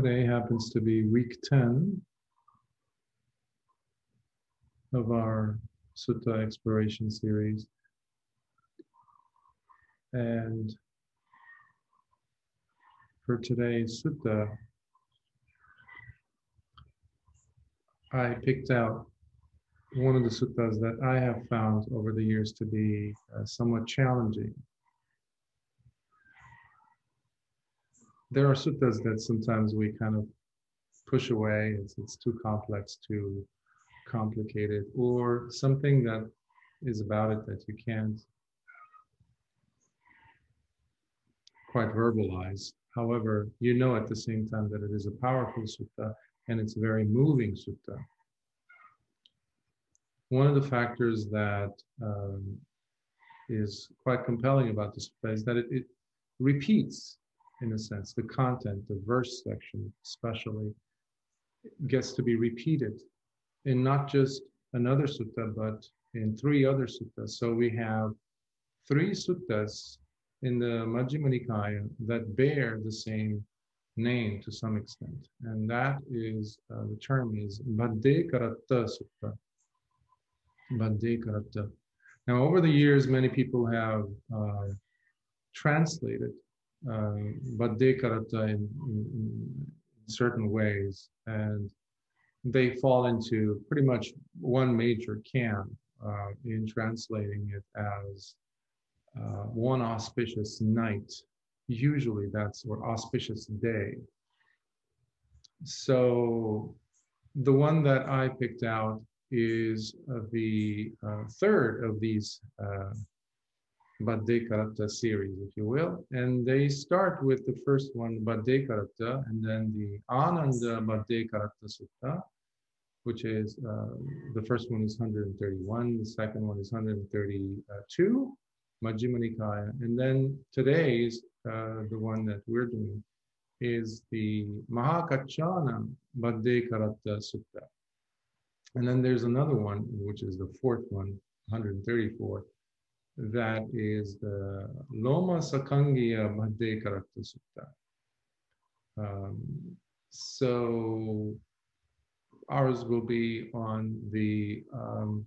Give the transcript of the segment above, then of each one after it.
Today happens to be week 10 of our Sutta exploration series. And for today's Sutta, I picked out one of the suttas that I have found over the years to be uh, somewhat challenging. There are suttas that sometimes we kind of push away, it's, it's too complex, too complicated, or something that is about it that you can't quite verbalize. However, you know at the same time that it is a powerful sutta and it's a very moving sutta. One of the factors that um, is quite compelling about this sutta is that it, it repeats, in a sense, the content, the verse section especially, gets to be repeated in not just another sutta, but in three other suttas. So we have three suttas in the Majjhima Nikaya that bear the same name to some extent. And that is, uh, the term is Bhaddekaratta Sutta. Bhaddekaratta. Now, over the years, many people have uh, translated uh, Bhaddekaratta in, in, in certain ways. And they fall into pretty much one major camp uh, in translating it as uh, one auspicious night. Usually that's or auspicious day. So the one that I picked out is uh, the uh, third of these uh, Bhaddekaratta series, if you will. And they start with the first one, Bhaddekaratta, and then the Ananda Bhaddekaratta Sutta, which is uh, the first one is 131, the second one is 132, Majjhima Nikaya. And then today's, uh, the one that we're doing, is the Mahakaccana Baddhe Karatta Sutta. And then there's another one, which is the fourth one, 134, that is the Loma Sakangya Bhaddekaratta Sutta. Um, so ours will be on the um,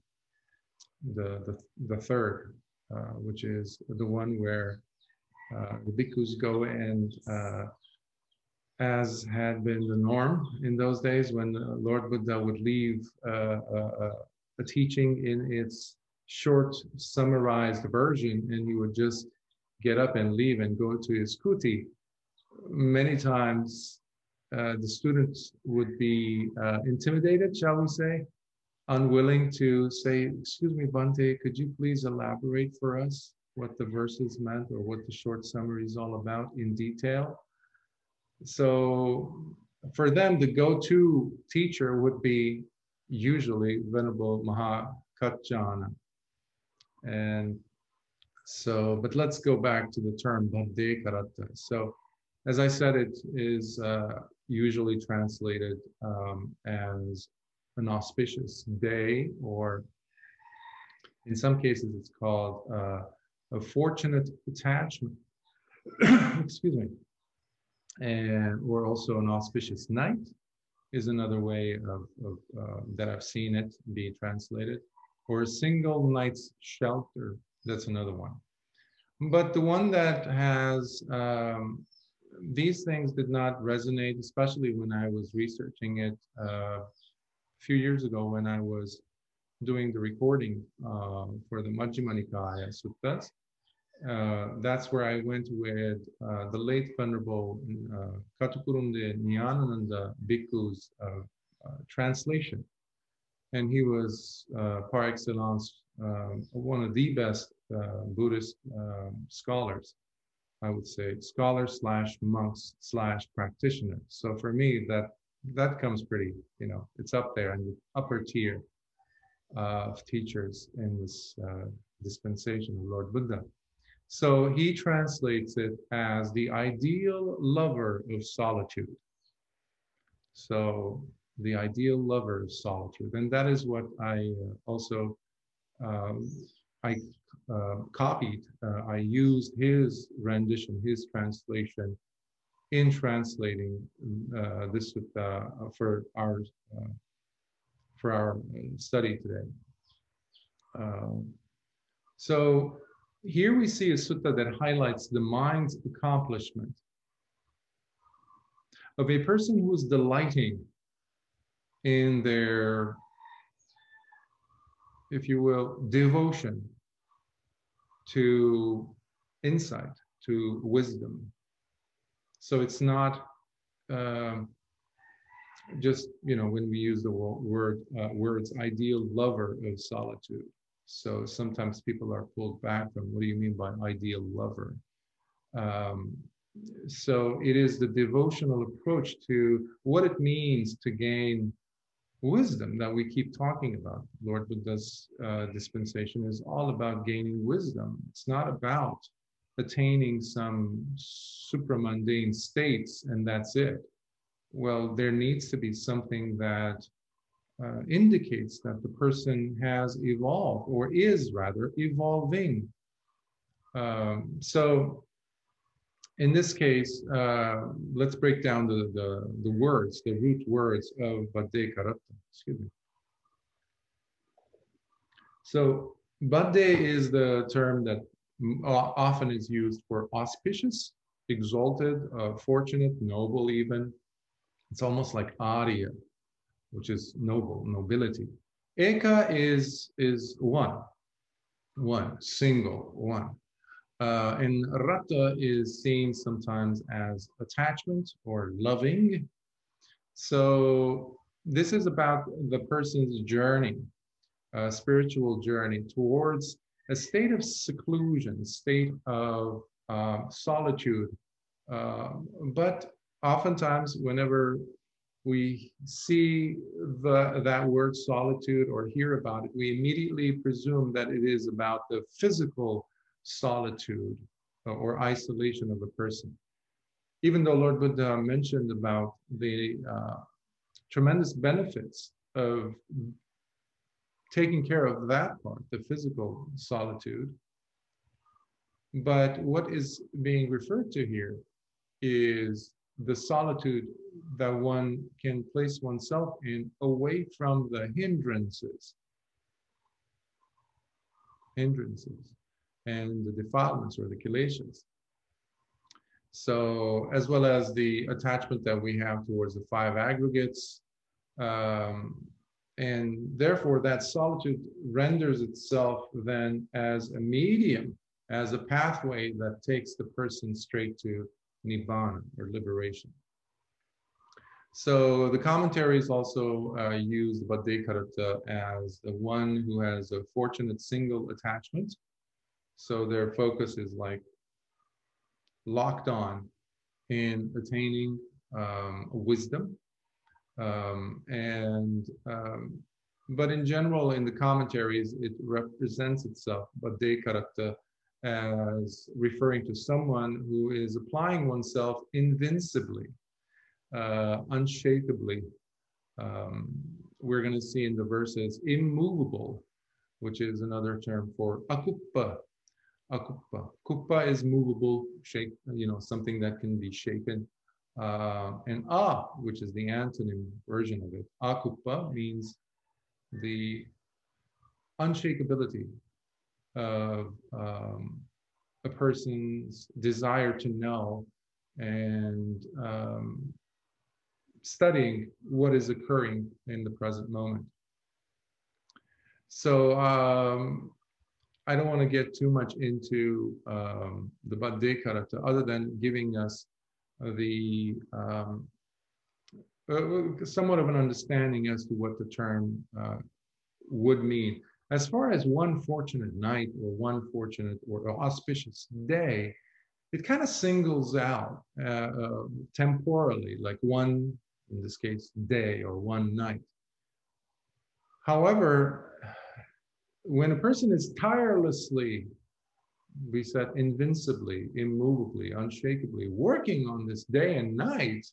the, the, the third, uh, which is the one where uh, the bhikkhus go and uh, as had been the norm in those days when Lord Buddha would leave uh, uh, a teaching in its short summarized version and he would just get up and leave and go to his kuti. Many times uh, the students would be uh, intimidated, shall we say, unwilling to say, excuse me, Bhante, could you please elaborate for us what the verses meant or what the short summary is all about in detail? So for them, the go-to teacher would be usually Venerable Mahakaccana. And so, but let's go back to the term Bhaddekaratta. So as I said, it is uh, usually translated um, as an auspicious day, or in some cases, it's called uh, a fortunate attachment. Excuse me. And or also an auspicious night is another way of, of uh, that I've seen it be translated, or a single night's shelter. That's another one. But the one that has um, these things did not resonate, especially when I was researching it uh, a few years ago when I was doing the recording uh, for the Majjhima Nikaya Suttas. Uh, that's where I went with uh, the late Venerable uh, Katukurunde Nyanananda Bhikkhu's uh, uh, translation. And he was uh, par excellence um, one of the best Buddhist um, scholars I would say, scholar slash monks slash practitioner. So for me, that that comes pretty, you know, it's up there in the upper tier uh, of teachers in this uh, dispensation of Lord Buddha. So he translates it as the ideal lover of solitude. So the ideal lover solitude, and that is what I uh, also um, I uh, copied, uh, I used his rendition, his translation in translating uh, this uh, for our uh, for our study today. Um, so here we see a sutta that highlights the mind's accomplishment of a person who is delighting in their, if you will, devotion to insight, to wisdom. So it's not um, just you know when we use the word uh, words ideal lover of solitude. So sometimes people are pulled back from what do you mean by ideal lover? Um, so it is the devotional approach to what it means to gain wisdom that we keep talking about. Lord Buddha's uh, dispensation is all about gaining wisdom. It's not about attaining some supramundane states and that's it. Well, there needs to be something that uh, indicates that the person has evolved or is rather evolving. Um, so in this case, uh, let's break down the, the, the, words, the root words of Bhaddekaratta. Excuse me. So Bade is the term that often is used for auspicious, exalted, uh, fortunate, noble even. It's almost like Arya, which is noble, nobility. Eka is, is one, one, single, one. Uh, and Ratta is seen sometimes as attachment or loving. So this is about the person's journey, uh, spiritual journey towards a state of seclusion, state of uh, solitude. Uh, but oftentimes, whenever we see the, that word solitude or hear about it, we immediately presume that it is about the physical solitude or isolation of a person. Even though Lord Buddha mentioned about the uh, tremendous benefits of taking care of that part, the physical solitude. But what is being referred to here is the solitude that one can place oneself in away from the hindrances. Hindrances and the defilements or the kilesas. So, as well as the attachment that we have towards the five aggregates. Um, and therefore, that solitude renders itself then as a medium, as a pathway that takes the person straight to nibbana or liberation. So the commentaries also uh, use Bhaddekaratta as the one who has a fortunate single attachment. So their focus is like locked on in attaining um, wisdom. Um, and um, but in general, in the commentaries, it represents itself, Bhaddekaratta, as referring to someone who is applying oneself invincibly uh, unshakably. Um, we're going to see in the verses immovable, which is another term for akuppa. Akuppa. Kuppa is movable, shake, you know, something that can be shaken. Uh, and a, which is the antonym version of it, akuppa means the unshakability of um, a person's desire to know and um, studying what is occurring in the present moment. So um, I don't want to get too much into um, the character, other than giving us the um, uh, somewhat of an understanding as to what the term uh, would mean. As far as one fortunate night or one fortunate or auspicious day, it kind of singles out uh, uh, temporally, like one in this case, day or one night. However, when a person is tirelessly, we said invincibly, immovably, unshakably working on this day and night,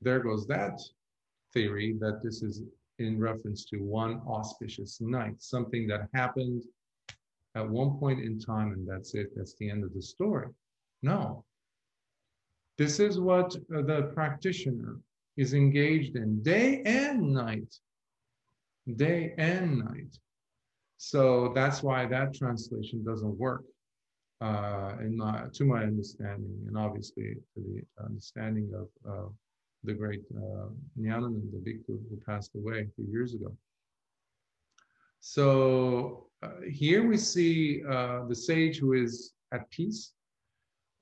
there goes that theory that this is in reference to one auspicious night, something that happened at one point in time and that's it, that's the end of the story. No. This is what uh, the practitioner is engaged in day and night. Day and night. So that's why that translation doesn't work, uh, to my understanding, and obviously to the understanding of uh, the great uh, Nyanananda Bhikkhu who passed away a few years ago. So uh, here we see uh, the sage who is at peace,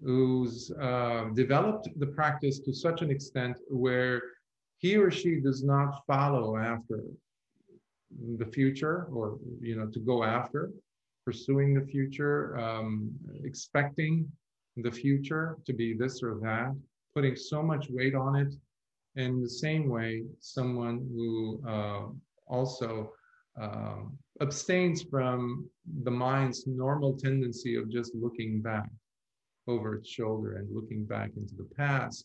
who's uh, developed the practice to such an extent where he or she does not follow after the future or you know to go after pursuing the future um, expecting the future to be this or that putting so much weight on it. In the same way someone who uh, also um, abstains from the mind's normal tendency of just looking back over its shoulder and looking back into the past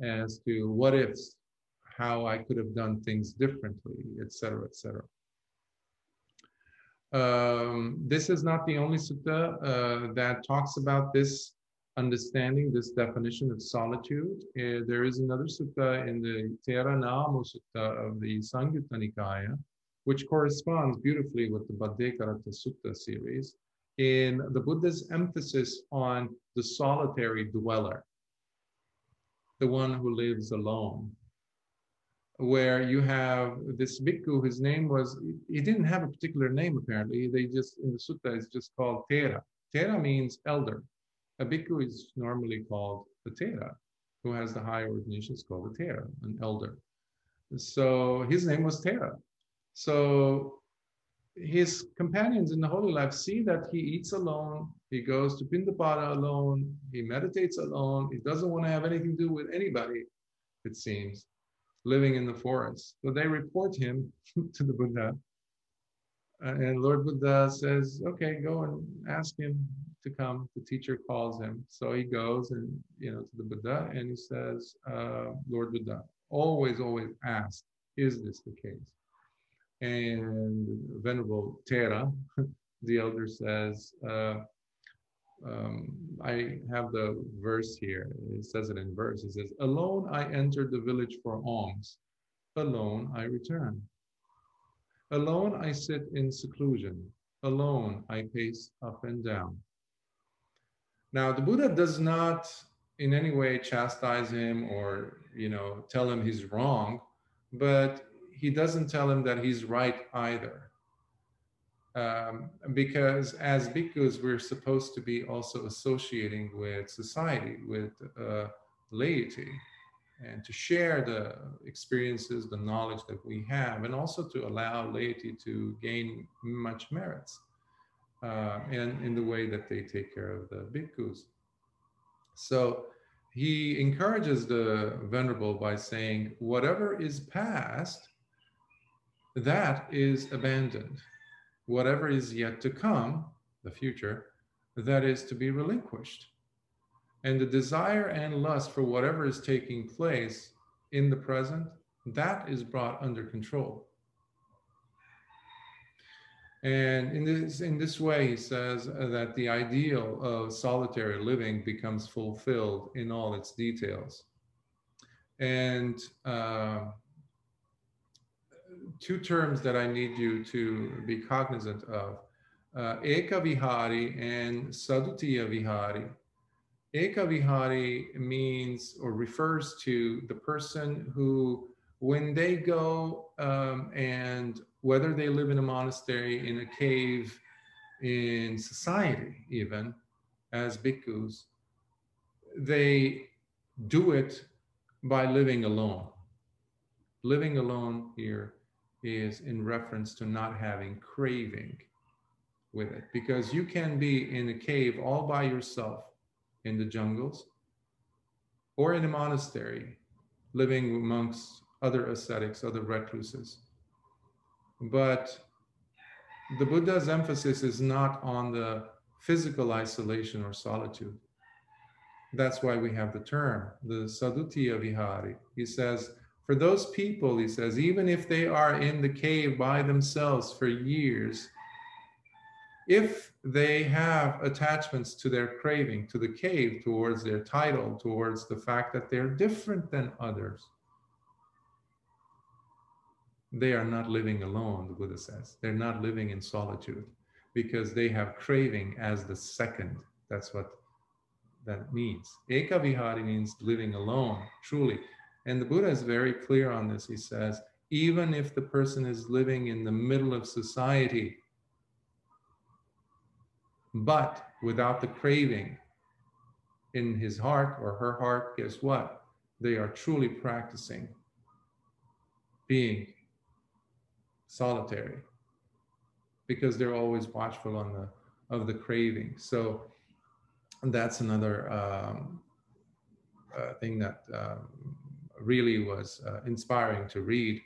as to what ifs, how I could have done things differently, etc., etc. Um, this is not the only sutta uh, that talks about this understanding, this definition of solitude. Uh, there is another sutta in the Theravada Sutta of the Samyutta Nikaya, which corresponds beautifully with the Bhaddekaratta Sutta series in the Buddha's emphasis on the solitary dweller, the one who lives alone, where you have this bhikkhu, his name was, he didn't have a particular name apparently, they just, in the sutta, it's just called Thera. Thera means elder. A bhikkhu is normally called the Thera, who has the higher ordination is called a Thera, an elder. So his name was Thera. So his companions in the holy life see that he eats alone, he goes to Pindapata alone, he meditates alone, he doesn't want to have anything to do with anybody, it seems, living in the forest. So they report him to the Buddha. and Lord Buddha says, okay, go and ask him to come. The teacher calls him. So he goes and, you know, to the Buddha and he says, uh, Lord Buddha, always, always ask, is this the case? And Venerable Thera, the elder says, uh, um, I have the verse here. It says it in verse. It says, Alone I entered the village for alms. Alone I return. Alone I sit in seclusion. Alone I pace up and down. Now, the Buddha does not in any way chastise him or, you know, tell him he's wrong, but he doesn't tell him that he's right either. Um, because as bhikkhus, we're supposed to be also associating with society, with uh, laity, and to share the experiences, the knowledge that we have, and also to allow laity to gain much merits uh, and in the way that they take care of the bhikkhus. So he encourages the venerable by saying, whatever is past that is abandoned. Whatever is yet to come, the future, that is to be relinquished. And the desire and lust for whatever is taking place in the present, that is brought under control. And in this, in this way, he says that the ideal of solitary living becomes fulfilled in all its details. And uh, two terms that I need you to be cognizant of uh, Eka Vihari and Sadutiya Vihari. Eka Vihari means or refers to the person who, when they go um, and whether they live in a monastery, in a cave, in society, even as bhikkhus, they do it by living alone. Living alone here is in reference to not having craving with it because you can be in a cave all by yourself in the jungles or in a monastery living amongst other ascetics, other recluses. But the Buddha's emphasis is not on the physical isolation or solitude. That's why we have the term, the Sadutiya Vihari. He says, for those people, he says, even if they are in the cave by themselves for years, if they have attachments to their craving, to the cave, towards their title, towards the fact that they're different than others, they are not living alone, the Buddha says. They're not living in solitude because they have craving as the second. That's what that means. Ekavihari means living alone, truly. And the Buddha is very clear on this. He says, even if the person is living in the middle of society, but without the craving in his heart or her heart, guess what? They are truly practicing being solitary because they're always watchful on the of the craving. So that's another um, uh, thing that um, really was uh, inspiring to read.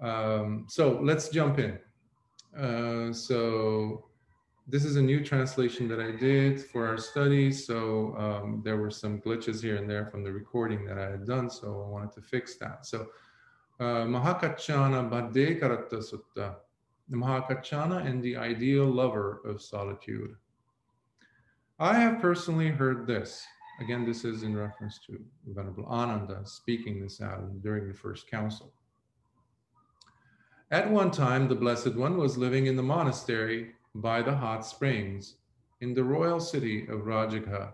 Um, so let's jump in. Uh, so this is a new translation that I did for our study. So um, there were some glitches here and there from the recording that I had done. So I wanted to fix that. So uh, Mahakaccana Bhadde Karatta Sutta, the Mahakaccana and the ideal lover of solitude. I have personally heard this. Again, this is in reference to Venerable Ananda speaking this out during the first council. At one time, the Blessed One was living in the monastery by the hot springs in the royal city of Rajagaha.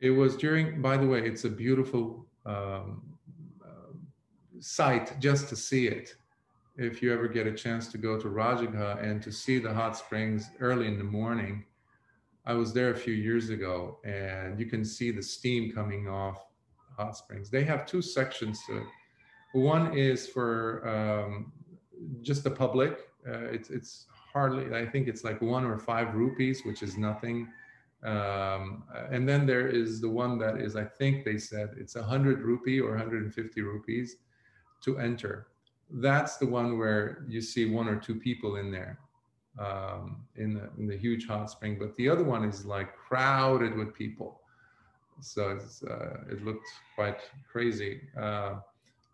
It was during, by the way, it's a beautiful um, uh, sight just to see it. If you ever get a chance to go to Rajagaha and to see the hot springs early in the morning, I was there a few years ago and you can see the steam coming off hot springs. They have two sections to it. One is for um, just the public. Uh, it's, it's hardly, I think it's like one or five rupees, which is nothing. Um, and then there is the one that is, I think they said it's a 100 rupee or 150 rupees to enter. That's the one where you see one or two people in there um, in, the, in the huge hot spring. But the other one is like crowded with people. So uh, it looked quite crazy. Uh,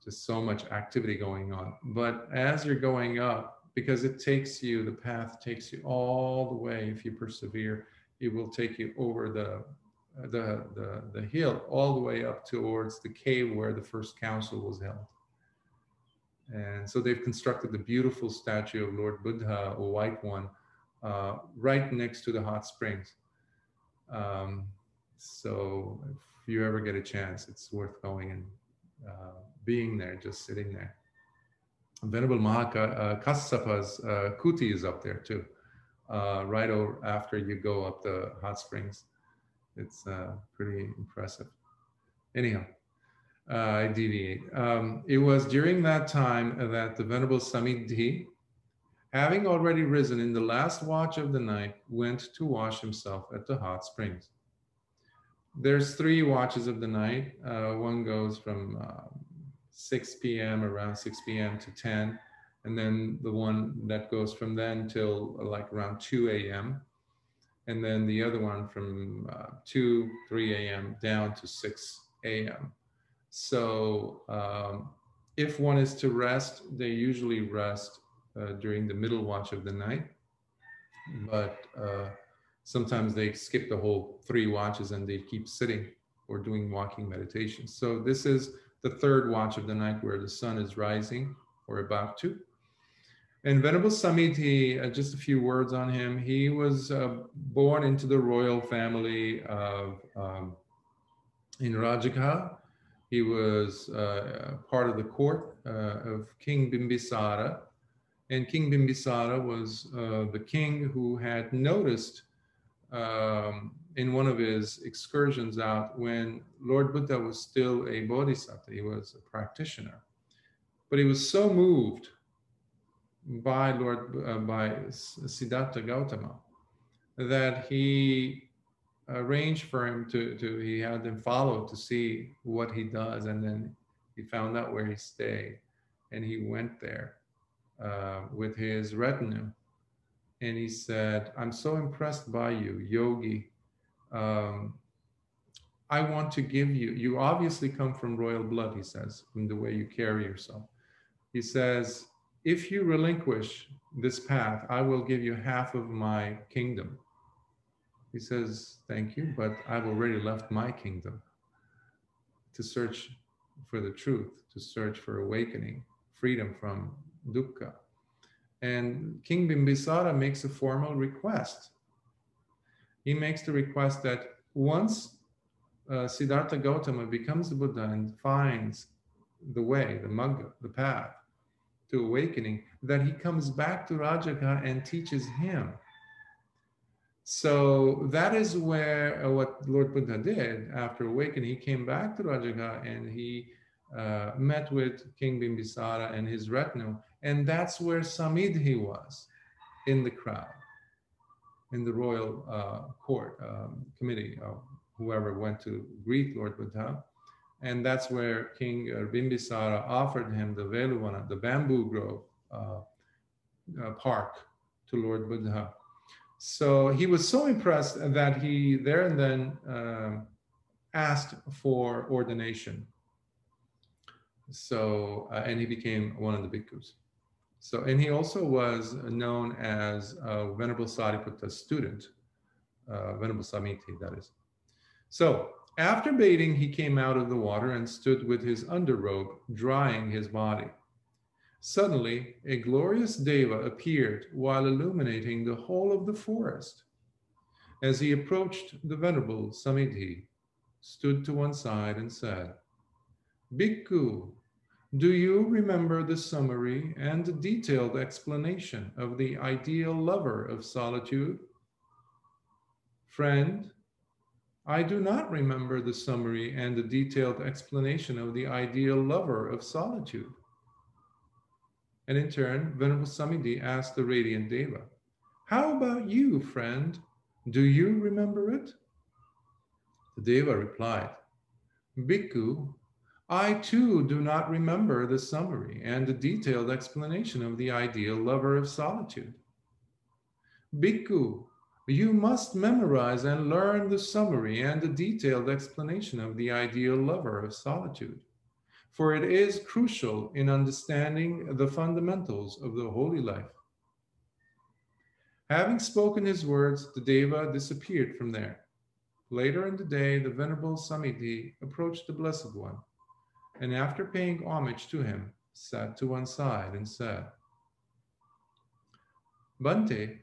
just so much activity going on. But as you're going up, because it takes you, the path takes you all the way. If you persevere, it will take you over the the the, the hill all the way up towards the cave where the first council was held. And so they've constructed the beautiful statue of Lord Buddha, a white one, uh, right next to the hot springs. Um, so if you ever get a chance, it's worth going and uh, being there, just sitting there. Venerable Mahaka uh, uh, kuti is up there too, uh, right over after you go up the hot springs. It's uh, pretty impressive. Anyhow, I deviate. Um, it was during that time that the Venerable Samiddhi, having already risen in the last watch of the night, went to wash himself at the hot springs. There's three watches of the night. Uh, one goes from 6 p.m. around 6 p.m. to 10, and then the one that goes from then till uh, like around 2 a.m. And then the other one from uh, 2, 3 a.m. down to 6 a.m. So um, if one is to rest, they usually rest uh, during the middle watch of the night. But uh, sometimes they skip the whole three watches and they keep sitting or doing walking meditation. So this is the third watch of the night where the sun is rising or about to. And Venerable Samiddhi, uh, just a few words on him. He was uh, born into the royal family of um, in Rajagaha. He was uh, part of the court uh, of King Bimbisara. And King Bimbisara was uh, the king who had noticed um, in one of his excursions out when Lord Buddha was still a bodhisattva, he was a practitioner. But he was so moved by Lord uh, by Siddhartha Gautama that he arranged for him to, to he had them follow to see what he does and then he found out where he stayed and he went there uh, with his retinue and he said i'm so impressed by you yogi um, I want to give you, you obviously come from royal blood, he says, from the way you carry yourself. He says, if you relinquish this path, I will give you half of my kingdom. He says, Thank you, but I've already left my kingdom to search for the truth, to search for awakening, freedom from dukkha. And King Bimbisara makes a formal request. He makes the request that once uh, Siddhartha Gautama becomes the Buddha and finds the way, the magga, the path to awakening, that he comes back to Rajagaha and teaches him. So that is where uh, what Lord Buddha did after awakening. He came back to Rajagaha and he uh, met with King Bimbisara and his retinue. And that's where Samiddhi was in the crowd, in the royal uh, court um, committee, whoever went to greet Lord Buddha. And that's where King uh, Bimbisara offered him the Veluvana, the bamboo grove uh, uh, park to Lord Buddha. So he was so impressed that he there and then um, asked for ordination. So, uh, and he became one of the bhikkhus. So, and he also was known as uh, Venerable Sariputta's student, uh, Venerable Samiddhi, that is. So, after bathing, he came out of the water and stood with his underrobe, drying his body. Suddenly, a glorious deva appeared while illuminating the whole of the forest. As he approached the venerable Samiddhi, stood to one side and said, Bhikkhu, do you remember the summary and detailed explanation of the ideal lover of solitude? Friend, I do not remember the summary and the detailed explanation of the ideal lover of solitude. And in turn, Venerable Samiddhi asked the radiant Deva, How about you, friend? Do you remember it? The Deva replied, Bhikkhu, I too do not remember the summary and the detailed explanation of the ideal lover of solitude. Bhikkhu, you must memorize and learn the summary and the detailed explanation of the ideal lover of solitude, for it is crucial in understanding the fundamentals of the holy life. Having spoken his words, the Deva disappeared from there. Later in the day, the Venerable Samiddhi approached the Blessed One and after paying homage to him, sat to one side and said, Bhante,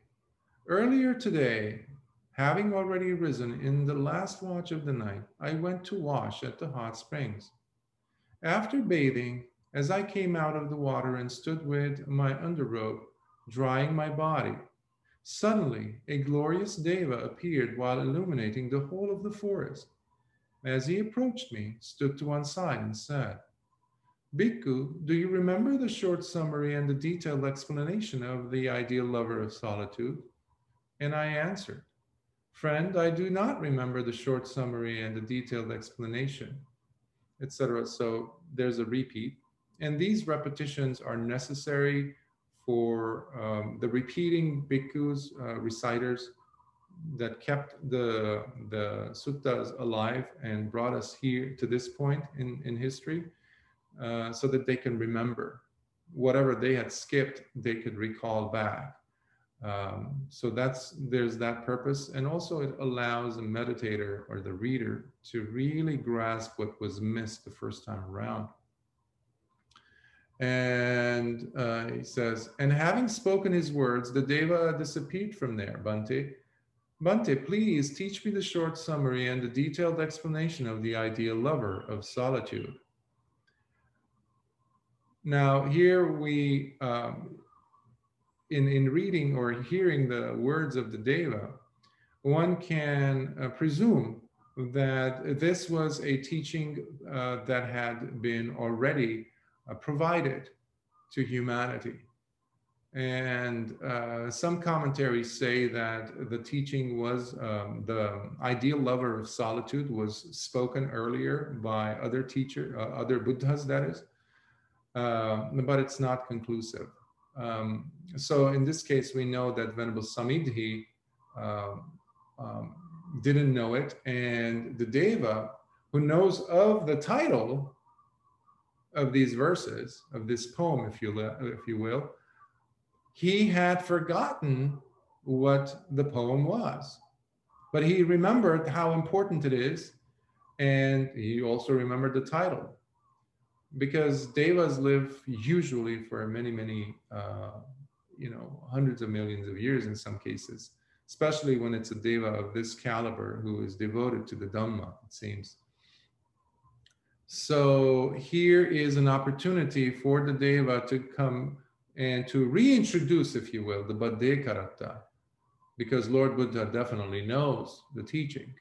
earlier today, having already risen in the last watch of the night, I went to wash at the hot springs. After bathing, as I came out of the water and stood with my underrobe, drying my body, suddenly a glorious deva appeared while illuminating the whole of the forest. As he approached me, stood to one side and said, Bhikkhu, do you remember the short summary and the detailed explanation of the ideal lover of solitude? And I answered, Friend, I do not remember the short summary and the detailed explanation, etc. So there's a repeat. And these repetitions are necessary for um, the repeating bhikkhus, uh, reciters, that kept the the suttas alive and brought us here to this point in in history, uh, so that they can remember whatever they had skipped, they could recall back. Um, so that's there's that purpose, and also it allows the meditator or the reader to really grasp what was missed the first time around. And uh, he says, and having spoken his words, the deva disappeared from there, Bhante, Bhante, please teach me the short summary and the detailed explanation of the ideal lover of solitude. Now, here we, um, in, in reading or hearing the words of the Deva, one can uh, presume that this was a teaching uh, that had been already uh, provided to humanity. And uh, some commentaries say that the teaching was um, the ideal lover of solitude was spoken earlier by other teacher, uh, other Buddhas, that is, uh, but it's not conclusive. Um, so in this case, we know that Venerable Samiddhi um, um, didn't know it, and the Deva, who knows of the title, of these verses, of this poem, if you, if you will, he had forgotten what the poem was. But he remembered how important it is, and he also remembered the title. Because devas live usually for many, many, uh, you know, hundreds of millions of years in some cases, especially when it's a deva of this caliber who is devoted to the Dhamma, it seems. So here is an opportunity for the deva to come and to reintroduce, if you will, the Bhaddekaratta, because Lord Buddha definitely knows the teaching.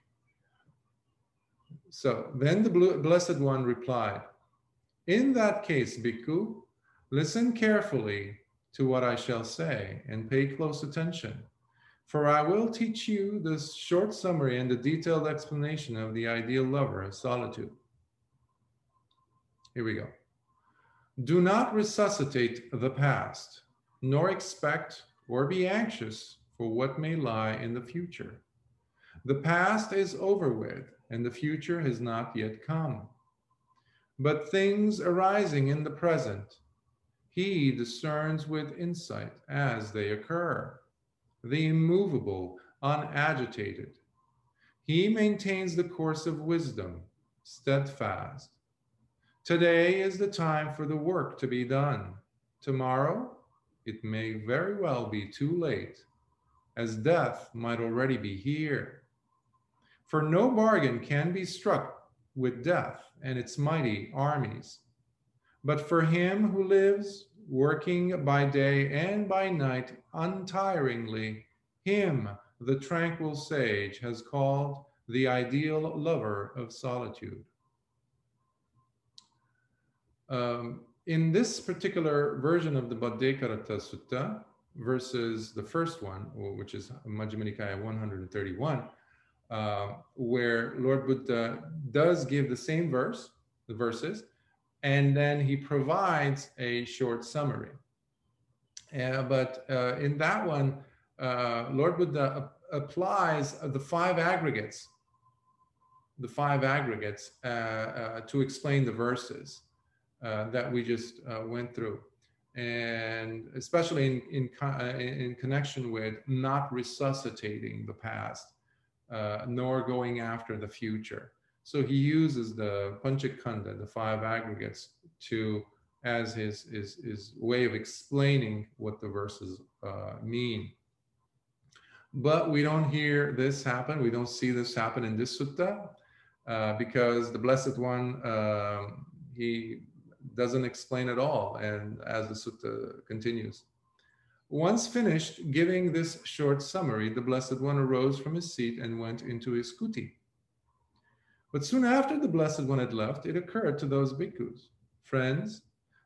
So then the Blessed One replied, In that case, Bhikkhu, listen carefully to what I shall say and pay close attention, for I will teach you the short summary and the detailed explanation of the ideal lover of solitude. Here we go. Do not resuscitate the past, nor expect or be anxious for what may lie in the future. The past is over with, and the future has not yet come. But things arising in the present, he discerns with insight as they occur. The immovable, unagitated. He maintains the course of wisdom, steadfast Today is the time for the work to be done. Tomorrow, it may very well be too late, as death might already be here. For no bargain can be struck with death and its mighty armies. But for him who lives, working by day and by night untiringly, him the tranquil sage has called the ideal lover of solitude. Um, in this particular version of the Bhaddekaratta Sutta versus the first one, which is Majjhima Nikaya 131, uh, where Lord Buddha does give the same verse, the verses, and then he provides a short summary. Uh, but uh, in that one, uh, Lord Buddha applies the five aggregates, the five aggregates uh, uh, to explain the verses. Uh, that we just uh, went through. And especially in, in, uh, in connection with not resuscitating the past, nor going after the future. So he uses the Panchakkhandha, the five aggregates, to as his, his, his way of explaining what the verses uh, mean. But we don't hear this happen. We don't see this happen in this sutta uh, because the Blessed One, uh, he doesn't explain at all, and as the sutta continues. Once finished giving this short summary, the Blessed One arose from his seat and went into his kuti. But soon after the Blessed One had left, it occurred to those bhikkhus, friends,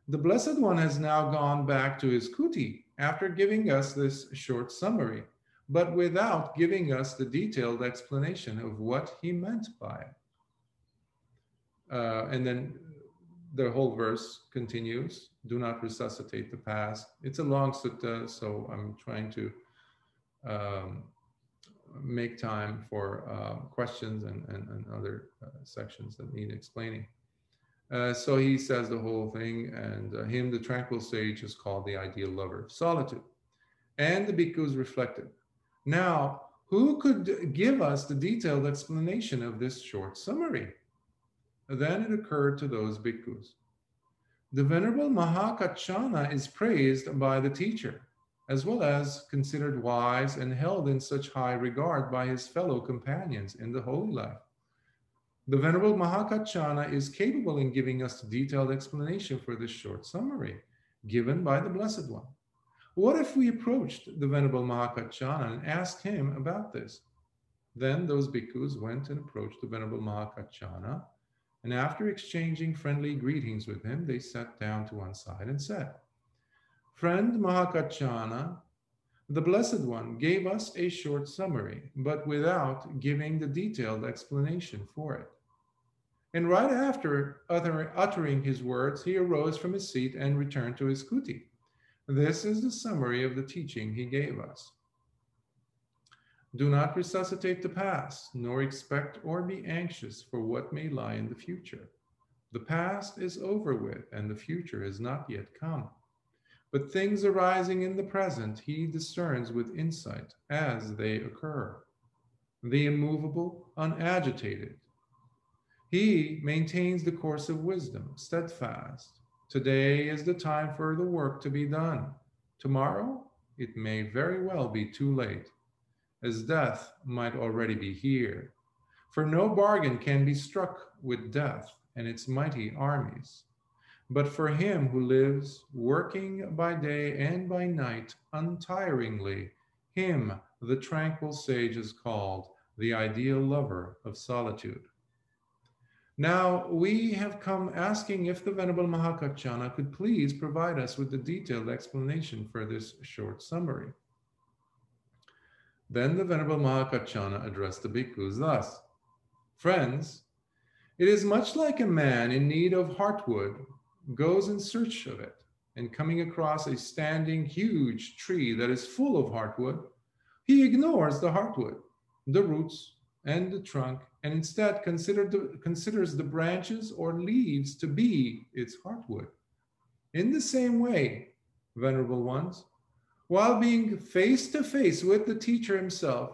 the Blessed One has now gone back to his kuti after giving us this short summary, but without giving us the detailed explanation of what he meant by it. Uh, and then the whole verse continues do not resuscitate the past. It's a long sutta so i'm trying to um, make time for uh, questions and, and, and other uh, sections that need explaining. Uh, so he says the whole thing and uh, him the tranquil sage is called the ideal lover of solitude. And the bhikkhus reflected now who could give us the detailed explanation of this short summary then it occurred to those bhikkhus. The Venerable Mahakaccana is praised by the teacher, as well as considered wise and held in such high regard by his fellow companions in the holy life. The Venerable Mahakaccana is capable in giving us detailed explanation for this short summary given by the Blessed One. What if we approached the Venerable Mahakaccana and asked him about this? Then those bhikkhus went and approached the Venerable Mahakaccana and after exchanging friendly greetings with him, they sat down to one side and said, Friend Mahakaccana, the Blessed One gave us a short summary, but without giving the detailed explanation for it. And right after utter, uttering his words, he arose from his seat and returned to his kuti. This is the summary of the teaching he gave us. Do not resuscitate the past, nor expect or be anxious for what may lie in the future. The past is over with, and the future is not yet come. But things arising in the present, he discerns with insight as they occur. The immovable, unagitated. He maintains the course of wisdom, steadfast. Today is the time for the work to be done. Tomorrow, it may very well be too late, as death might already be here. For no bargain can be struck with death and its mighty armies. But for him who lives, working by day and by night untiringly, him the tranquil sage is called the ideal lover of solitude. Now, we have come asking if the Venerable Mahakaccana could please provide us with the detailed explanation for this short summary. Then the Venerable Mahakaccana addressed the bhikkhus thus Friends, it is much like a man in need of heartwood goes in search of it, and coming across a standing huge tree that is full of heartwood, he ignores the heartwood, the roots, and the trunk, and instead consider the, considers the branches or leaves to be its heartwood. In the same way, venerable ones, while being face to face with the teacher himself,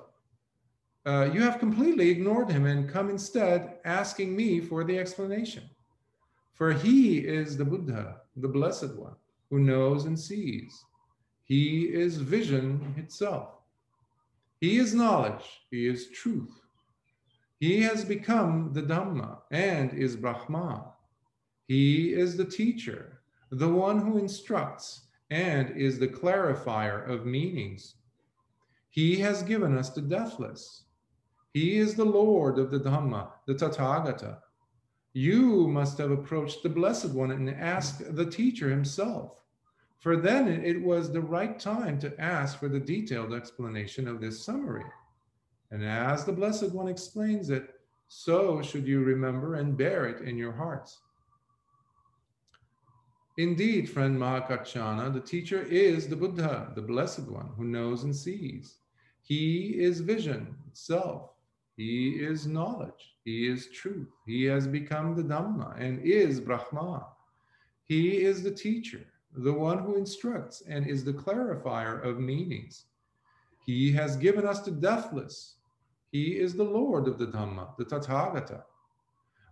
uh, you have completely ignored him and come instead asking me for the explanation. For he is the Buddha, the Blessed One, who knows and sees. He is vision itself. He is knowledge. He is truth. He has become the Dhamma and is Brahma. He is the teacher, the one who instructs and is the clarifier of meanings. He has given us the deathless. He is the Lord of the Dhamma, the Tathagata, you must have approached the Blessed One and asked the teacher himself. For then it was the right time to ask for the detailed explanation of this summary. And as the Blessed One explains it, so should you remember and bear it in your hearts. Indeed, friend Mahakaccana, the teacher is the Buddha, the Blessed One, who knows and sees. He is vision itself. He is knowledge. He is truth. He has become the Dhamma and is Brahma. He is the teacher, the one who instructs and is the clarifier of meanings. He has given us the deathless. He is the Lord of the Dhamma, the Tathagata.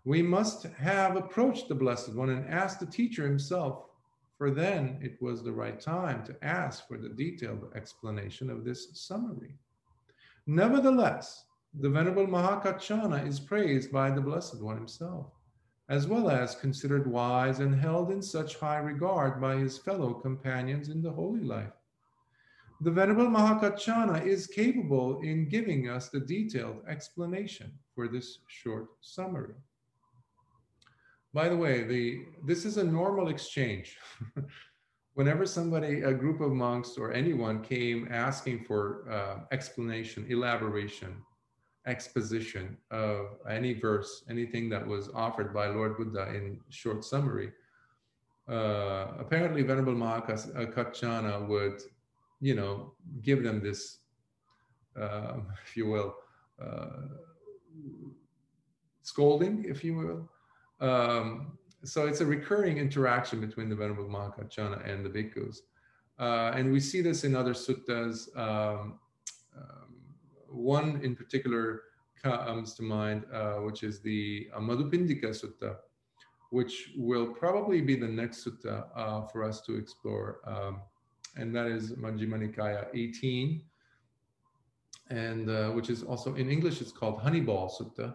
We must have approached the Blessed One and asked the teacher himself, for then it was the right time to ask for the detailed explanation of this summary. Nevertheless, the Venerable Mahakaccana is praised by the Blessed One himself, as well as considered wise and held in such high regard by his fellow companions in the holy life. The Venerable Mahakaccana is capable in giving us the detailed explanation for this short summary. By the way, the, this is a normal exchange. Whenever somebody, a group of monks or anyone came asking for uh, explanation, elaboration, exposition of any verse, anything that was offered by Lord Buddha in short summary, uh, apparently Venerable Mahakaccana would, you know, give them this, uh, if you will, uh, scolding, if you will. Um, so it's a recurring interaction between the Venerable Mahakaccana and the bhikkhus. Uh, and we see this in other suttas. Um, um, one in particular comes to mind, uh, which is the uh, Madhupindika Sutta, which will probably be the next sutta uh, for us to explore. Um, and that is Majjhima Nikaya 18, and uh, which is also in English, it's called Honeyball Sutta.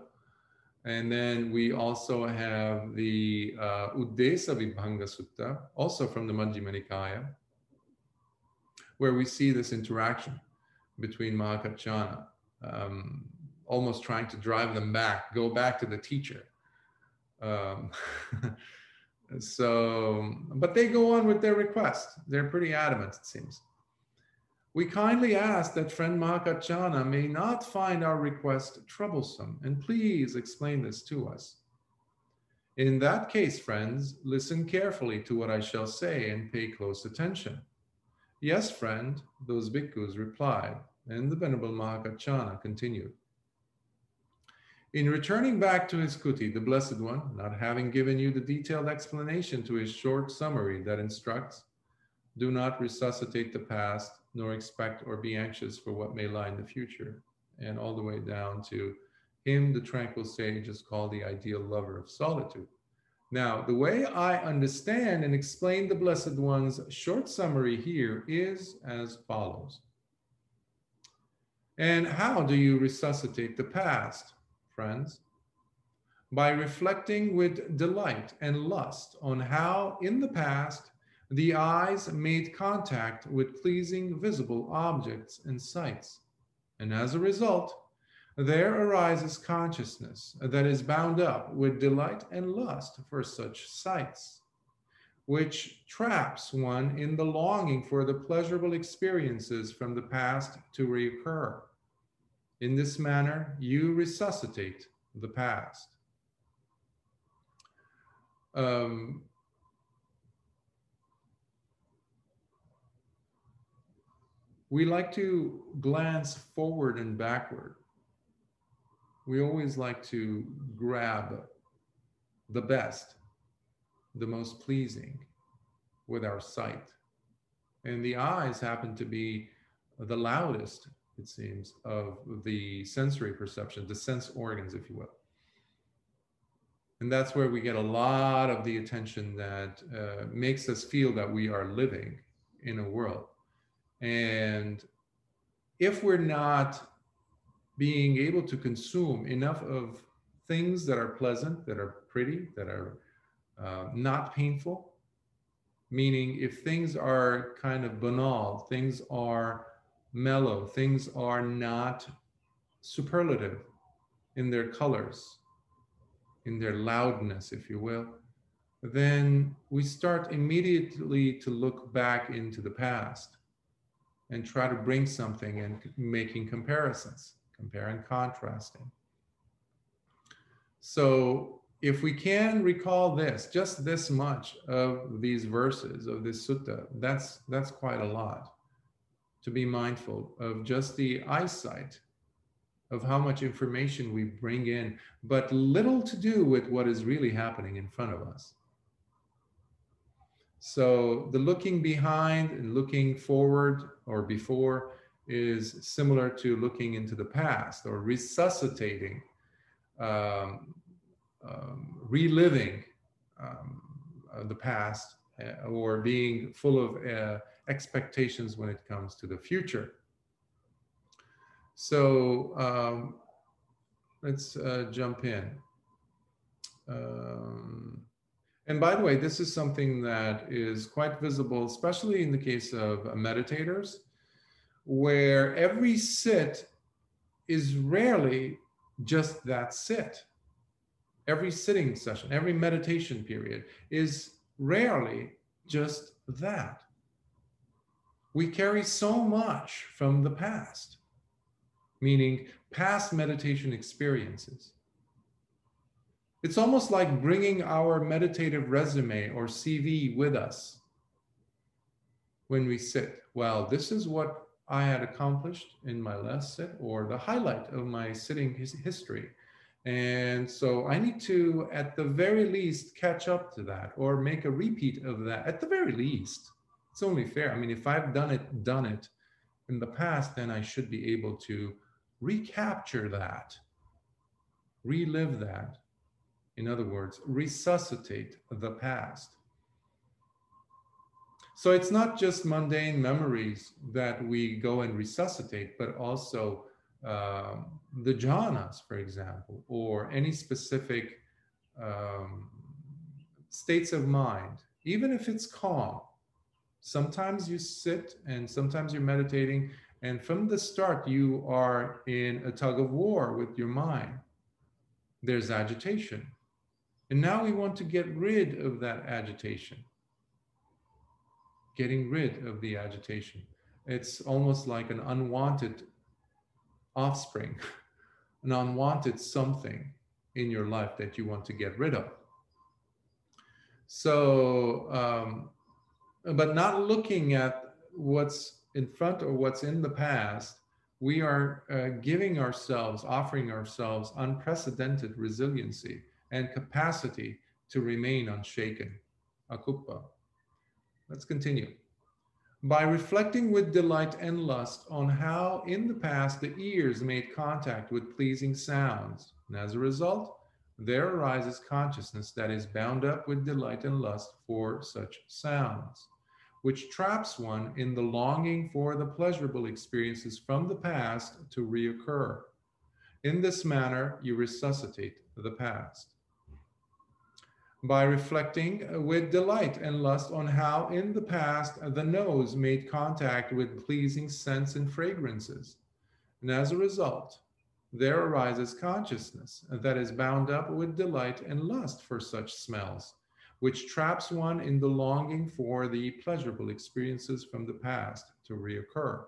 And then we also have the uh, Uddesa Vibhanga Sutta, also from the Majjhima Nikaya, where we see this interaction between Mahakaccana, um, almost trying to drive them back, go back to the teacher. Um, so, but they go on with their request. They're pretty adamant, it seems. We kindly ask that friend Mahakaccana may not find our request troublesome, and please explain this to us. In that case, friends, listen carefully to what I shall say and pay close attention. Yes, friend, those bhikkhus replied, and the Venerable Mahakaccana continued. In returning back to his kuti, the Blessed One, not having given you the detailed explanation to his short summary that instructs, do not resuscitate the past, nor expect or be anxious for what may lie in the future. And all the way down to him, the tranquil sage, is called the ideal lover of solitude. Now, the way I understand and explain the Blessed One's short summary here is as follows. And how do you resuscitate the past? friends, by reflecting with delight and lust on how in the past the eyes made contact with pleasing visible objects and sights. And as a result, there arises consciousness that is bound up with delight and lust for such sights, which traps one in the longing for the pleasurable experiences from the past to reoccur. In this manner, you resuscitate the past. Um, we like to glance forward and backward. We always like to grab the best, the most pleasing with our sight. And the eyes happen to be the loudest it seems, of the sensory perception, the sense organs, if you will. And that's where we get a lot of the attention that uh, makes us feel that we are living in a world. And if we're not being able to consume enough of things that are pleasant, that are pretty, that are uh, not painful, meaning if things are kind of banal, things are mellow, things are not superlative in their colors, in their loudness, if you will, then we start immediately to look back into the past and try to bring something and making comparisons, compare and contrasting. So if we can recall this, just this much of these verses of this sutta, that's that's quite a lot to be mindful of just the eyesight of how much information we bring in, but little to do with what is really happening in front of us. So the looking behind and looking forward or before is similar to looking into the past or resuscitating, um, um, reliving um, uh, the past uh, or being full of uh, expectations when it comes to the future. So um, let's uh, jump in. Um, and by the way, this is something that is quite visible, especially in the case of meditators, where every sit is rarely just that sit. Every sitting session, every meditation period is rarely just that we carry so much from the past, meaning past meditation experiences. It's almost like bringing our meditative resume or CV with us when we sit. Well, this is what I had accomplished in my last sit, or the highlight of my sitting history. And so I need to, at the very least, catch up to that or make a repeat of that at the very least it's only fair. I mean, if I've done it, done it in the past, then I should be able to recapture that, relive that. In other words, resuscitate the past. So it's not just mundane memories that we go and resuscitate, but also um, the jhanas, for example, or any specific um, states of mind, even if it's calm sometimes you sit and sometimes you're meditating and from the start you are in a tug of war with your mind. There's agitation and now we want to get rid of that agitation. Getting rid of the agitation. It's almost like an unwanted offspring an unwanted something in your life that you want to get rid of. So um, but not looking at what's in front or what's in the past we are uh, giving ourselves, offering ourselves unprecedented resiliency and capacity to remain unshaken. Akuppa. Let's continue. By reflecting with delight and lust on how in the past the ears made contact with pleasing sounds, and as a result, there arises consciousness that is bound up with delight and lust for such sounds, which traps one in the longing for the pleasurable experiences from the past to reoccur. In this manner, you resuscitate the past. By reflecting with delight and lust on how in the past the nose made contact with pleasing scents and fragrances. And as a result, there arises consciousness that is bound up with delight and lust for such smells, which traps one in the longing for the pleasurable experiences from the past to reoccur.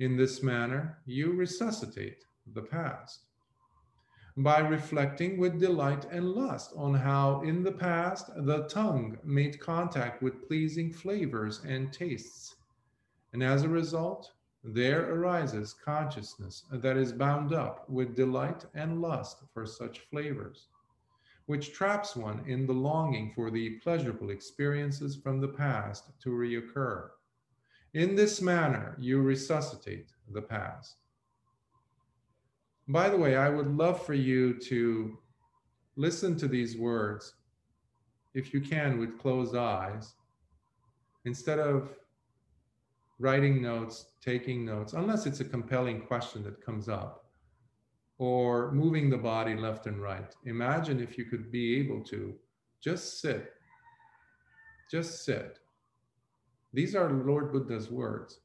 In this manner, you resuscitate the past. By reflecting with delight and lust on how in the past the tongue made contact with pleasing flavors and tastes. And as a result, there arises consciousness that is bound up with delight and lust for such flavors, which traps one in the longing for the pleasurable experiences from the past to reoccur. In this manner, you resuscitate the past. By the way, I would love for you to listen to these words, if you can, with closed eyes, instead of writing notes, taking notes, unless it's a compelling question that comes up, or moving the body left and right. Imagine if you could be able to just sit, just sit. These are Lord Buddha's words,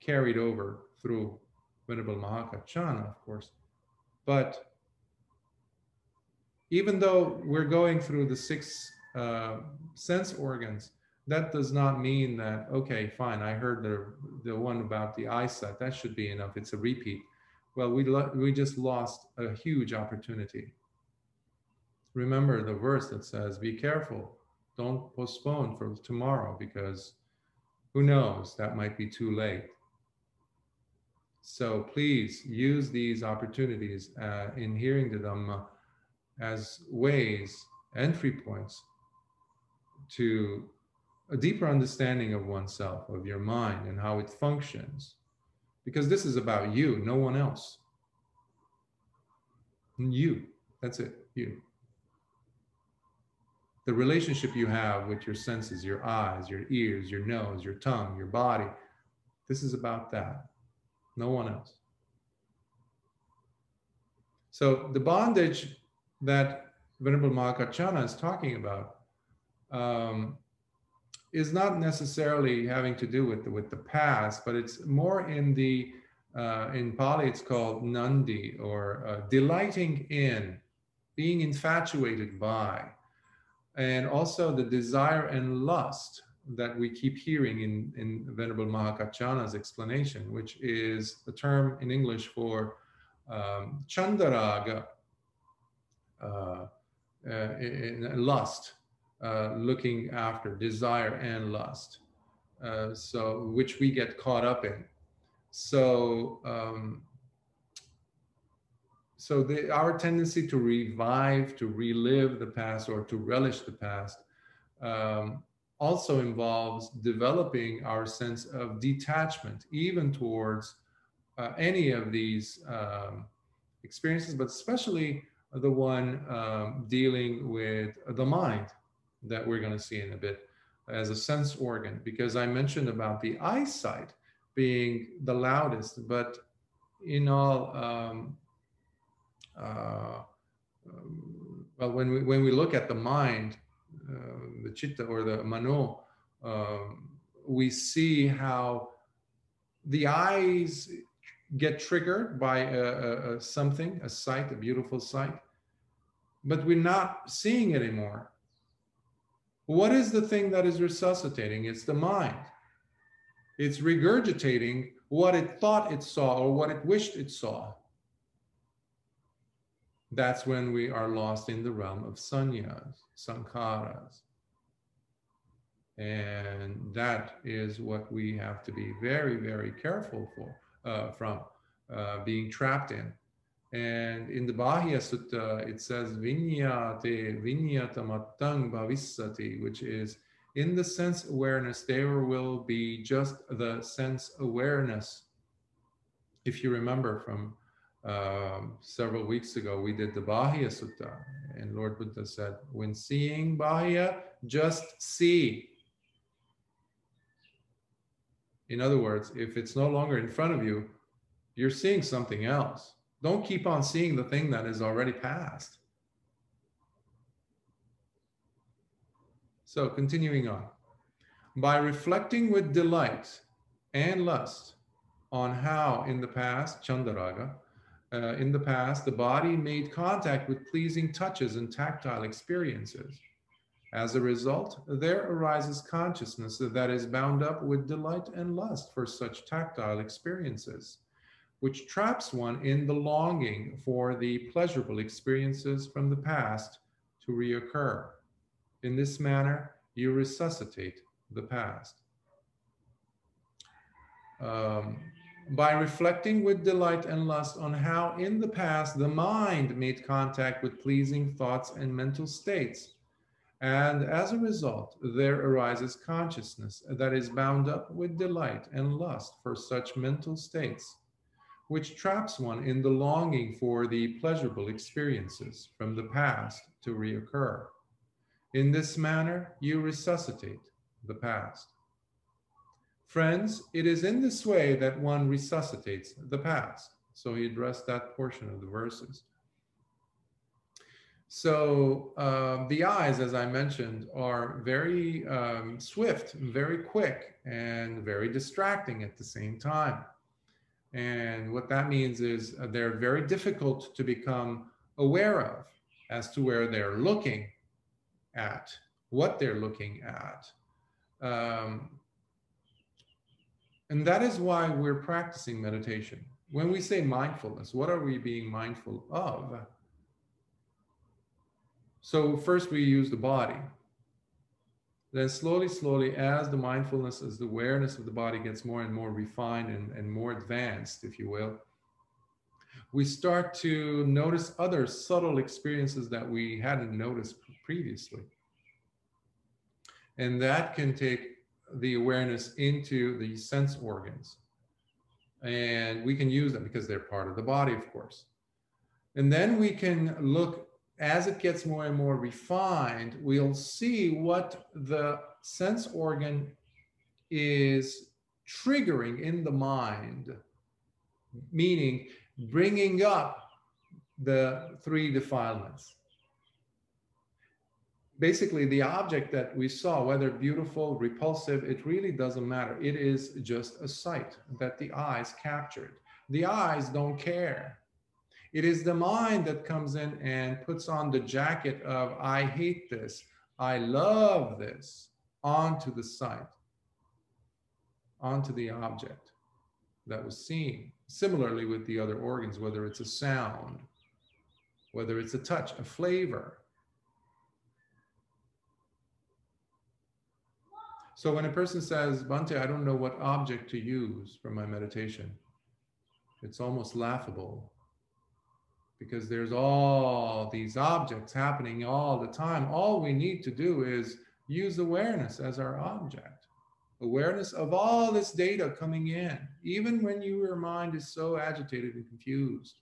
carried over through Venerable Mahakaccana, of course. But even though we're going through the six uh, sense organs, that does not mean that okay fine i heard the the one about the eyesight that should be enough it's a repeat. Well we lo- we just lost a huge opportunity. Remember the verse that says be careful don't postpone for tomorrow because who knows that might be too late so please use these opportunities uh, in hearing the dhamma as ways entry points to a deeper understanding of oneself, of your mind, and how it functions. Because this is about you, no one else. You, that's it, you. The relationship you have with your senses, your eyes, your ears, your nose, your tongue, your body, this is about that, no one else. So the bondage that Venerable Mahakaccana is talking about um, is not necessarily having to do with the, with the past, but it's more in the uh, in Pali it's called nandi or uh, delighting in, being infatuated by, and also the desire and lust that we keep hearing in, in Venerable Mahakaccana's explanation, which is a term in English for um, chandaraga, uh, uh lust, uh, looking after desire and lust uh, so which we get caught up in. So um, so the, our tendency to revive to relive the past or to relish the past um, also involves developing our sense of detachment even towards uh, any of these um, experiences but especially the one um, dealing with the mind that we're going to see in a bit as a sense organ. Because I mentioned about the eyesight being the loudest, but in all, um, uh, um, well, when we when we look at the mind, the chitta or the mano, um, we see how the eyes get triggered by a, a, a something, a sight, a beautiful sight, but we're not seeing it anymore what is the thing that is resuscitating? It's the mind. It's regurgitating what it thought it saw or what it wished it saw. That's when we are lost in the realm of sannyas, sankharas. And that is what we have to be very, very careful for. uh, from, uh, being trapped in. And in the Bahya Sutta, it says vinyate vinyatamattang bhavissati, which is in the sense awareness, there will be just the sense awareness. If you remember from um, several weeks ago, we did the Bahya Sutta, and Lord Buddha said, when seeing Bahya, just see. In other words, if it's no longer in front of you, you're seeing something else. Don't keep on seeing the thing that is already past. So, continuing on. By reflecting with delight and lust on how in the past, Chandaraga, uh, in the past, the body made contact with pleasing touches and tactile experiences. As a result, there arises consciousness that is bound up with delight and lust for such tactile experiences, which traps one in the longing for the pleasurable experiences from the past to reoccur. In this manner, you resuscitate the past. Um, by reflecting with delight and lust on how in the past the mind made contact with pleasing thoughts and mental states. And as a result, there arises consciousness that is bound up with delight and lust for such mental states, which traps one in the longing for the pleasurable experiences from the past to reoccur. In this manner, you resuscitate the past. Friends, it is in this way that one resuscitates the past. So he addressed that portion of the verses. So uh, the eyes, as I mentioned, are very um, swift, very quick, and very distracting at the same time. And what that means is uh, they're very difficult to become aware of as to where they're looking at, what they're looking at. Um, and that is why we're practicing meditation. When we say mindfulness, what are we being mindful of? So, first we use the body. Then, slowly, slowly, as the mindfulness, as the awareness of the body gets more and more refined and, and more advanced, if you will, we start to notice other subtle experiences that we hadn't noticed previously. And that can take the awareness into the sense organs. And we can use them because they're part of the body, of course. And then we can look as it gets more and more refined, we'll see what the sense organ is triggering in the mind, meaning bringing up the three defilements basically the object that we saw, whether beautiful, repulsive, it really doesn't matter. It is just a sight that the eyes captured. The eyes don't care. It is the mind that comes in and puts on the jacket of, I hate this, I love this, onto the sight, onto the object that was seen. Similarly, with the other organs, whether it's a sound, whether it's a touch, a flavor, So when a person says, Bhante, I don't know what object to use for my meditation, it's almost laughable because there's all these objects happening all the time. All we need to do is use awareness as our object. Awareness of all this data coming in, even when your mind is so agitated and confused.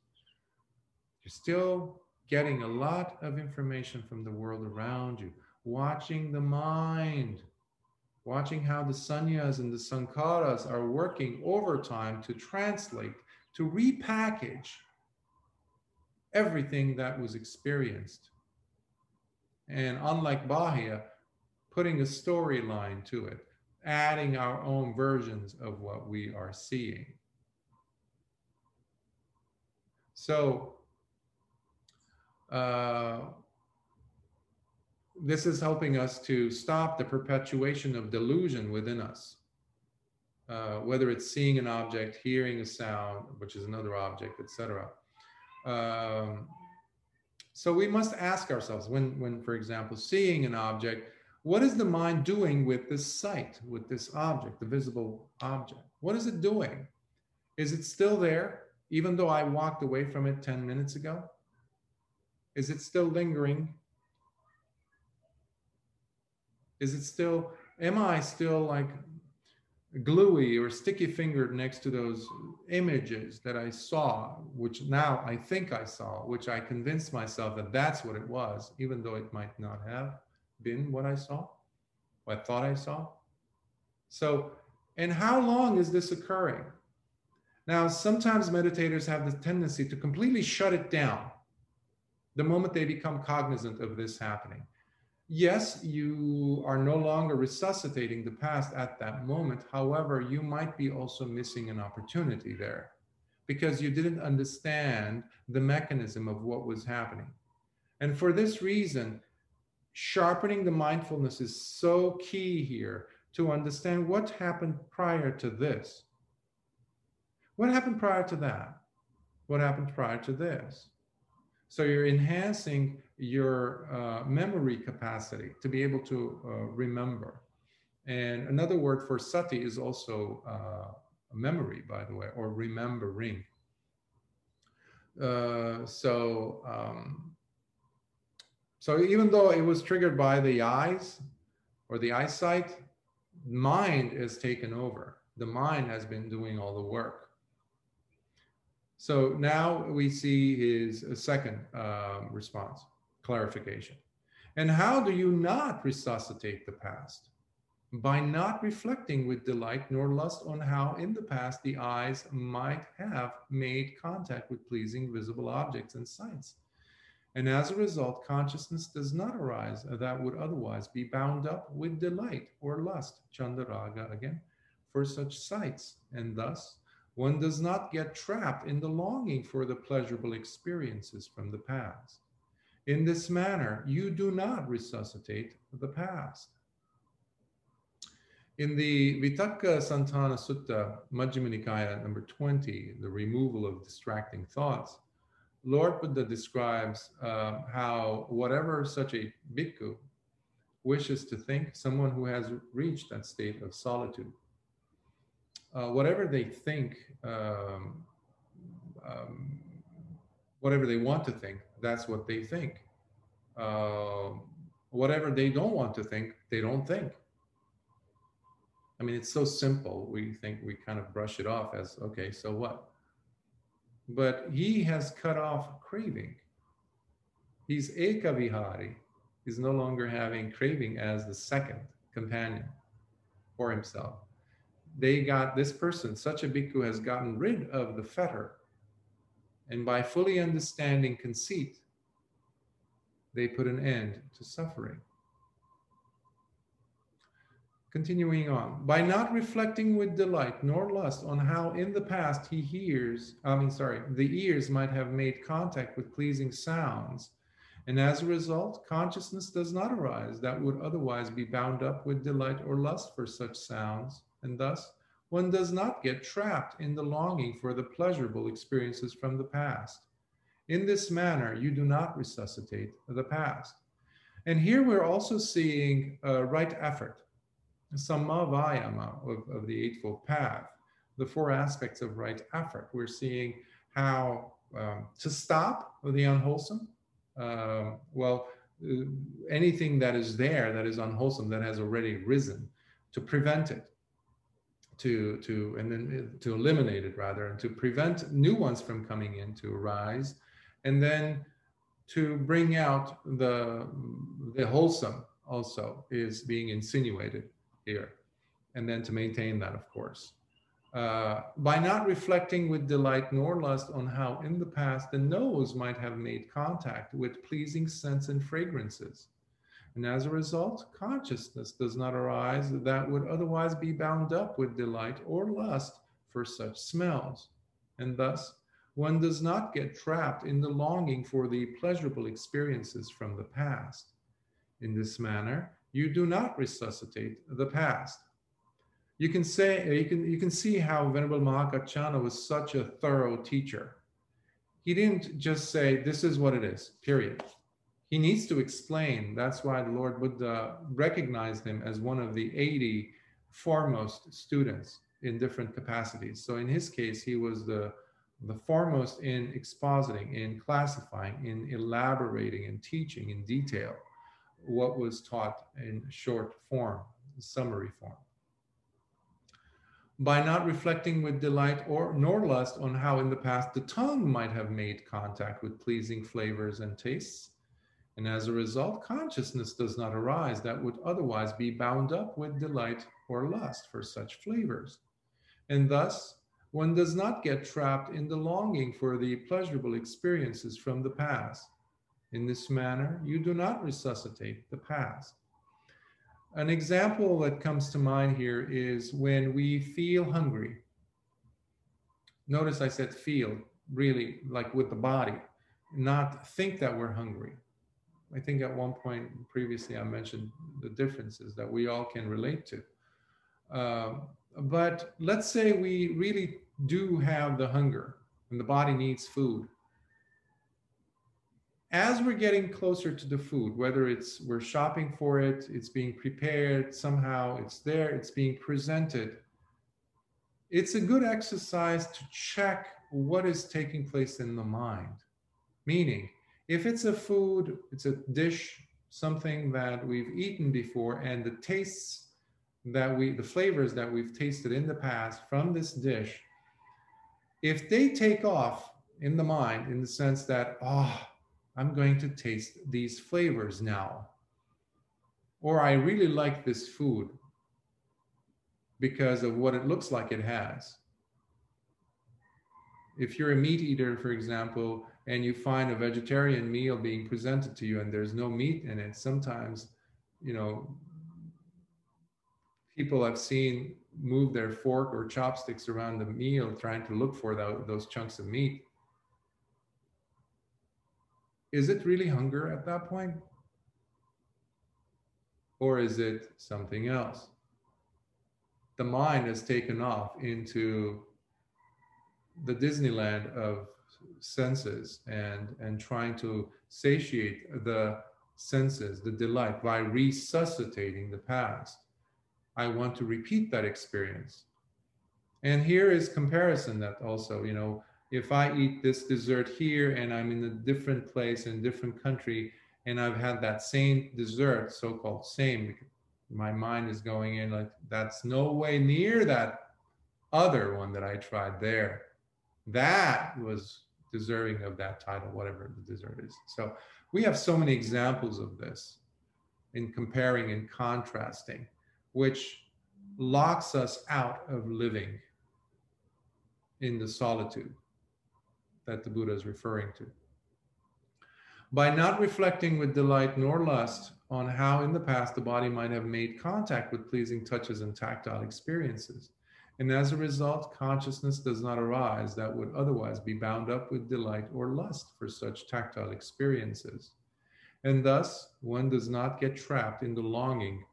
You're still getting a lot of information from the world around you, watching the mind watching how the sannyas and the sankharas are working overtime to translate, to repackage everything that was experienced. And unlike Bahia, putting a storyline to it, adding our own versions of what we are seeing. So, uh, this is helping us to stop the perpetuation of delusion within us. Uh, whether it's seeing an object, hearing a sound, which is another object, etc. Um, so we must ask ourselves when, when, for example, seeing an object, what is the mind doing with this sight, with this object, the visible object? What is it doing? Is it still there, even though I walked away from it 10 minutes ago? Is it still lingering? Is it still, am I still like gluey or sticky fingered next to those images that I saw, which now I think I saw, which I convinced myself that that's what it was, even though it might not have been what I saw, what I thought I saw. So, and how long is this occurring? Now, sometimes meditators have the tendency to completely shut it down the moment they become cognizant of this happening yes, you are no longer resuscitating the past at that moment. However, you might be also missing an opportunity there because you didn't understand the mechanism of what was happening. And for this reason, sharpening the mindfulness is so key here to understand what happened prior to this. What happened prior to that? What happened prior to this? So you're enhancing your uh, memory capacity to be able to uh, remember. And another word for sati is also uh, memory, by the way, or remembering. Uh, so, um, so even though it was triggered by the eyes or the eyesight, mind is taken over. The mind has been doing all the work. So now we see his uh, second um, response, clarification. And how do you not resuscitate the past? By not reflecting with delight nor lust on how in the past the eyes might have made contact with pleasing visible objects and sights. And as a result, consciousness does not arise that would otherwise be bound up with delight or lust, chandaraga again, for such sights, and thus one does not get trapped in the longing for the pleasurable experiences from the past. In this manner, you do not resuscitate the past. In the Vitakka Santhana Sutta, Majjhima Nikaya number 20, the removal of distracting thoughts, Lord Buddha describes uh, how whatever such a bhikkhu wishes to think, someone who has reached that state of solitude, uh, whatever they think, um, um, whatever they want to think, that's what they think. Uh, whatever they don't want to think, they don't think. I mean, it's so simple. We think we kind of brush it off as, okay, so what? But he has cut off craving. He's ekavihari. He's no longer having craving as the second companion for himself they got this person, such a bhikkhu has gotten rid of the fetter. And by fully understanding conceit, they put an end to suffering. Continuing on, by not reflecting with delight nor lust on how in the past he hears, I mean, sorry, the ears might have made contact with pleasing sounds. And as a result, consciousness does not arise that would otherwise be bound up with delight or lust for such sounds and thus one does not get trapped in the longing for the pleasurable experiences from the past. In this manner, you do not resuscitate the past. And here we're also seeing uh, right effort, samma vayama of, of the Eightfold Path, the four aspects of right effort. We're seeing how um, to stop the unwholesome. Um, well, uh, anything that is there that is unwholesome, that has already risen, to prevent it to to and then to eliminate it rather and to prevent new ones from coming in to arise and then to bring out the the wholesome also is being insinuated here and then to maintain that of course. Uh, by not reflecting with delight nor lust on how in the past the nose might have made contact with pleasing scents and fragrances and as a result, consciousness does not arise that would otherwise be bound up with delight or lust for such smells. And thus, one does not get trapped in the longing for the pleasurable experiences from the past. In this manner, you do not resuscitate the past. You can say uh, you can you can see how Venerable Mahakaccana was such a thorough teacher. He didn't just say this is what it is, period he needs to explain. That's why the Lord Buddha uh, recognized him as one of the 80 foremost students in different capacities. So in his case, he was the the foremost in expositing, in classifying, in elaborating and teaching in detail what was taught in short form, summary form. By not reflecting with delight or nor lust on how in the past the tongue might have made contact with pleasing flavors and tastes, and as a result, consciousness does not arise that would otherwise be bound up with delight or lust for such flavors. And thus, one does not get trapped in the longing for the pleasurable experiences from the past. In this manner, you do not resuscitate the past. An example that comes to mind here is when we feel hungry. Notice I said feel, really like with the body, not think that we're hungry. I think at one point previously I mentioned the differences that we all can relate to. Um, but let's say we really do have the hunger and the body needs food. As we're getting closer to the food, whether it's we're shopping for it, it's being prepared, somehow it's there, it's being presented, it's a good exercise to check what is taking place in the mind. Meaning, if it's a food, it's a dish, something that we've eaten before, and the tastes that we, the flavors that we've tasted in the past from this dish, if they take off in the mind in the sense that, oh, I'm going to taste these flavors now, or I really like this food because of what it looks like it has. If you're a meat eater, for example, and you find a vegetarian meal being presented to you and there's no meat in it, sometimes, you know, people I've seen move their fork or chopsticks around the meal trying to look for those chunks of meat. Is it really hunger at that point? Or is it something else? The mind has taken off into the Disneyland of senses and, and trying to satiate the senses, the delight by resuscitating the past. I want to repeat that experience. And here is comparison that also, you know, if I eat this dessert here and I'm in a different place in a different country and I've had that same dessert, so called same, my mind is going in like, that's no way near that other one that I tried there. That was deserving of that title, whatever the dessert is. So we have so many examples of this in comparing and contrasting which locks us out of living in the solitude that the Buddha is referring to. By not reflecting with delight nor lust on how in the past the body might have made contact with pleasing touches and tactile experiences. And as a result, consciousness does not arise that would otherwise be bound up with delight or lust for such tactile experiences. And thus, one does not get trapped in the longing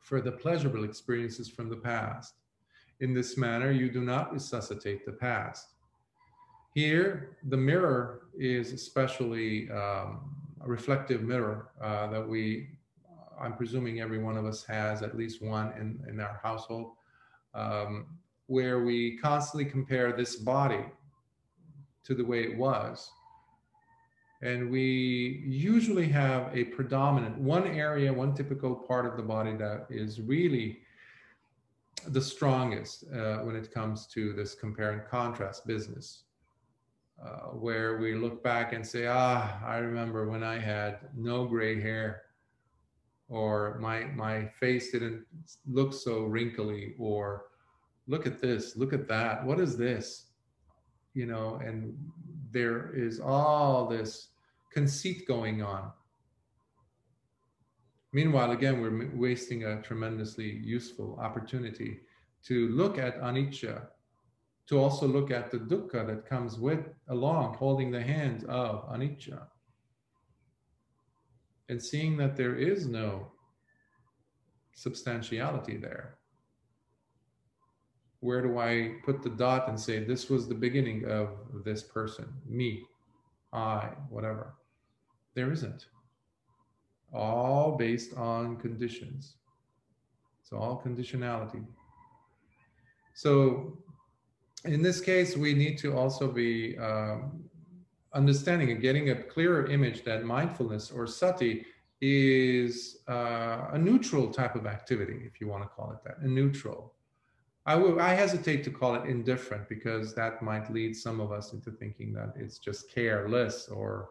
for the pleasurable experiences from the past. In this manner, you do not resuscitate the past. Here, the mirror is especially um, a reflective mirror uh, that we, I'm presuming every one of us has at least one in, in our household, um, where we constantly compare this body to the way it was. And we usually have a predominant one area, one typical part of the body that is really the strongest uh, when it comes to this compare and contrast business, uh, where we look back and say, ah, I remember when I had no gray hair, or my my face didn't look so wrinkly, or look at this, look at that, what is this, you know, and there is all this conceit going on. Meanwhile, again, we're wasting a tremendously useful opportunity to look at anicca, to also look at the dukkha that comes with along holding the hand of anicca, and seeing that there is no substantiality there. Where do I put the dot and say, this was the beginning of this person, me, I, whatever? There isn't. All based on conditions. It's all conditionality. So in this case, we need to also be um, understanding and getting a clearer image that mindfulness or sati is uh, a neutral type of activity, if you want to call it that, a neutral. I, I hesitate to call it indifferent because that might lead some of us into thinking that it's just careless or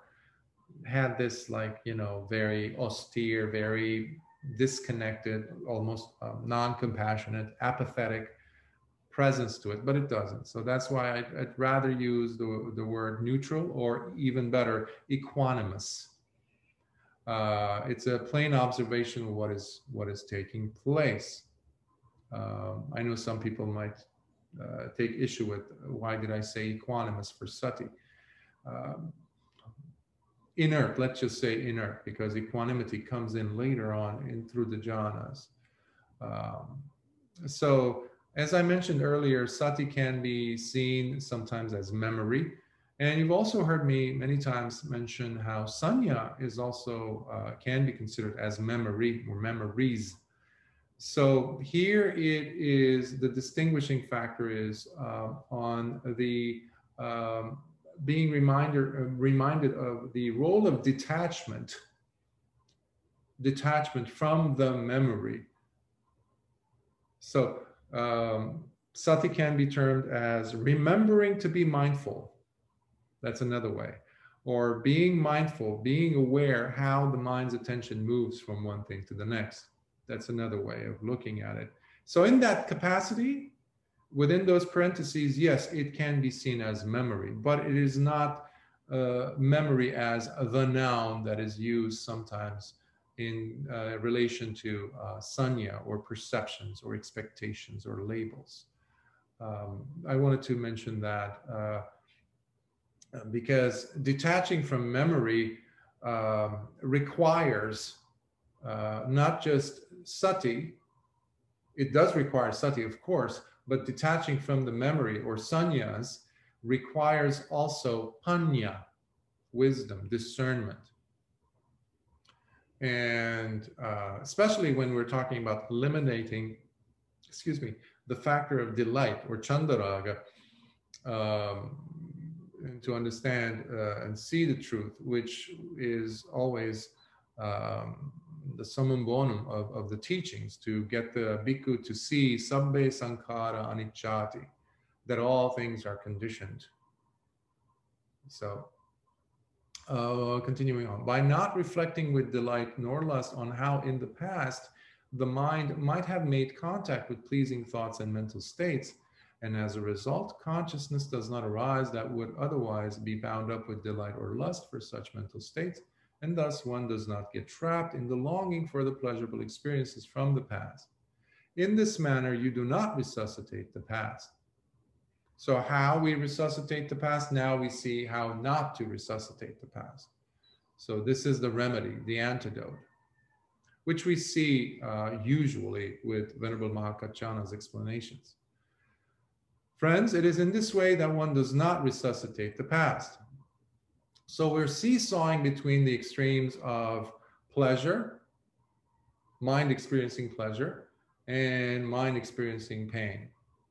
had this like, you know, very austere, very disconnected, almost um, non compassionate, apathetic presence to it, but it doesn't. So that's why I'd, I'd, rather use the, the word neutral or even better, equanimous. Uh, it's a plain observation of what is what is taking place. Um, I know some people might uh, take issue with why did I say equanimous for sati? Um, inert, let's just say inert, because equanimity comes in later on in through the jhanas. Um, so as I mentioned earlier, sati can be seen sometimes as memory. And you've also heard me many times mention how sanya is also uh, can be considered as memory or memories. So here it is the distinguishing factor is uh, on the um, being reminder, uh, reminded of the role of detachment, detachment from the memory. So um, sati can be termed as remembering to be mindful. That's another way. Or being mindful, being aware how the mind's attention moves from one thing to the next. That's another way of looking at it. So, in that capacity, within those parentheses, yes, it can be seen as memory, but it is not uh, memory as the noun that is used sometimes in uh, relation to uh, sanya or perceptions or expectations or labels. Um, I wanted to mention that uh, because detaching from memory um, requires uh, not just sati, it does require sati, of course, but detaching from the memory or sanyas requires also panya, wisdom, discernment and uh, especially when we're talking about eliminating, excuse me, the factor of delight or chandaraga, um, to understand uh, and see the truth, which is always um, the summum bonum of, of the teachings, to get the bhikkhu to see sabbe sankhara anicchati, that all things are conditioned. So uh, continuing on, by not reflecting with delight nor lust on how in the past the mind might have made contact with pleasing thoughts and mental states, and as a result, consciousness does not arise that would otherwise be bound up with delight or lust for such mental states, and thus one does not get trapped in the longing for the pleasurable experiences from the past. In this manner, you do not resuscitate the past. So, how we resuscitate the past, now we see how not to resuscitate the past. So, this is the remedy, the antidote, which we see uh, usually with Venerable Mahakaccana's explanations. Friends, it is in this way that one does not resuscitate the past. So, we're seesawing between the extremes of pleasure, mind experiencing pleasure, and mind experiencing pain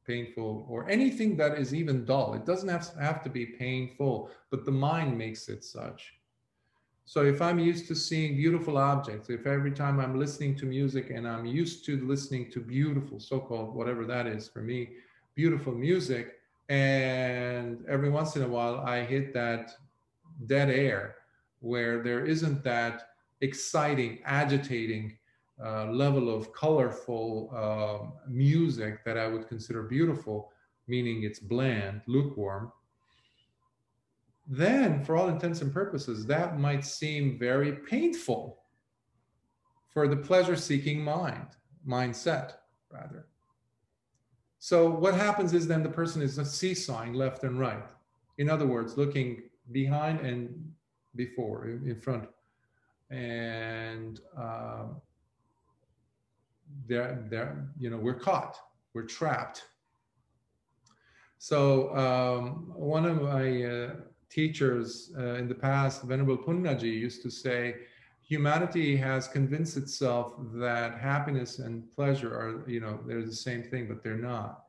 painful or anything that is even dull. It doesn't have, have to be painful, but the mind makes it such. So if I'm used to seeing beautiful objects, if every time I'm listening to music and I'm used to listening to beautiful, so called, whatever that is for me, beautiful music, and every once in a while I hit that dead air where there isn't that exciting, agitating, uh, level of colorful uh, music that I would consider beautiful, meaning it's bland, lukewarm, then for all intents and purposes, that might seem very painful for the pleasure seeking mind, mindset, rather. So, what happens is then the person is a seesawing left and right. In other words, looking behind and before, in front. And uh, they're, they're, you know, we're caught, we're trapped. So um, one of my uh, teachers uh, in the past, Venerable Punnaji, used to say, humanity has convinced itself that happiness and pleasure are, you know, they're the same thing, but they're not.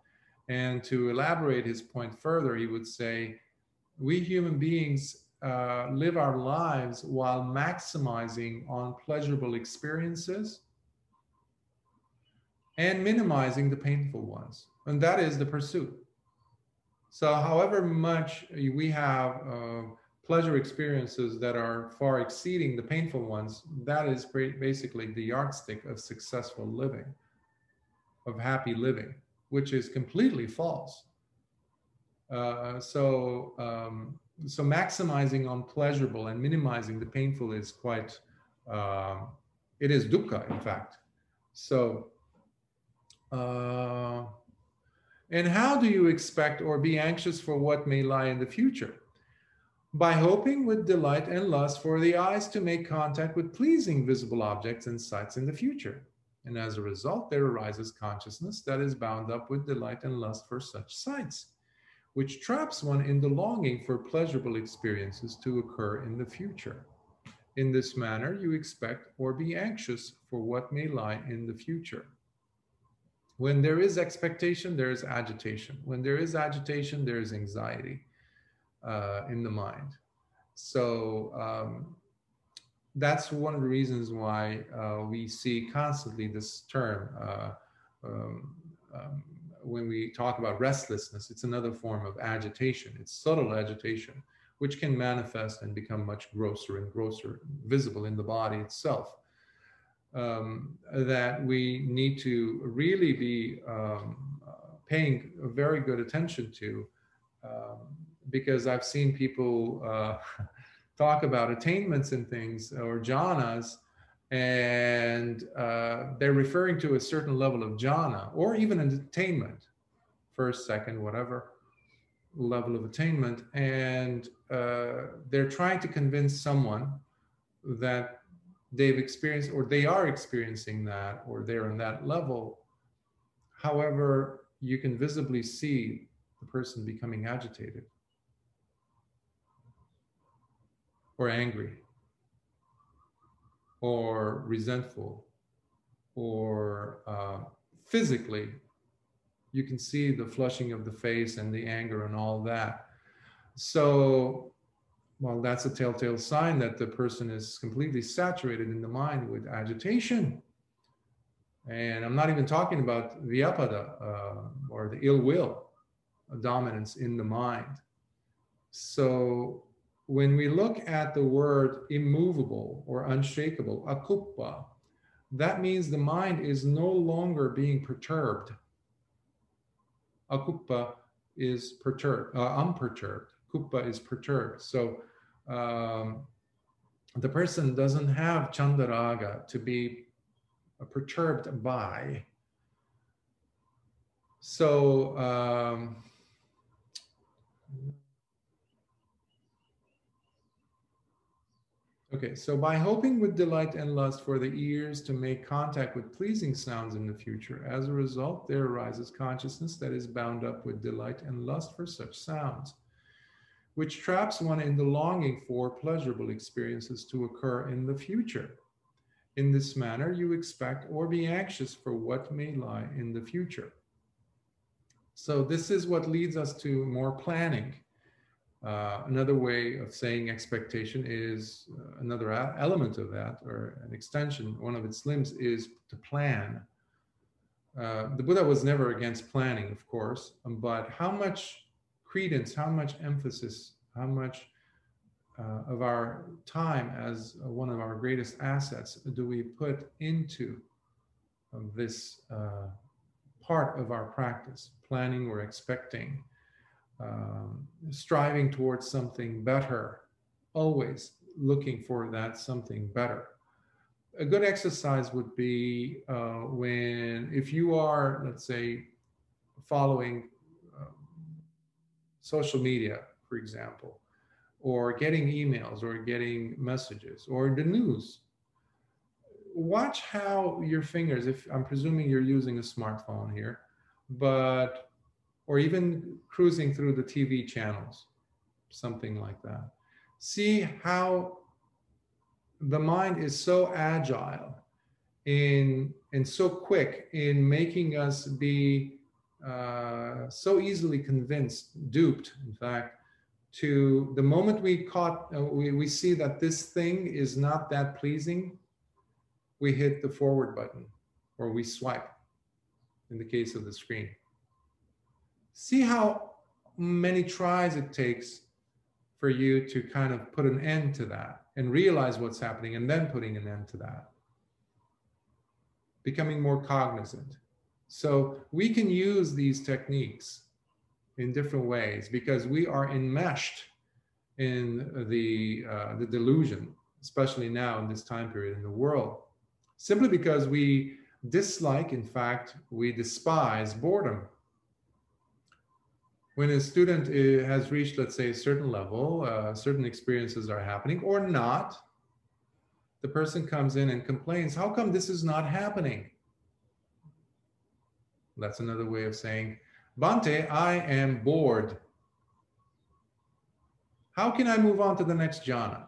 And to elaborate his point further, he would say, we human beings uh, live our lives while maximizing on pleasurable experiences and minimizing the painful ones. And that is the pursuit. So, however much we have uh, pleasure experiences that are far exceeding the painful ones, that is basically the yardstick of successful living, of happy living, which is completely false. Uh, so, um, so maximizing on pleasurable and minimizing the painful is quite, uh, it is dukkha, in fact. So, uh, and how do you expect or be anxious for what may lie in the future? By hoping with delight and lust for the eyes to make contact with pleasing visible objects and sights in the future. And as a result, there arises consciousness that is bound up with delight and lust for such sights, which traps one in the longing for pleasurable experiences to occur in the future. In this manner, you expect or be anxious for what may lie in the future. When there is expectation, there is agitation. When there is agitation, there is anxiety uh, in the mind. So um, that's one of the reasons why uh, we see constantly this term uh, um, um, when we talk about restlessness. It's another form of agitation. It's subtle agitation, which can manifest and become much grosser and grosser, visible in the body itself um, that we need to really be um, paying very good attention to um, because I've seen people uh, talk about attainments and things or jhanas and uh, they're referring to a certain level of jhana or even an attainment first second whatever level of attainment and uh, they're trying to convince someone that they've experienced or they are experiencing that or they're on that level. However, you can visibly see the person becoming agitated or angry or resentful or uh, physically you can see the flushing of the face and the anger and all that so well, that's a telltale sign that the person is completely saturated in the mind with agitation. And I'm not even talking about vyapada uh, or the ill will, dominance in the mind. So when we look at the word immovable or unshakable, akuppa, that means the mind is no longer being perturbed. Akuppa is perturbed, uh, unperturbed. Kuppa is perturbed. So um, the person doesn't have chandaraga to be perturbed by. So, um, okay, so by hoping with delight and lust for the ears to make contact with pleasing sounds in the future, as a result, there arises consciousness that is bound up with delight and lust for such sounds which traps one in the longing for pleasurable experiences to occur in the future. In this manner, you expect or be anxious for what may lie in the future. So, this is what leads us to more planning. Uh, another way of saying expectation is uh, another a- element of that, or an extension, one of its limbs is to plan. Uh, the Buddha was never against planning, of course, but how much credence, how much emphasis, how much uh, of our time as one of our greatest assets do we put into uh, this uh, part of our practice, planning or expecting, um, striving towards something better, always looking for that something better. A good exercise would be uh, when, if you are, let's say, following social media, for example, or getting emails or getting messages or the news. Watch how your fingers, if I'm presuming you're using a smartphone here, but, or even cruising through the TV channels, something like that. See how the mind is so agile in and so quick in making us be uh, so easily convinced, duped, in fact, to the moment we caught, uh, we, we see that this thing is not that pleasing, we hit the forward button or we swipe in the case of the screen. See how many tries it takes for you to kind of put an end to that and realize what's happening and then putting an end to that. Becoming more cognizant. So we can use these techniques in different ways because we are enmeshed in the, uh, the delusion, especially now in this time period in the world, simply because we dislike, in fact, we despise boredom. When a student uh, has reached, let's say, a certain level, uh, certain experiences are happening or not, the person comes in and complains, How come this is not happening? That's another way of saying, Bhante, I am bored. How can I move on to the next jhana?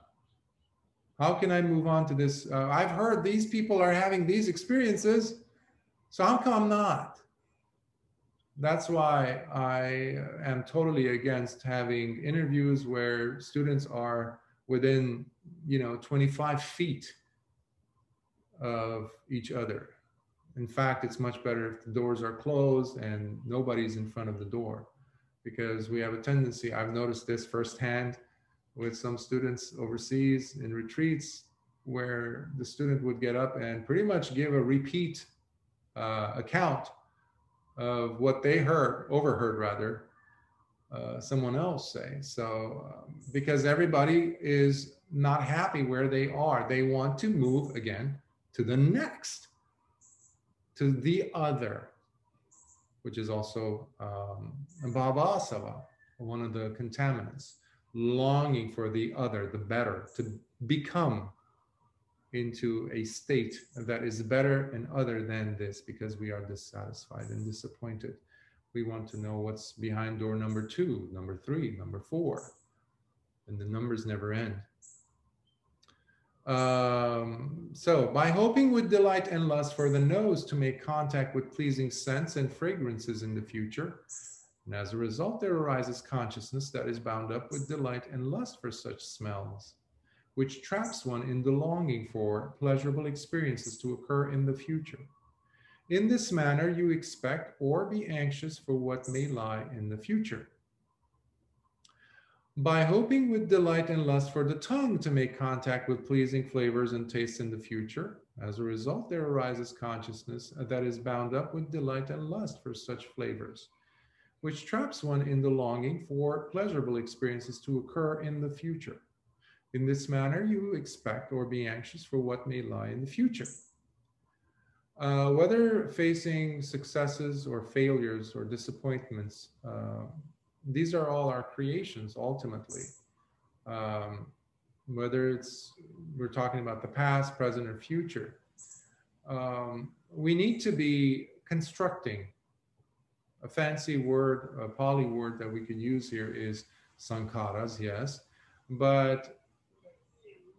How can I move on to this? Uh, I've heard these people are having these experiences, so how come I'm not? That's why I am totally against having interviews where students are within, you know, 25 feet of each other. In fact, it's much better if the doors are closed and nobody's in front of the door because we have a tendency, I've noticed this firsthand with some students overseas in retreats where the student would get up and pretty much give a repeat uh, account of what they heard, overheard rather, uh, someone else say. So, um, because everybody is not happy where they are, they want to move again to the next to the other, which is also um, one of the contaminants, longing for the other, the better, to become into a state that is better and other than this because we are dissatisfied and disappointed. We want to know what's behind door number two, number three, number four, and the numbers never end. Um, so, by hoping with delight and lust for the nose to make contact with pleasing scents and fragrances in the future, and as a result, there arises consciousness that is bound up with delight and lust for such smells, which traps one in the longing for pleasurable experiences to occur in the future. In this manner, you expect or be anxious for what may lie in the future by hoping with delight and lust for the tongue to make contact with pleasing flavors and tastes in the future. As a result, there arises consciousness that is bound up with delight and lust for such flavors, which traps one in the longing for pleasurable experiences to occur in the future. In this manner, you expect or be anxious for what may lie in the future. Uh, whether facing successes or failures or disappointments, uh, these are all our creations ultimately. Um, whether it's we're talking about the past, present, or future. Um, we need to be constructing. A fancy word, a Pali word that we can use here is sankharas, yes, but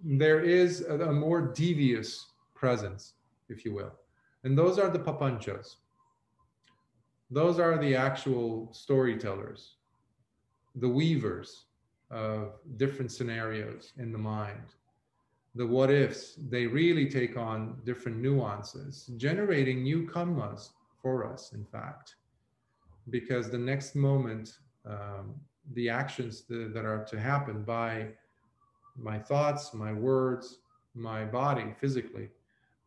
there is a, a more devious presence, if you will. And those are the papanchas. Those are the actual storytellers the weavers of different scenarios in the mind. The what ifs, they really take on different nuances, generating new karmas for us, in fact. Because the next moment, um, the actions that, that are to happen by my thoughts, my words, my body physically,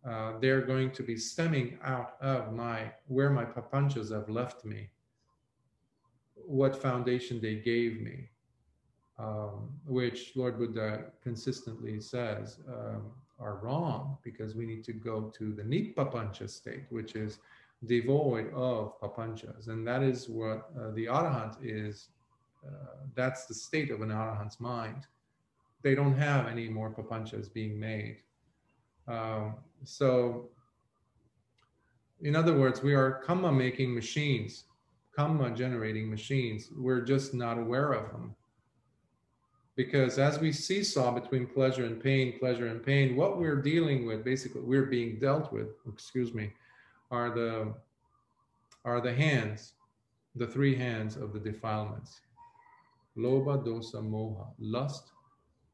uh, they're going to be stemming out of my where my papanchas have left me what foundation they gave me, um, which Lord Buddha consistently says um, are wrong because we need to go to the Nippapancha state, which is devoid of papanchas. And that is what uh, the Arahant is. Uh, that's the state of an Arahant's mind. They don't have any more papanchas being made. Um, so, in other words, we are karma making machines karma generating machines. We're just not aware of them. Because as we seesaw between pleasure and pain, pleasure and pain, what we're dealing with, basically, we're being dealt with, excuse me, are the are the hands the three hands of the defilements Lobha, dosa, moha, lust,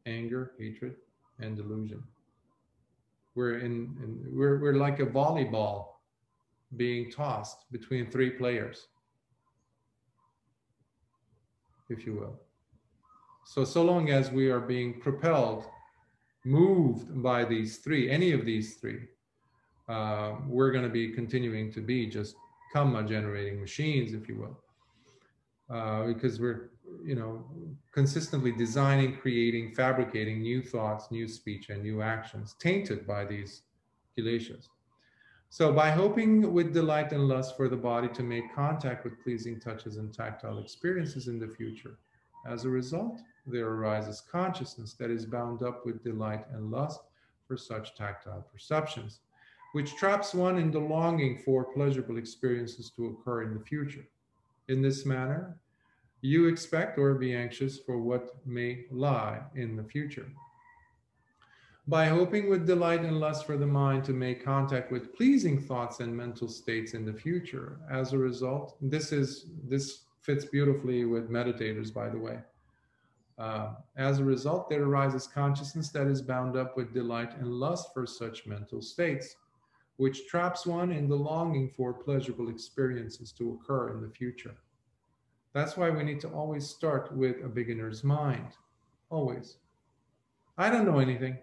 anger, hatred, and delusion. We're in, in we're, we're like a volleyball being tossed between three players, if you will. So, so long as we are being propelled, moved by these three, any of these three, uh, we're going to be continuing to be just karma generating machines, if you will. Uh, because we're, you know, consistently designing, creating, fabricating new thoughts, new speech, and new actions tainted by these kileshas. So, by hoping with delight and lust for the body to make contact with pleasing touches and tactile experiences in the future, as a result, there arises consciousness that is bound up with delight and lust for such tactile perceptions, which traps one in the longing for pleasurable experiences to occur in the future. In this manner, you expect or be anxious for what may lie in the future. By hoping with delight and lust for the mind to make contact with pleasing thoughts and mental states in the future, as a result, this is this fits beautifully with meditators, by the way. Uh, as a result, there arises consciousness that is bound up with delight and lust for such mental states, which traps one in the longing for pleasurable experiences to occur in the future. That's why we need to always start with a beginner's mind. Always. I don't know anything.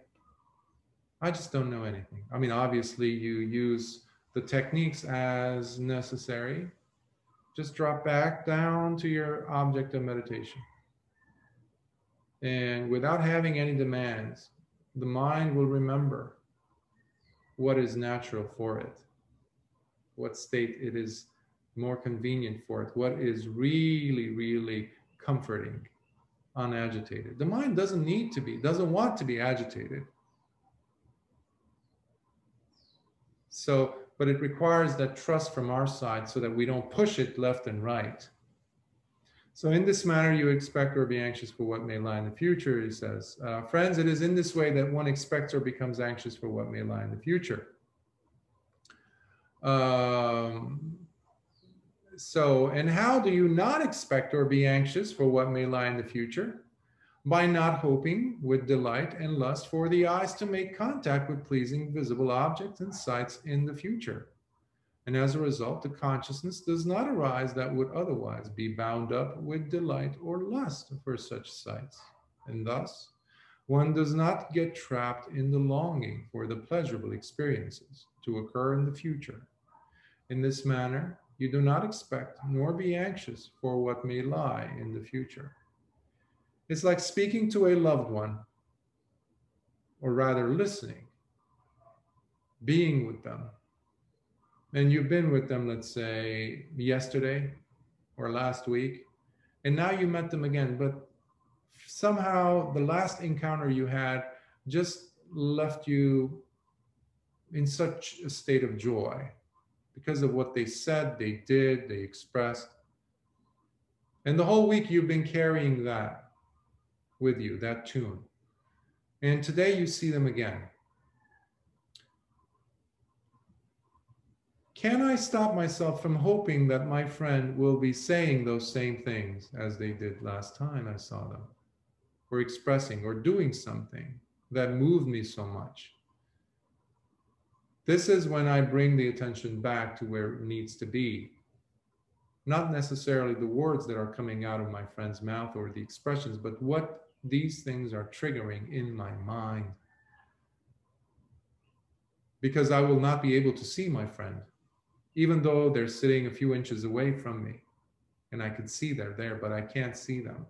I just don't know anything. I mean, obviously, you use the techniques as necessary. Just drop back down to your object of meditation and without having any demands, the mind will remember what is natural for it, what state it is more convenient for it, what is really, really comforting, unagitated. The mind doesn't need to be, doesn't want to be agitated. So, but it requires that trust from our side so that we don't push it left and right. So, in this manner, you expect or be anxious for what may lie in the future, he says. Uh, friends, it is in this way that one expects or becomes anxious for what may lie in the future. Um, so, and how do you not expect or be anxious for what may lie in the future? By not hoping with delight and lust for the eyes to make contact with pleasing visible objects and sights in the future and as a result, the consciousness does not arise that would otherwise be bound up with delight or lust for such sights. And thus, one does not get trapped in the longing for the pleasurable experiences to occur in the future. In this manner, you do not expect nor be anxious for what may lie in the future. It's like speaking to a loved one, or rather listening, being with them, and you've been with them, let's say yesterday or last week, and now you met them again, but somehow the last encounter you had just left you in such a state of joy because of what they said, they did, they expressed. And the whole week you've been carrying that with you, that tune. And today you see them again. Can I stop myself from hoping that my friend will be saying those same things as they did last time I saw them, or expressing or doing something that moved me so much? This is when I bring the attention back to where it needs to be. Not necessarily the words that are coming out of my friend's mouth or the expressions, but what these things are triggering in my mind. Because I will not be able to see my friend even though they're sitting a few inches away from me and I can see they're there, but I can't see them.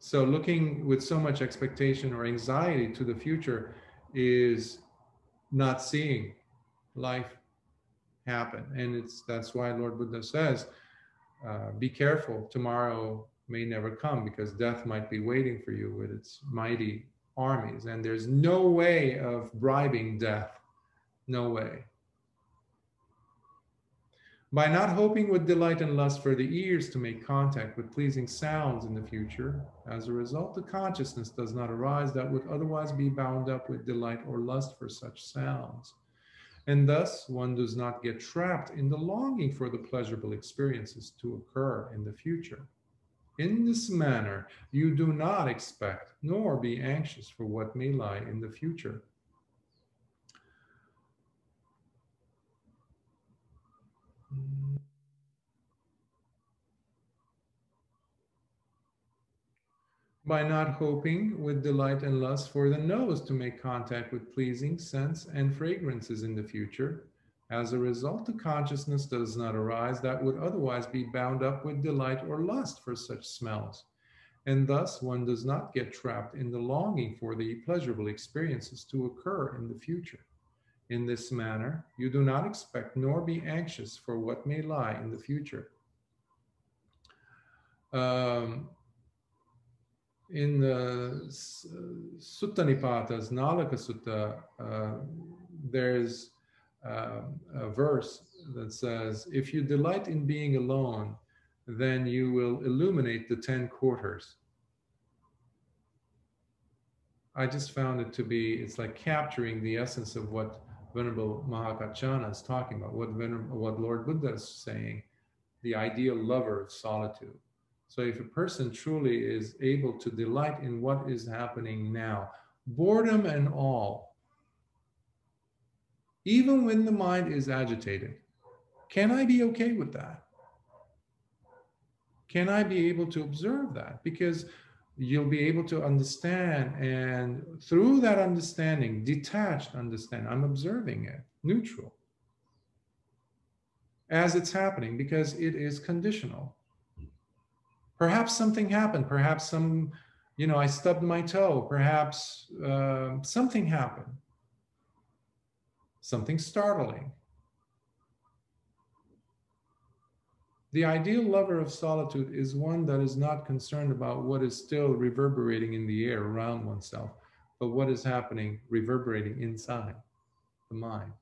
So, looking with so much expectation or anxiety to the future is not seeing life happen. And it's that's why Lord Buddha says, uh, be careful, tomorrow may never come because death might be waiting for you with its mighty armies. And there's no way of bribing death no way. By not hoping with delight and lust for the ears to make contact with pleasing sounds in the future, as a result, the consciousness does not arise that would otherwise be bound up with delight or lust for such sounds. And thus, one does not get trapped in the longing for the pleasurable experiences to occur in the future. In this manner, you do not expect nor be anxious for what may lie in the future. By not hoping with delight and lust for the nose to make contact with pleasing scents and fragrances in the future, as a result, the consciousness does not arise that would otherwise be bound up with delight or lust for such smells. And thus, one does not get trapped in the longing for the pleasurable experiences to occur in the future. In this manner, you do not expect nor be anxious for what may lie in the future. Um, in the Sutta Nipatas, Nalaka Sutta, uh, there's um, a verse that says, If you delight in being alone, then you will illuminate the 10 quarters. I just found it to be, it's like capturing the essence of what Venerable Mahakaccana is talking about, what, Venerable, what Lord Buddha is saying, the ideal lover of solitude. So if a person truly is able to delight in what is happening now, boredom and all, even when the mind is agitated. Can I be okay with that? Can I be able to observe that? Because you'll be able to understand, and through that understanding, detached understand, I'm observing it, neutral, as it's happening, because it is conditional. Perhaps something happened, perhaps some, you know, I stubbed my toe, perhaps uh, something happened something startling. The ideal lover of solitude is one that is not concerned about what is still reverberating in the air around oneself, but what is happening, reverberating inside the mind,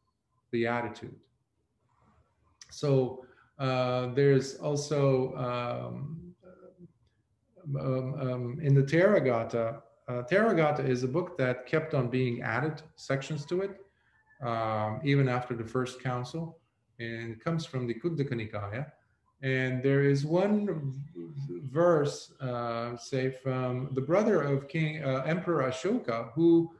the attitude. So uh, there's also um, um, um, in the Therigatha, uh, Therigatha is a book that kept on being added sections to it um, even after the first council, and comes from the Khuddaka Nikaya. And there is one verse, uh, say, from the brother of King uh, Emperor Ashoka, who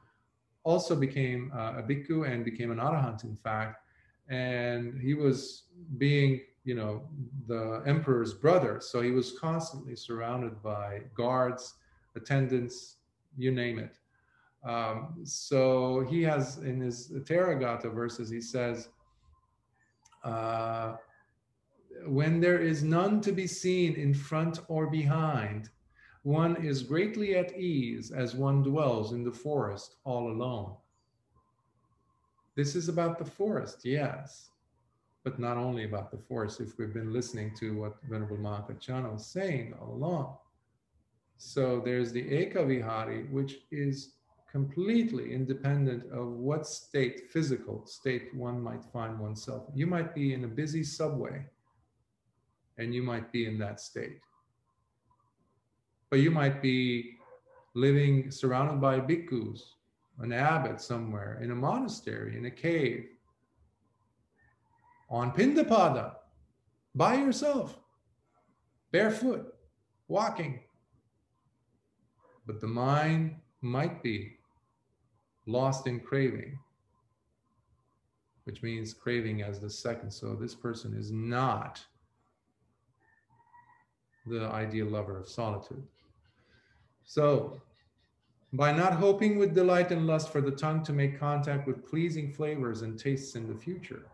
also became uh, a bhikkhu and became an arahant, in fact. And he was being, you know, the emperor's brother. So he was constantly surrounded by guards, attendants, you name it. Um, so he has in his Therigatha verses, he says, uh, when there is none to be seen in front or behind, one is greatly at ease as one dwells in the forest all alone. This is about the forest, yes, but not only about the force, if we've been listening to what Venerable Mahakaccana was saying all along. So there's the Ekavihari, which is completely independent of what state, physical state, one might find oneself. You might be in a busy subway and you might be in that state. But you might be living surrounded by bhikkhus, an abbot somewhere, in a monastery, in a cave, on Pindapata, by yourself, barefoot, walking. But the mind might be lost in craving, which means craving as the second. So this person is not the ideal lover of solitude. So, by not hoping with delight and lust for the tongue to make contact with pleasing flavors and tastes in the future,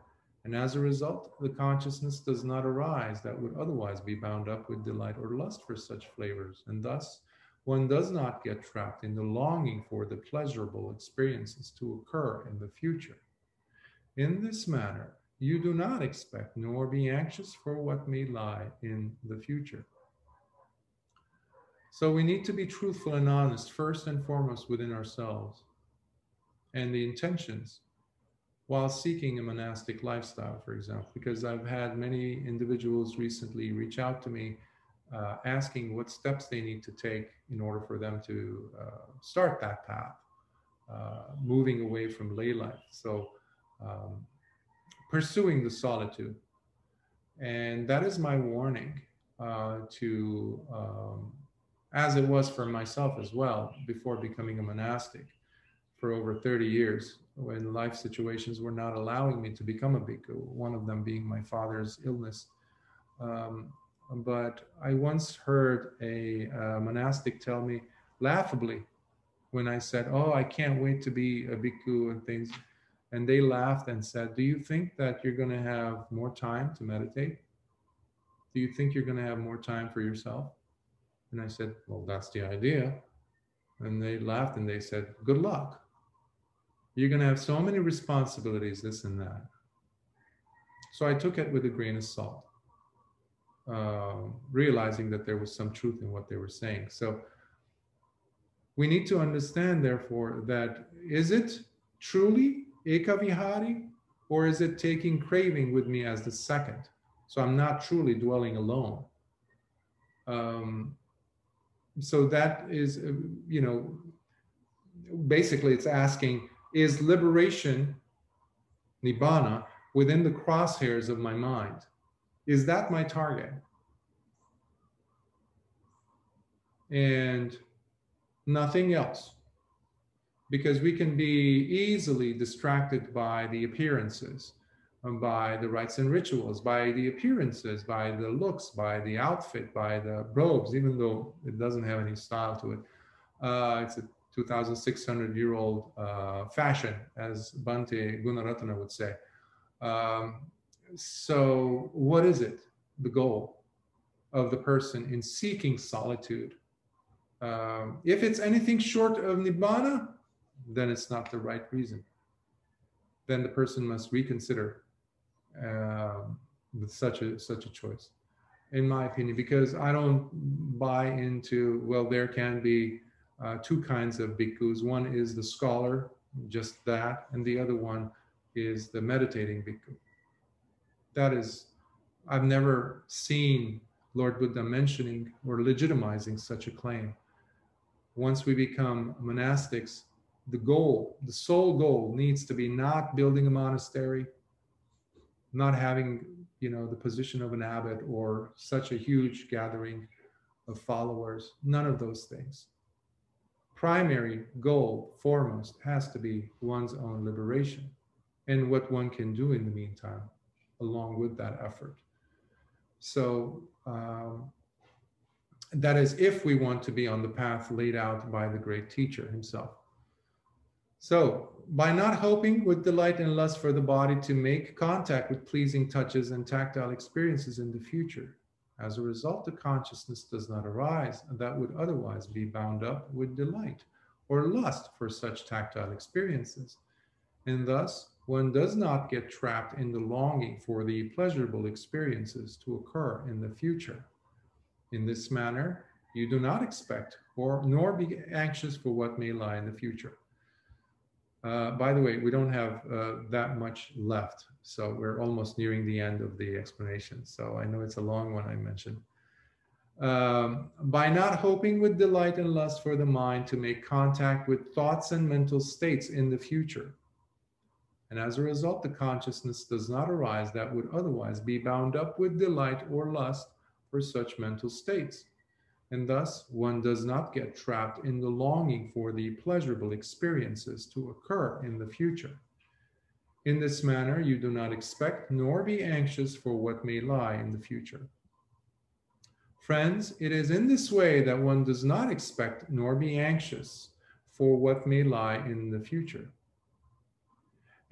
and as a result, the consciousness does not arise that would otherwise be bound up with delight or lust for such flavors, and thus one does not get trapped in the longing for the pleasurable experiences to occur in the future. In this manner, you do not expect nor be anxious for what may lie in the future. So we need to be truthful and honest first and foremost within ourselves and the intentions while seeking a monastic lifestyle, for example, because I've had many individuals recently reach out to me uh, asking what steps they need to take in order for them to uh, start that path, uh, moving away from lay life. So um, pursuing the solitude. And that is my warning uh, to, um, as it was for myself as well, before becoming a monastic for over 30 years, when life situations were not allowing me to become a bhikkhu, one of them being my father's illness. Um, but I once heard a, a monastic tell me laughably when I said, Oh, I can't wait to be a bhikkhu and things. And they laughed and said, Do you think that you're going to have more time to meditate? Do you think you're going to have more time for yourself? And I said, Well, that's the idea. And they laughed and they said, Good luck. You're going to have so many responsibilities, this and that. So I took it with a grain of salt, uh, realizing that there was some truth in what they were saying. So we need to understand, therefore, that is it truly ekavihari or is it taking craving with me as the second? So I'm not truly dwelling alone. Um, so that is, uh, you know, basically it's asking, is liberation, nibbana, within the crosshairs of my mind? Is that my target? And nothing else. Because we can be easily distracted by the appearances, um, by the rites and rituals, by the appearances, by the looks, by the outfit, by the robes, even though it doesn't have any style to it. Uh, it's a 2,600 year old uh, fashion, as Bhante Gunaratana would say. Um, so, what is it, the goal of the person in seeking solitude? Um, if it's anything short of nibbana, then it's not the right reason. Then the person must reconsider with such a such a choice, in my opinion, because I don't buy into well, there can be uh, two kinds of bhikkhus. One is the scholar, just that, and the other one is the meditating bhikkhu. That is, I've never seen Lord Buddha mentioning or legitimizing such a claim once we become monastics, the goal, the sole goal needs to be not building a monastery, not having, you know, the position of an abbot or such a huge gathering of followers, none of those things. Primary goal, foremost, has to be one's own liberation and what one can do in the meantime, along with that effort. So, um, that is, if we want to be on the path laid out by the great teacher himself. So, by not hoping with delight and lust for the body to make contact with pleasing touches and tactile experiences in the future, as a result, the consciousness does not arise that would otherwise be bound up with delight or lust for such tactile experiences. And thus, one does not get trapped in the longing for the pleasurable experiences to occur in the future. In this manner, you do not expect or nor be anxious for what may lie in the future. Uh, by the way, we don't have uh, that much left, so we're almost nearing the end of the explanation. So I know it's a long one I mentioned. Um, by not hoping with delight and lust for the mind to make contact with thoughts and mental states in the future. And as a result, the consciousness does not arise that would otherwise be bound up with delight or lust for such mental states. And thus, one does not get trapped in the longing for the pleasurable experiences to occur in the future. In this manner, you do not expect nor be anxious for what may lie in the future. Friends, it is in this way that one does not expect nor be anxious for what may lie in the future.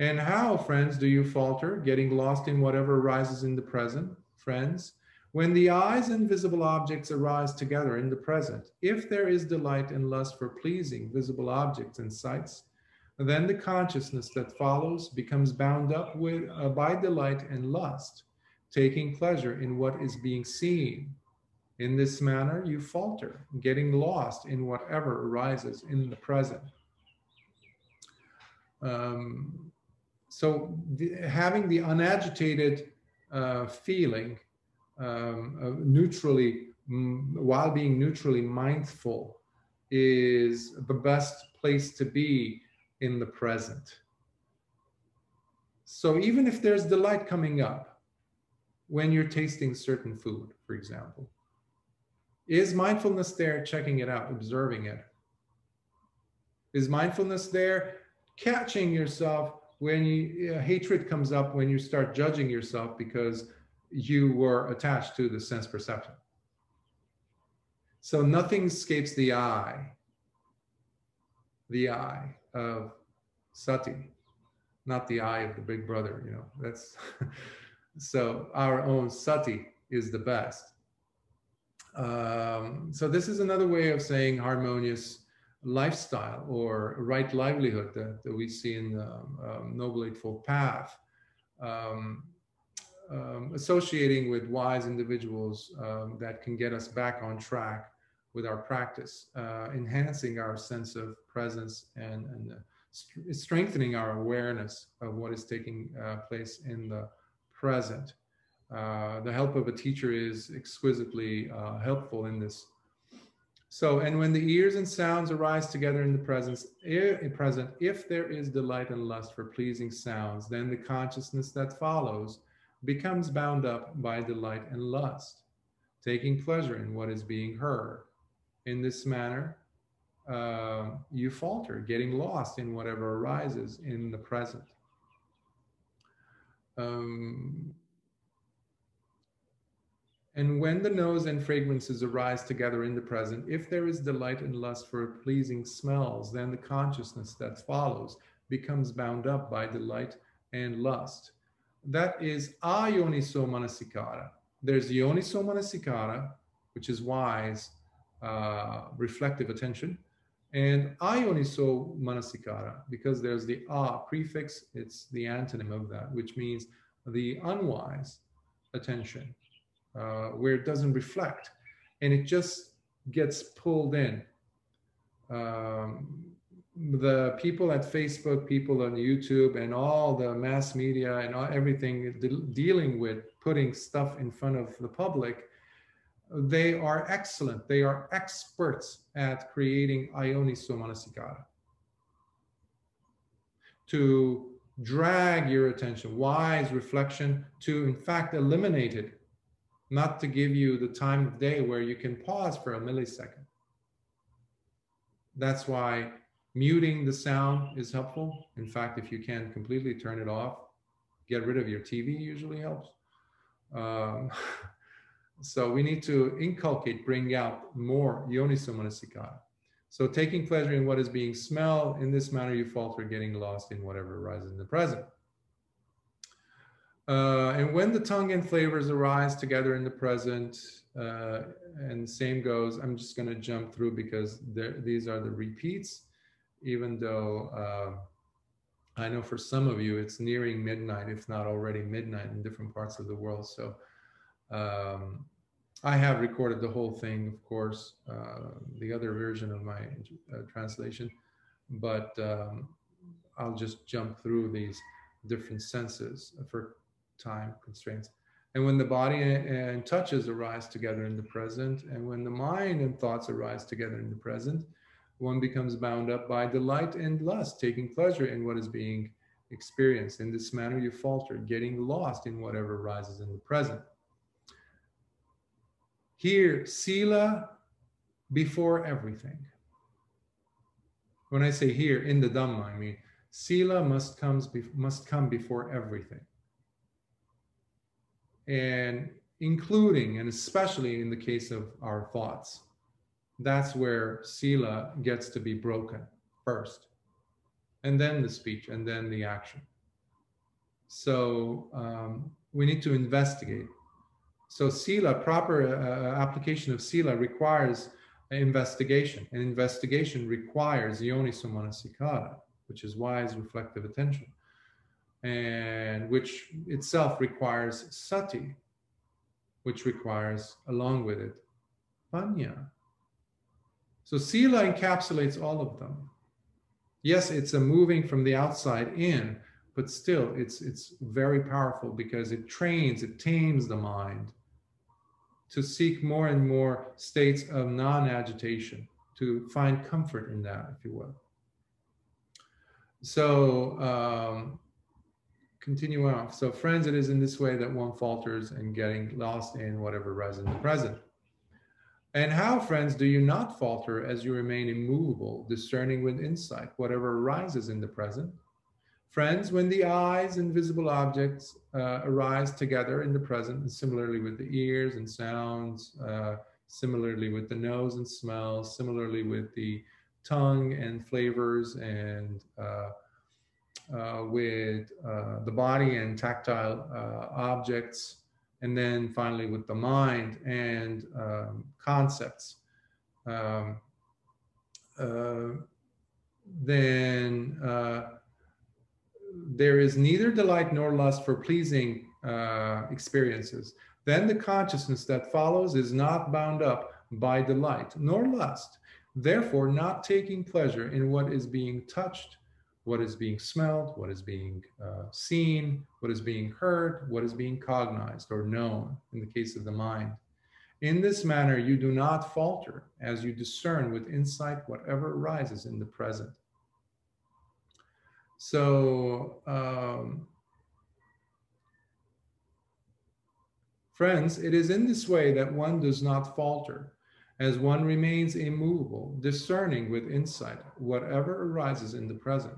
And how, friends, do you falter, getting lost in whatever arises in the present? Friends, when the eyes and visible objects arise together in the present, if there is delight and lust for pleasing visible objects and sights, then the consciousness that follows becomes bound up with uh, by delight and lust, taking pleasure in what is being seen. In this manner, you falter, getting lost in whatever arises in the present. Um, so, the, having the unagitated uh, feeling um, uh, neutrally, while being neutrally mindful, is the best place to be in the present. so even if there's delight coming up when you're tasting certain food, for example, is mindfulness there checking it out, observing it? Is mindfulness there catching yourself when you, uh, hatred comes up, when you start judging yourself because you were attached to the sense perception? So nothing escapes the eye, the eye of sati, not the eye of the big brother, you know, that's, so our own sati is the best. Um, so this is another way of saying harmonious lifestyle or right livelihood that, that we see in the um, Noble Eightfold Path, um, um, associating with wise individuals um, that can get us back on track with our practice, uh, enhancing our sense of presence and, and uh, st- strengthening our awareness of what is taking uh, place in the present. Uh, the help of a teacher is exquisitely uh, helpful in this. So, and when the ears and sounds arise together in the presence, in present, if there is delight and lust for pleasing sounds, then the consciousness that follows becomes bound up by delight and lust, taking pleasure in what is being heard. In this manner, uh, you falter, getting lost in whatever arises in the present. Um, and when the nose and fragrances arise together in the present, if there is delight and lust for pleasing smells, then the consciousness that follows becomes bound up by delight and lust. That is ayoniso manasikara. There's yoniso manasikara, which is wise, uh, reflective attention, and ayoniso manasikara, because there's the a prefix, it's the antonym of that, which means the unwise attention uh, where it doesn't reflect and it just gets pulled in. Um, the people at Facebook, people on YouTube, and all the mass media and all, everything de- dealing with putting stuff in front of the public, they are excellent. They are experts at creating Ayoniso Manasikara. To drag your attention, wise reflection, to in fact eliminate it not to give you the time of day where you can pause for a millisecond. That's why muting the sound is helpful. In fact, if you can completely turn it off, get rid of your TV usually helps. Um, so we need to inculcate, bring out more yoniso manasikara. So taking pleasure in what is being smelled, in this manner you falter, getting lost in whatever arises in the present. Uh, and when the tongue and flavors arise together in the present, uh, and same goes, I'm just going to jump through because these are the repeats, even though uh, I know for some of you it's nearing midnight, if not already midnight in different parts of the world. So um, I have recorded the whole thing, of course, uh, the other version of my uh, translation, but um, I'll just jump through these different senses for time constraints. And when the body and touches arise together in the present, and when the mind and thoughts arise together in the present, one becomes bound up by delight and lust, taking pleasure in what is being experienced. In this manner, you falter, getting lost in whatever arises in the present. Here, Sila before everything. When I say here in the Dhamma, I mean Sila must comes must come before everything and including and especially in the case of our thoughts that's where sila gets to be broken first and then the speech and then the action so um, we need to investigate so sila proper uh, application of sila requires investigation and investigation requires yoniso manasikara which is wise reflective attention and which itself requires sati, which requires, along with it, panya. So sila encapsulates all of them. Yes, it's a moving from the outside in, but still it's it's very powerful because it trains, it tames the mind to seek more and more states of non-agitation, to find comfort in that, if you will. So um, continue on. So, friends, it is in this way that one falters and getting lost in whatever arises in the present. And how, friends, do you not falter as you remain immovable, discerning with insight whatever arises in the present? Friends, when the eyes and visible objects uh, arise together in the present, and similarly with the ears and sounds, uh, similarly with the nose and smells, similarly with the tongue and flavors and uh, uh, with uh, the body and tactile uh, objects, and then finally with the mind and um, concepts. Um, uh, then uh, there is neither delight nor lust for pleasing experiences. Then the consciousness that follows is not bound up by delight nor lust, therefore, not taking pleasure in what is being touched what is being smelled, what is being uh, seen, what is being heard, what is being cognized or known in the case of the mind. In this manner, you do not falter as you discern with insight whatever arises in the present. So, um, friends, it is in this way that one does not falter as one remains immovable, discerning with insight whatever arises in the present.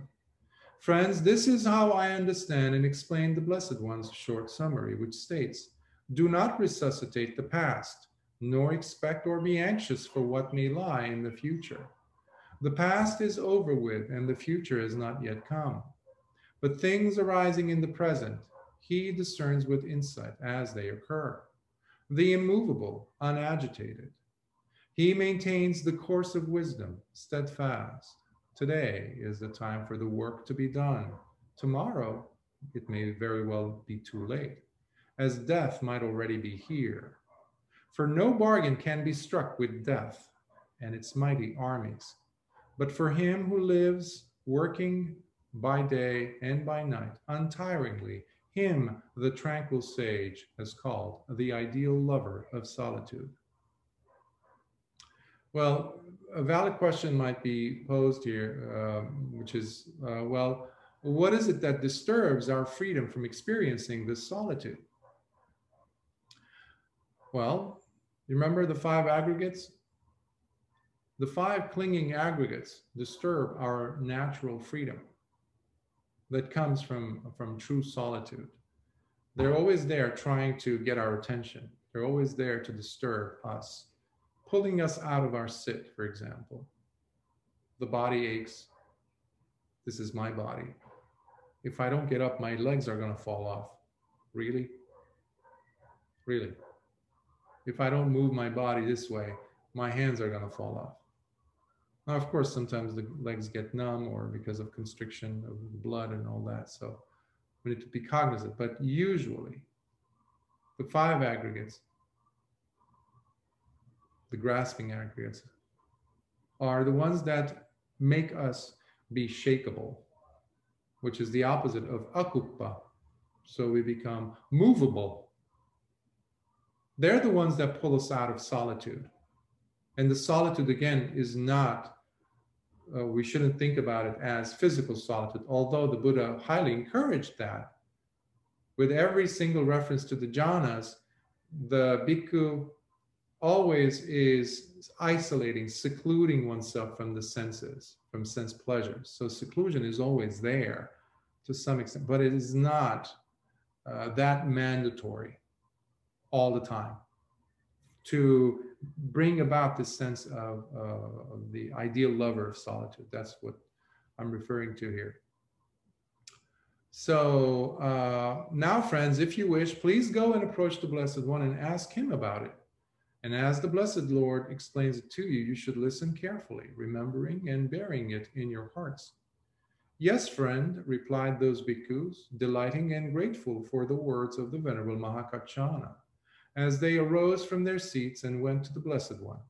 Friends, this is how I understand and explain the Blessed One's short summary, which states Do not resuscitate the past, nor expect or be anxious for what may lie in the future. The past is over with, and the future has not yet come. But things arising in the present, he discerns with insight as they occur. The immovable, unagitated. He maintains the course of wisdom, steadfast Today is the time for the work to be done. Tomorrow, it may very well be too late, as death might already be here. For no bargain can be struck with death and its mighty armies. But for him who lives, working by day and by night, untiringly, him the tranquil sage has called the ideal lover of solitude. Well, a valid question might be posed here, uh, which is, uh, well, what is it that disturbs our freedom from experiencing this solitude? Well, you remember the five aggregates? The five clinging aggregates disturb our natural freedom that comes from, from true solitude. They're always there trying to get our attention. They're always there to disturb us pulling us out of our sit, for example. The body aches. This is my body. If I don't get up, my legs are going to fall off. Really? Really? If I don't move my body this way, my hands are going to fall off. Now, of course, sometimes the legs get numb or because of constriction of blood and all that. So we need to be cognizant. But usually, the five aggregates the grasping aggregates, are the ones that make us be shakable, which is the opposite of akuppa. So we become movable. They're the ones that pull us out of solitude. And the solitude, again, is not, uh, we shouldn't think about it as physical solitude, although the Buddha highly encouraged that. With every single reference to the jhanas, the bhikkhu always is isolating, secluding oneself from the senses, from sense pleasures. So seclusion is always there to some extent, but it is not uh, that mandatory all the time to bring about this sense of, uh, of the ideal lover of solitude. That's what I'm referring to here. So uh, now, friends, if you wish, please go and approach the Blessed One and ask him about it. And as the Blessed Lord explains it to you, you should listen carefully, remembering and bearing it in your hearts. Yes, friend, replied those bhikkhus, delighting and grateful for the words of the Venerable Mahakaccana, as they arose from their seats and went to the Blessed One.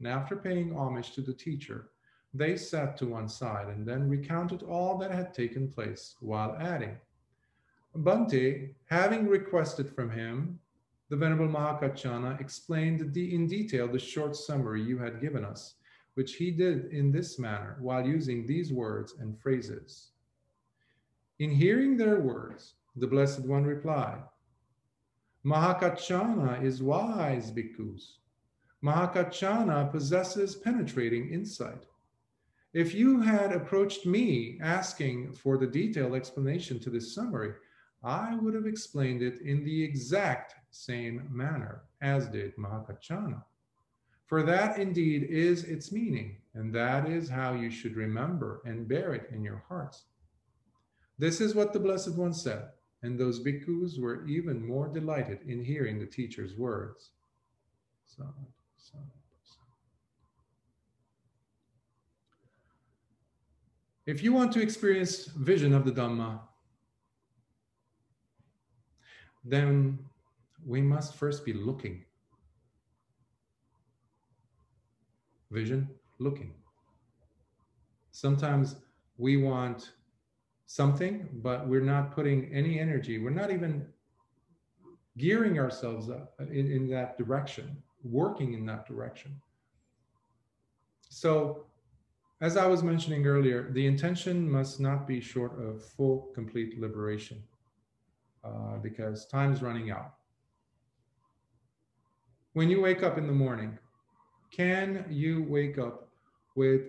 And after paying homage to the teacher, they sat to one side and then recounted all that had taken place, while adding, Bhante, having requested from him the Venerable Mahakaccana explained in detail the short summary you had given us, which he did in this manner while using these words and phrases. In hearing their words, The Blessed One replied, Mahakaccana is wise, bhikkhus. Mahakaccana possesses penetrating insight. If you had approached me asking for the detailed explanation to this summary, I would have explained it in the exact same manner as did Mahakaccana. For that indeed is its meaning, and that is how you should remember and bear it in your hearts. This is what the Blessed One said, and those bhikkhus were even more delighted in hearing the teacher's words. If you want to experience vision of the Dhamma, then we must first be looking. Vision, looking. Sometimes we want something, but we're not putting any energy. We're not even gearing ourselves up in, in that direction, working in that direction. So, as I was mentioning earlier, the intention must not be short of full, complete liberation uh, because time is running out. When you wake up in the morning, can you wake up with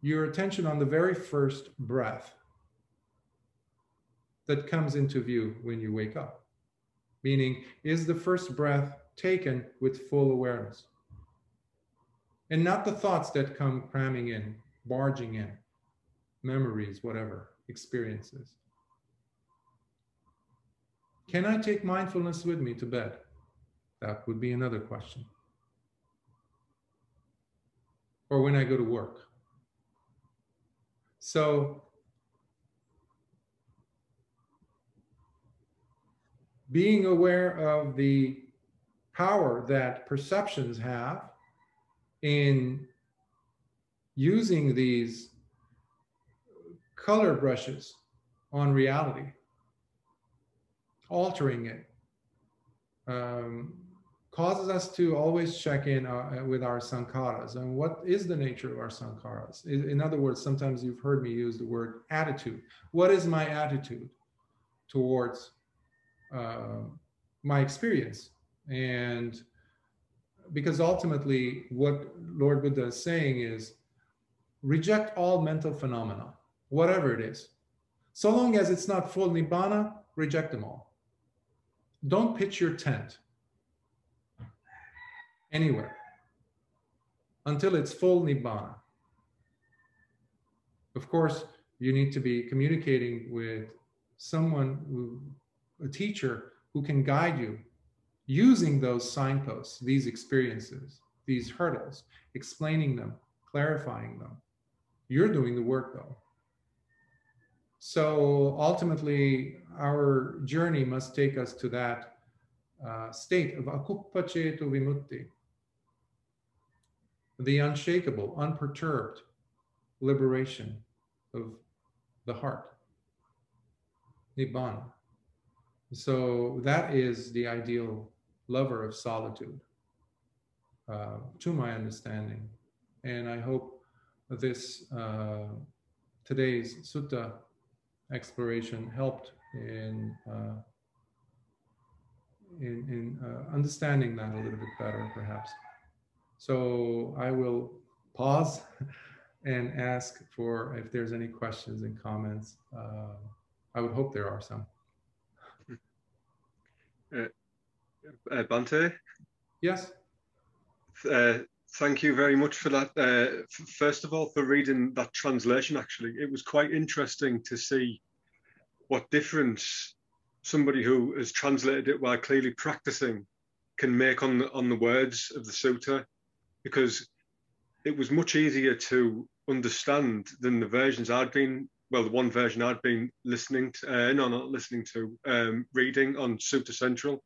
your attention on the very first breath that comes into view when you wake up. Meaning, is the first breath taken with full awareness? And not the thoughts that come cramming in, barging in, memories, whatever, experiences. Can I take mindfulness with me to bed? That would be another question. Or when I go to work. So being aware of the power that perceptions have in using these color brushes on reality, altering it, um, causes us to always check in uh, with our sankharas and what is the nature of our sankharas. In, other words, sometimes you've heard me use the word attitude. What is my attitude towards uh, my experience? And because ultimately, what Lord Buddha is saying is reject all mental phenomena, whatever it is. So long as it's not full nibbana, reject them all. Don't pitch your tent anywhere until it's full nibbana. Of course, you need to be communicating with someone who, a teacher who can guide you using those signposts, these experiences, these hurdles, explaining them, clarifying them. You're doing the work though. So ultimately, our journey must take us to that uh, state of akuppaceto vimutti, the unshakable, unperturbed liberation of the heart, nibbana. So that is the ideal lover of solitude, uh, to my understanding. And I hope this uh, today's sutta exploration helped in uh, in, in uh, understanding that a little bit better, perhaps. So I will pause and ask for if there's any questions and comments. Uh, I would hope there are some. Uh, uh, Bhante? Yes. Uh, thank you very much for that. Uh, first of all, for reading that translation, actually, it was quite interesting to see what difference somebody who has translated it while clearly practicing can make on the, on the words of the sutta because it was much easier to understand than the versions I'd been, well, the one version I'd been listening to, uh, no, not listening to, um, reading on Sutta Central.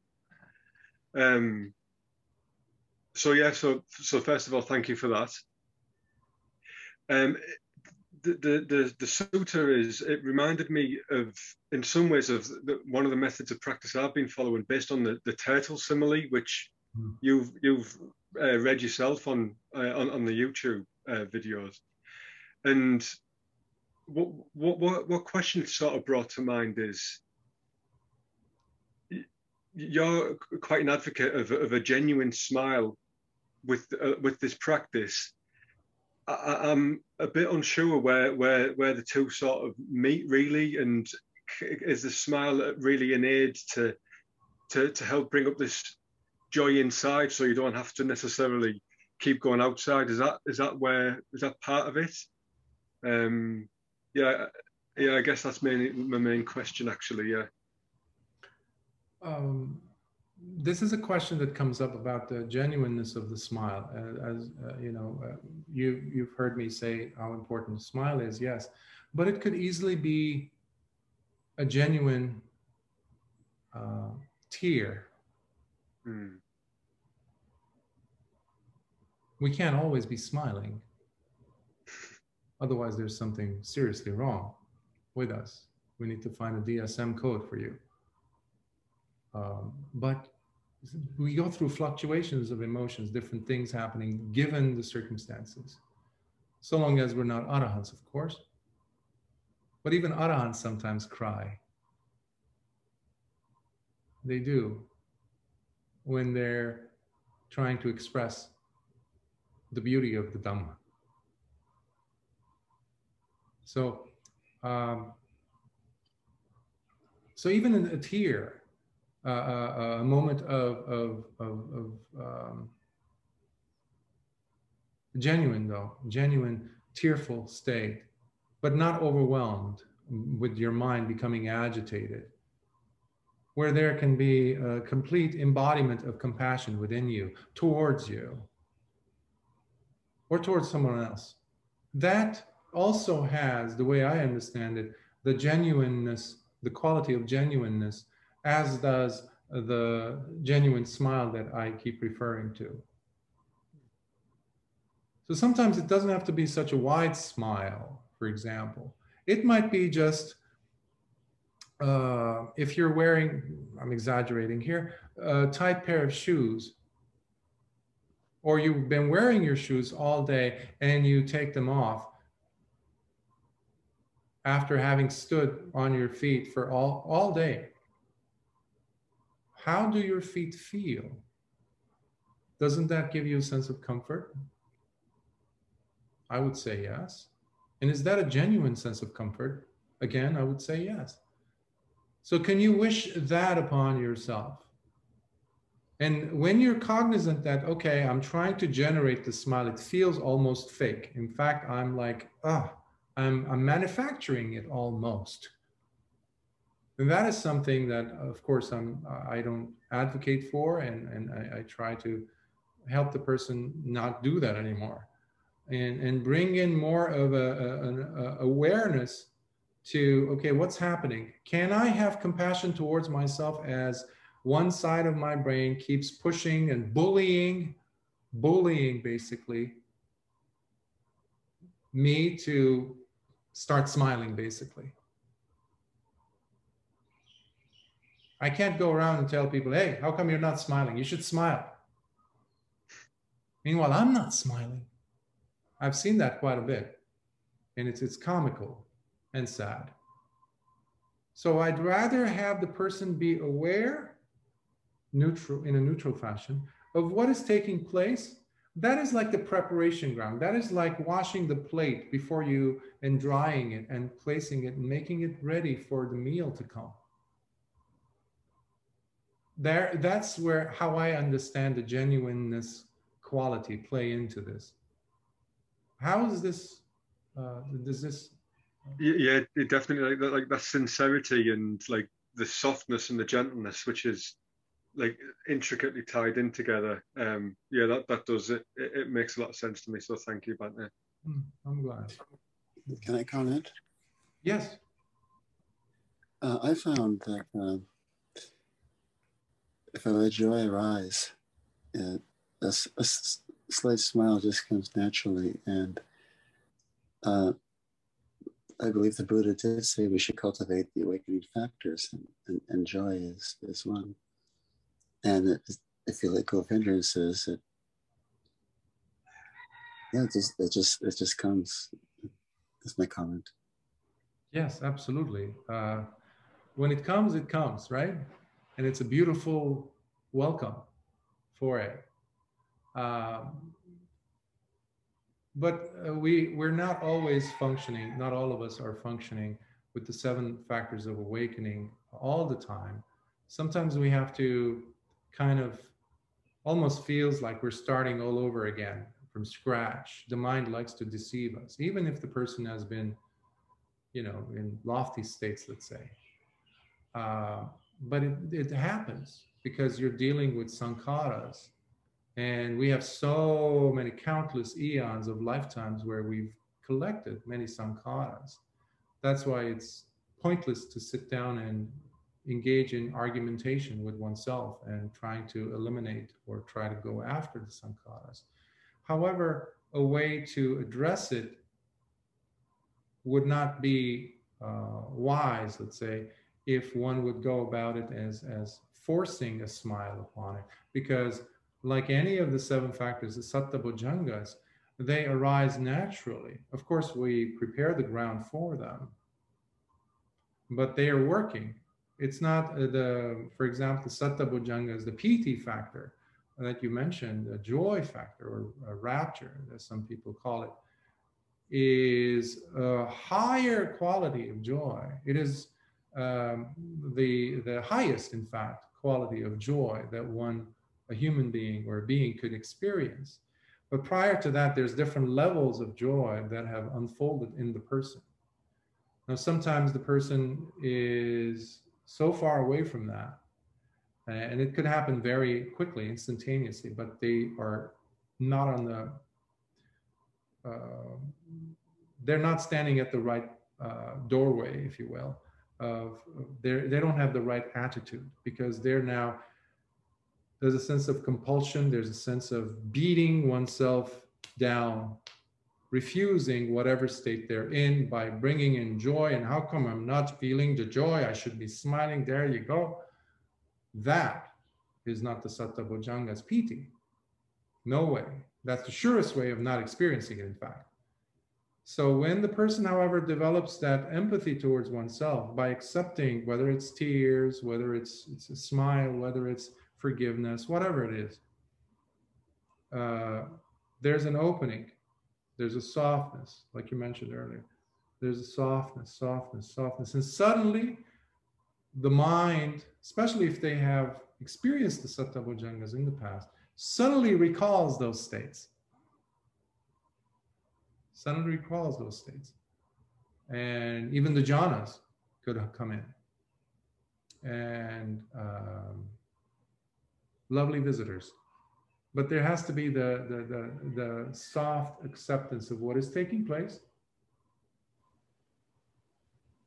Um, so yeah, so so first of all, thank you for that. Um, the, the the the sutta is it reminded me of in some ways of the, one of the methods of practice I've been following based on the, the turtle simile, which mm. you've you've uh, read yourself on, uh, on on the YouTube uh, videos, and what, what, what, what question sort of brought to mind is you're quite an advocate of, of a genuine smile with uh, with this practice. I, am a bit unsure where where where the two sort of meet really, and is the smile really an aid to to to help bring up this joy inside, so you don't have to necessarily keep going outside. Is that is that where is that part of it? Um, yeah, yeah. I guess that's main, my main question actually. Yeah. Um, this is a question that comes up about the genuineness of the smile. Uh, as uh, you know, uh, you you've heard me say how important the smile is. Yes, but it could easily be a genuine uh, tear. Mm. We can't always be smiling. Otherwise, there's something seriously wrong with us. We need to find a DSM code for you. Um, but we go through fluctuations of emotions, different things happening given the circumstances. So long as we're not arahants, of course. But even arahants sometimes cry. They do when they're trying to express the beauty of the Dhamma. So, um, so even in a tear, uh, a moment of, of, of, of um, genuine, though, genuine, tearful state, but not overwhelmed with your mind becoming agitated, where there can be a complete embodiment of compassion within you, towards you, or towards someone else. That also has, the way I understand it, the genuineness, the quality of genuineness as does the genuine smile that I keep referring to. So sometimes it doesn't have to be such a wide smile, for example. It might be just uh, if you're wearing, I'm exaggerating here, a tight pair of shoes, or you've been wearing your shoes all day and you take them off after having stood on your feet for all, all day how do your feet feel? Doesn't that give you a sense of comfort? I would say yes. And is that a genuine sense of comfort? Again, I would say yes. So, can you wish that upon yourself? And when you're cognizant that, okay, I'm trying to generate the smile, it feels almost fake. In fact, I'm like, ah, oh, I'm, I'm manufacturing it almost. And that is something that, of course, I'm, I don't advocate for, and, and I, I try to help the person not do that anymore and, and bring in more of a, a, a awareness to, okay, what's happening? Can I have compassion towards myself as one side of my brain keeps pushing and bullying, bullying basically me to start smiling basically I can't go around and tell people, hey, how come you're not smiling? You should smile. Meanwhile, I'm not smiling. I've seen that quite a bit. And it's, it's comical and sad. So I'd rather have the person be aware, neutral, in a neutral fashion, of what is taking place. That is like the preparation ground. That is like washing the plate before you and drying it and placing it and making it ready for the meal to come there that's where how i understand the genuineness quality play into this. How is this uh does this? Yeah it definitely like that like that sincerity and like the softness and the gentleness which is like intricately tied in together. Um yeah that that does it it, it makes a lot of sense to me so thank you Bhante. Hmm, i'm glad. Can i comment? Yes. Uh, i found that uh, if I let joy arise, a, a, a, slight smile just comes naturally. And uh, I believe the Buddha did say we should cultivate the awakening factors, and, and, and joy is, is one. And it, if you let go of hindrances, it yeah, it just it just it just comes. That's my comment. Yes, absolutely. Uh, when it comes, it comes, right? And it's a beautiful welcome for it. Um, but uh, we we're not always functioning. Not all of us are functioning with the seven factors of awakening all the time. Sometimes we have to kind of almost feels like we're starting all over again from scratch. The mind likes to deceive us, even if the person has been, you know, in lofty states, let's say. Uh, but it, it happens because you're dealing with sankharas. And we have so many countless eons of lifetimes where we've collected many sankharas. That's why it's pointless to sit down and engage in argumentation with oneself and trying to eliminate or try to go after the sankharas. However, a way to address it would not be uh, wise, let's say, if one would go about it as, as forcing a smile upon it. Because, like any of the seven factors, the satta bojjhangas, they arise naturally. Of course, we prepare the ground for them, but they are working. It's not uh, the, for example, the satta bojjhangas, the piti factor that you mentioned, a joy factor or a rapture, as some people call it, is a higher quality of joy. It is um, the the highest, in fact, quality of joy that one, a human being or a being, could experience. But prior to that, there's different levels of joy that have unfolded in the person. Now, sometimes the person is so far away from that, and it could happen very quickly, instantaneously, but they are not on the, uh, they're not standing at the right uh, doorway, if you will of they they don't have the right attitude because they're now there's a sense of compulsion there's a sense of beating oneself down refusing whatever state they're in by bringing in joy and how come i'm not feeling the joy? I should be smiling. There you go. That is not the satta bojjhanga's piti no way. That's the surest way of not experiencing it in fact so when the person, however, develops that empathy towards oneself by accepting whether it's tears, whether it's it's a smile, whether it's forgiveness, whatever it is, uh, there's an opening. There's a softness, like you mentioned earlier. There's a softness, softness, softness, and suddenly the mind, especially if they have experienced the satta bojjhangas in the past, suddenly recalls those states suddenly recalls those states. And even the jhanas could come in. And um, lovely visitors. But there has to be the, the, the, the soft acceptance of what is taking place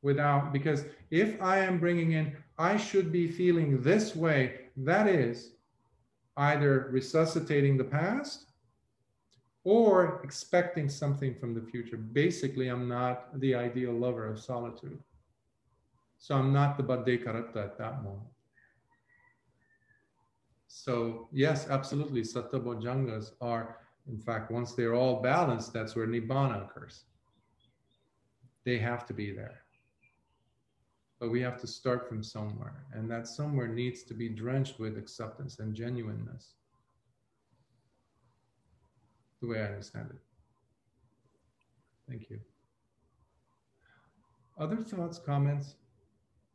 without, because if I am bringing in, I should be feeling this way, that is either resuscitating the past or expecting something from the future. Basically, I'm not the ideal lover of solitude. So I'm not the Bhaddekaratta at that moment. So yes, absolutely, Satta Bojjhangas are, in fact, once they're all balanced, that's where Nibbana occurs. They have to be there. But we have to start from somewhere, and that somewhere needs to be drenched with acceptance and genuineness the way I understand it. Thank you. Other thoughts, comments?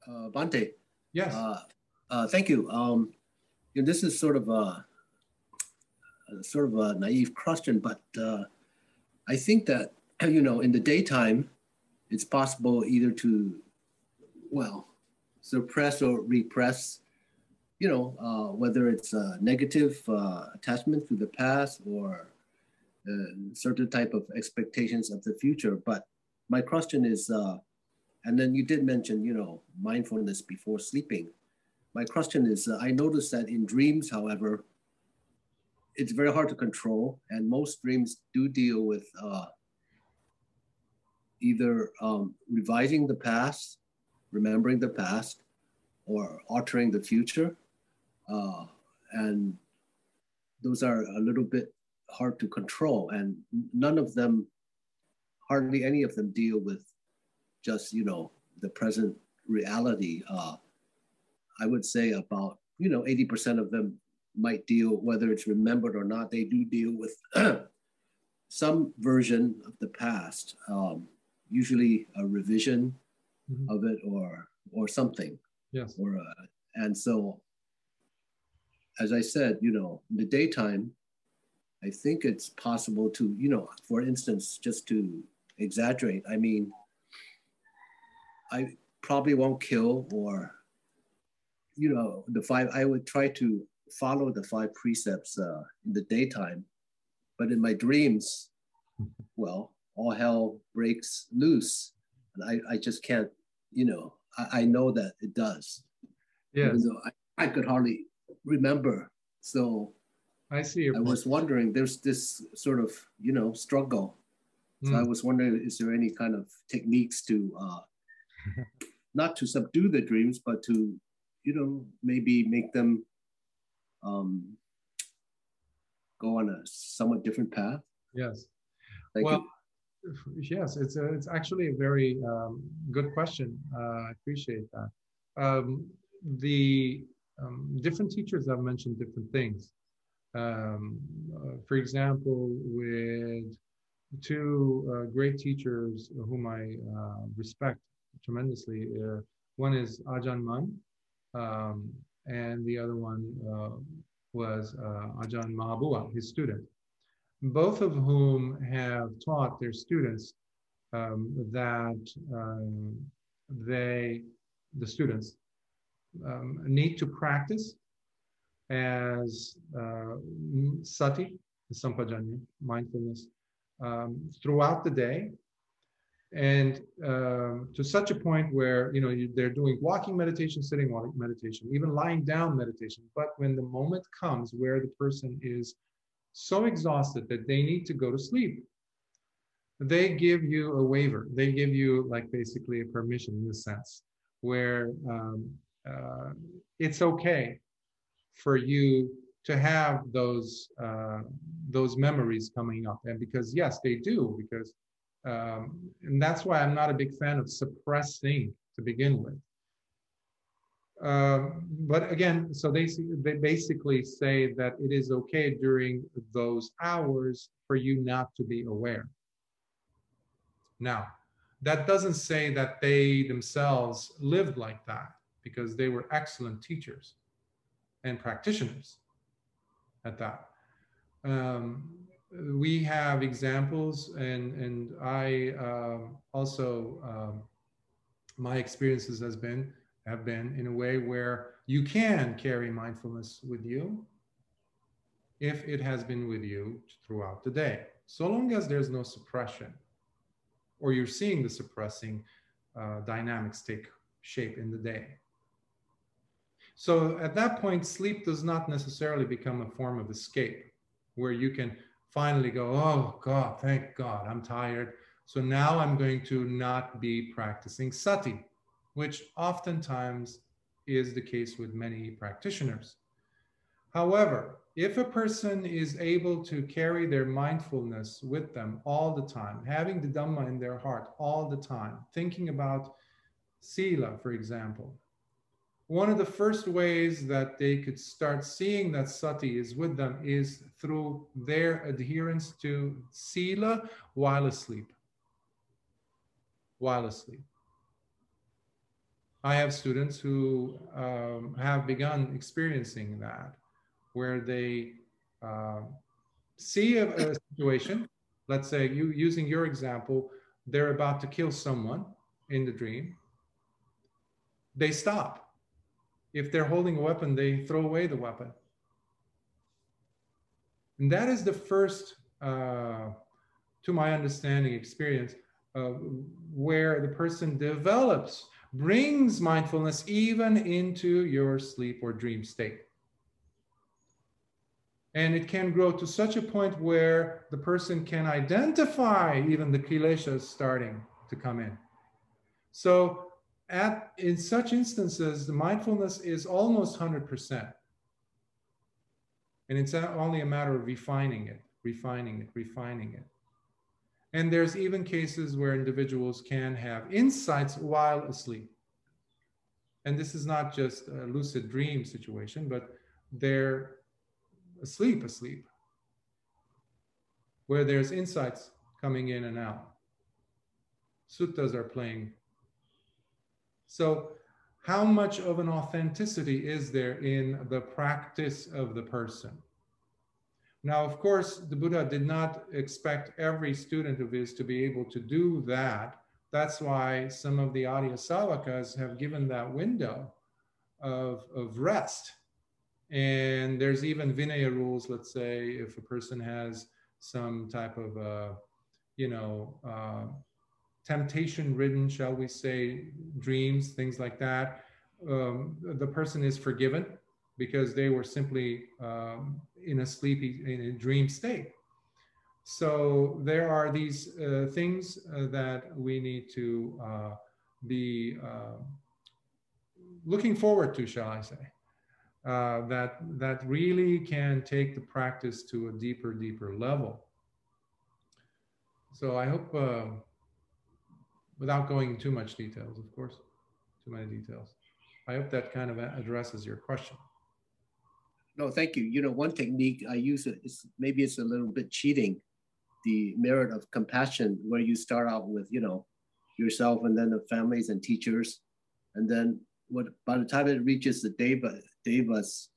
Uh, Bhante. Yes. Uh, uh, thank you. Um, you know, this is sort of a, a, sort of a naive question, but uh, I think that you know, in the daytime, it's possible either to, well, suppress or repress. You know, uh, whether it's a negative uh, attachment to the past or certain type of expectations of the future. But my question is, uh, and then you did mention, you know, mindfulness before sleeping. My question is, uh, I noticed that in dreams, however, it's very hard to control, and most dreams do deal with uh, either um, revising the past, remembering the past, or altering the future. Uh, and those are a little bit hard to control, and none of them, hardly any of them, deal with just you know the present reality. Uh, I would say about you know 80% of them might deal whether it's remembered or not. They do deal with some version of the past, um, usually a revision mm-hmm. of it or or something. Yes. Or uh, and so, as I said, you know, in the daytime, I think it's possible to, you know, for instance, just to exaggerate, I mean, I probably won't kill or, you know, the five, I would try to follow the five precepts uh, in the daytime, but in my dreams, well, all hell breaks loose. And I, I just can't, you know, I, I know that it does. Yeah. I, I could hardly remember. So I see. I point. was wondering, there's this sort of, you know, struggle. So mm. I was wondering, is there any kind of techniques to, uh, not to subdue the dreams, but to, you know, maybe make them um, go on a somewhat different path? Yes. Thank well, you. yes, it's a, it's actually a very um, good question. Uh, I appreciate that. Um, the um, different teachers have mentioned different things. Um, uh, for example, with two uh, great teachers whom I uh, respect tremendously. Uh, one is Ajahn Mun, um, and the other one uh, was Ajahn Mahabua, his student. Both of whom have taught their students um, that um, they, the students, um, need to practice as uh, sati, sampajanya, mindfulness, um, throughout the day, and um, to such a point where you know you, they're doing walking meditation, sitting meditation, even lying down meditation. But when the moment comes where the person is so exhausted that they need to go to sleep, they give you a waiver. They give you like basically a permission in a sense where um, uh, it's okay for you to have those uh, those memories coming up. And because yes they do because um, and that's why i'm not a big fan of suppressing to begin with. Uh, but again so they they basically say that it is okay during those hours for you not to be aware. Now that doesn't say that they themselves lived like that because they were excellent teachers and practitioners at that. Um, we have examples, and and I uh, also um, my experiences has been have been in a way where you can carry mindfulness with you if it has been with you throughout the day, so long as there's no suppression, or you're seeing the suppressing uh, dynamics take shape in the day. So at that point, sleep does not necessarily become a form of escape where you can finally go, oh God, thank God, I'm tired. So now I'm going to not be practicing sati, which oftentimes is the case with many practitioners. However, if a person is able to carry their mindfulness with them all the time, having the Dhamma in their heart all the time, thinking about Sila, for example, one of the first ways that they could start seeing that sati is with them is through their adherence to sila while asleep. While asleep. I have students who um, have begun experiencing that, where they uh, see a, a situation. Let's say you using your example, they're about to kill someone in the dream. They stop if they're holding a weapon, they throw away the weapon. And that is the first, uh, to my understanding, experience uh, where the person develops, brings mindfulness even into your sleep or dream state. And it can grow to such a point where the person can identify even the kileshas starting to come in. So at in such instances, the mindfulness is almost 100%. And it's only a matter of refining it, refining it, refining it. And there's even cases where individuals can have insights while asleep. And this is not just a lucid dream situation, but they're asleep, asleep, where there's insights coming in and out. Suttas are playing. So, how much of an authenticity is there in the practice of the person? Now, of course, the Buddha did not expect every student of his to be able to do that. That's why some of the Adi Asavakas have given that window of, of rest. And there's even Vinaya rules, let's say, if a person has some type of, uh, you know, uh, temptation ridden, shall we say, dreams, things like that, um, the person is forgiven because they were simply um, in a sleepy, in a dream state. So there are these uh, things uh, that we need to uh, be uh, looking forward to, shall I say, uh, that that really can take the practice to a deeper, deeper level. So I hope, uh, without going too much details, of course, too many details, I hope that kind of addresses your question. No, thank you. You know, one technique I use is maybe it's a little bit cheating, the merit of compassion, where you start out with, you know, yourself and then the families and teachers. And then what by the time it reaches the Deva, Devas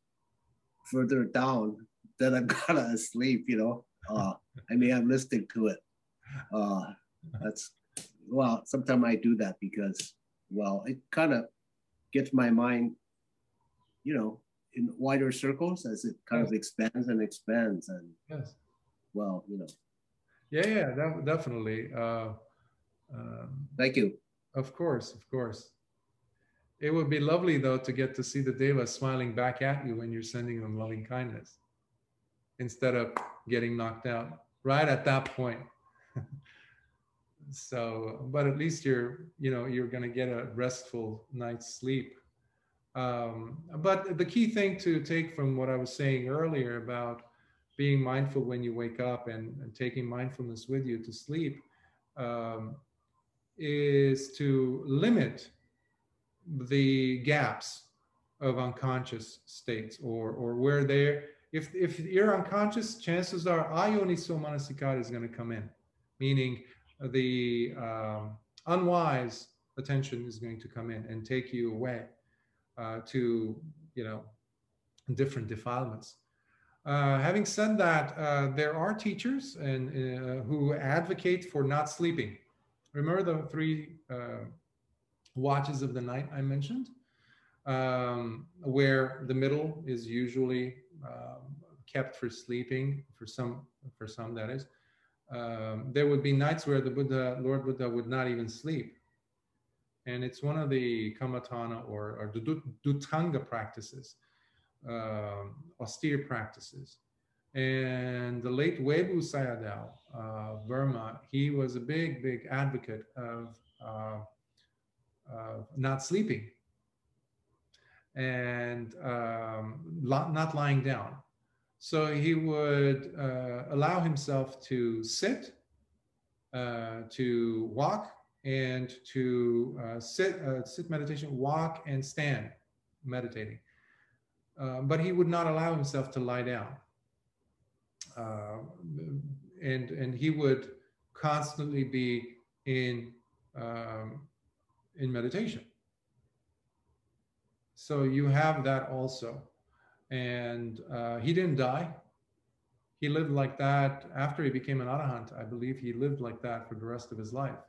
further down, then I'm kind of asleep, you know. Uh, I mean, I'm listening to it. Uh, that's, well, sometimes I do that because, well, it kind of gets my mind, you know, in wider circles as it kind yes. of expands and expands and yes. well you know. Yeah yeah definitely uh, um, thank you. of course of course. It would be lovely though to get to see the deva smiling back at you when you're sending them loving kindness instead of getting knocked out right at that point so but at least you're you know you're going to get a restful night's sleep. Um, but the key thing to take from what I was saying earlier about being mindful when you wake up and, and taking mindfulness with you to sleep um, is to limit the gaps of unconscious states or or where they're if if you're unconscious chances are ayoniso manasikara is going to come in. Meaning the um, unwise attention is going to come in and take you away uh, to you know different defilements. Uh, having said that, uh, there are teachers and uh, who advocate for not sleeping. Remember the three uh, watches of the night I mentioned, um, where the middle is usually um, kept for sleeping for some for some that is. Um, there would be nights where the Buddha, Lord Buddha, would not even sleep and it's one of the kammatthana or, or the dhutanga practices, um, austere practices. And the late Webu Sayadaw, uh, Burma, he was a big, big advocate of uh, not sleeping and um, not lying down. So he would uh, allow himself to sit, uh, to walk, and to uh, sit, uh, sit meditation, walk and stand meditating. Uh, but he would not allow himself to lie down. Uh, and, and he would constantly be in, um, in meditation. So you have that also. And uh, he didn't die. He lived like that after he became an arahant. I believe he lived like that for the rest of his life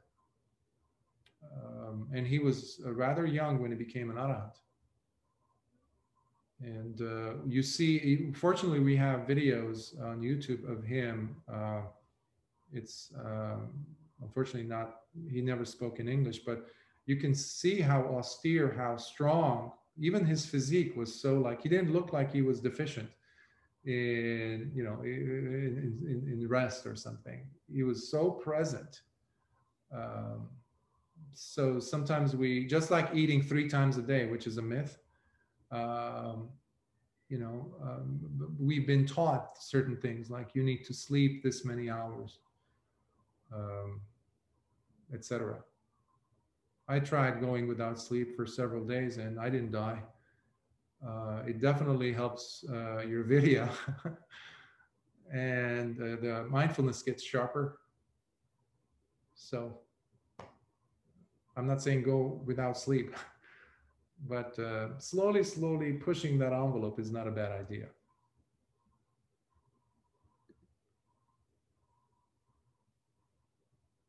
um, and he was uh, rather young when he became an arahant. And uh, you see, fortunately, we have videos on YouTube of him. Uh, it's um, unfortunately not, he never spoke in English, but you can see how austere, how strong, even his physique was so like, he didn't look like he was deficient in, you know, in, in, in rest or something. He was so present. Um, so sometimes we just like eating three times a day which is a myth um, you know um, we've been taught certain things like you need to sleep this many hours um, etc. I tried going without sleep for several days and I didn't die. Uh, it definitely helps uh, your video and uh, the mindfulness gets sharper. So I'm not saying go without sleep, but uh, slowly, slowly pushing that envelope is not a bad idea.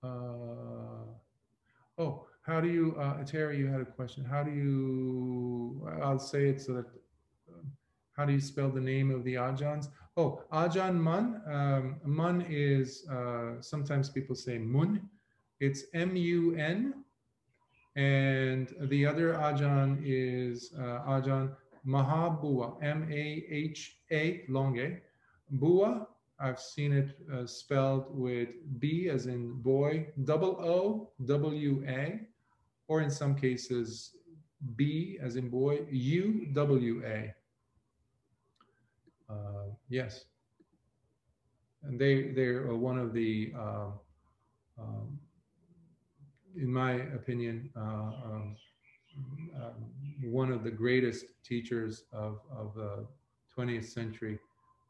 Uh, how do you, uh, Terry, you had a question. How do you, I'll say it so that, um, how do you spell the name of the Ajans? Oh, Ajan Mun. Um, Mun is, uh, sometimes people say Mun. It's M-U-N. And the other Ajan is uh, Ajahn Mahabua, M-A-H-A, long A. Bua, I've seen it uh, spelled with B as in boy, double O, W A, or in some cases B as in boy, U W A. Uh, yes. And they, they're one of the, uh, um, in my opinion, uh, um, um, one of the greatest teachers of, of the 20th century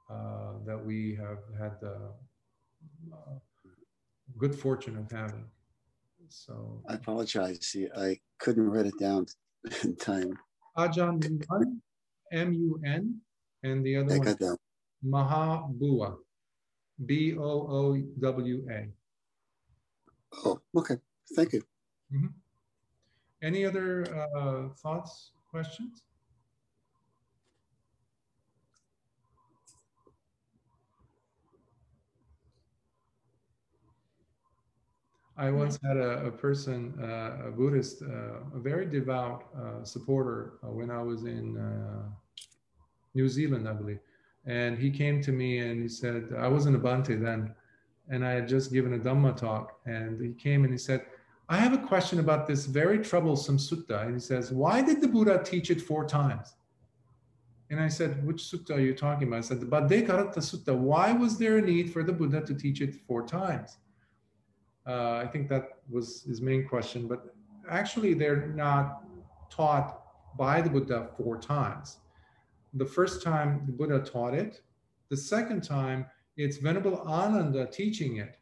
uh, that we have had the uh, good fortune of having. So I apologize. See, I couldn't write it down in time. Ajahn Mun, M-U-N, and the other I one got. Mahabua, B-O-O-W-A. Oh, okay. Thank you. Mhm. Any other uh, thoughts, questions? I once had a, a person, uh, a Buddhist, uh, a very devout uh, supporter uh, when I was in uh, New Zealand, I believe. And he came to me and he said, I was in a Bhante then, and I had just given a Dhamma talk. And he came and he said, I have a question about this very troublesome sutta. And he says, Why did the Buddha teach it four times? And I said, Which sutta are you talking about? I said, the Bhaddekaratta Sutta. Why was there a need for the Buddha to teach it four times? Uh, I think that was his main question. But actually, they're not taught by the Buddha four times. The first time the Buddha taught it, the second time it's Venerable Ananda teaching it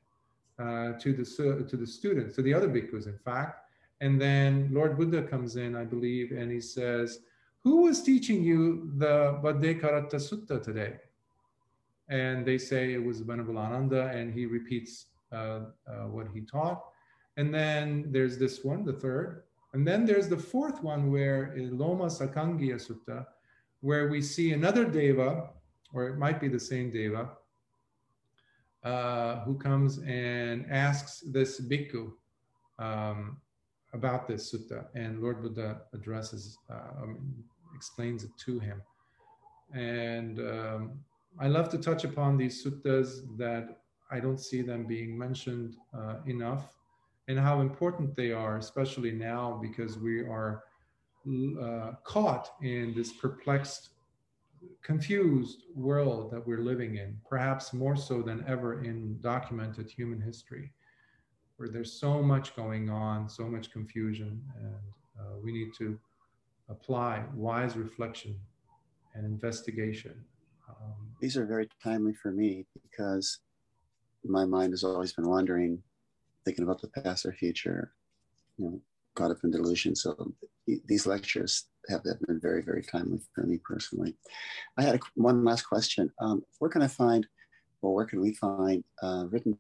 uh, to the to the students, to the other bhikkhus, in fact. And then Lord Buddha comes in, I believe, and he says, "Who was teaching you the Bhaddekaratta Sutta today?" And they say it was Venerable Ananda, and he repeats what he taught. And then there's this one, the third. And then there's the fourth one, where Lomasakangiya Sutta, where we see another deva, or it might be the same deva, uh, who comes and asks this bhikkhu um, about this sutta, and Lord Buddha addresses, uh, um, explains it to him. And um, I love to touch upon these suttas that I don't see them being mentioned uh, enough, and how important they are, especially now because we are uh, caught in this perplexed confused world that we're living in, perhaps more so than ever in documented human history, where there's so much going on, so much confusion, and uh, we need to apply wise reflection and investigation. Um, These are very timely for me because my mind has always been wandering, thinking about the past or future, you know, caught up in delusion. So these lectures have, have been very, very timely for me personally. I had a, one last question. Um, where can I find, or where can we find uh, written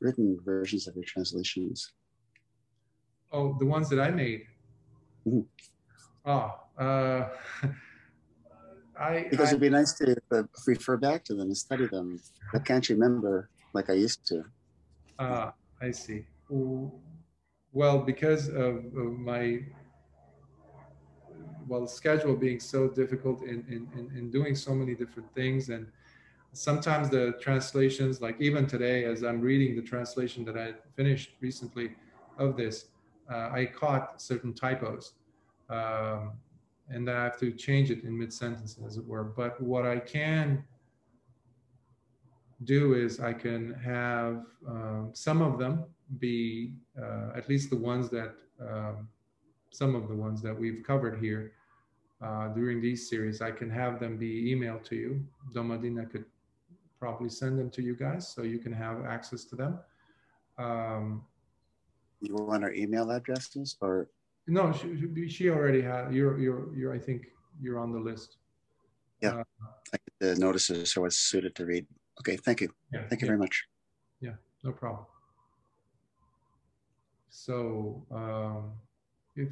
written versions of your translations? oh, the ones that I made. Mhm. Oh, uh, I, Because I it'd be nice to uh, refer back to them and study them. I can't remember like I used to. Ah, I see. Well, because of, my well schedule being so difficult in, in, in, in doing so many different things and sometimes the translations like even today as i'm reading the translation that i finished recently of this uh, i caught certain typos um, and then i have to change it in mid-sentence as it were but what i can do is I can have um, some of them be uh, at least the ones that um, some of the ones that we've covered here uh, during these series. I can have them be emailed to you. Domadina could probably send them to you guys so you can have access to them. Um, you want our email addresses or? No, she, she already had. You're you're you're. I think you're on the list. Yeah, uh, the notices so it's suited to read. Okay, thank you. Yeah, thank you yeah. very much. Yeah, no problem. So um, if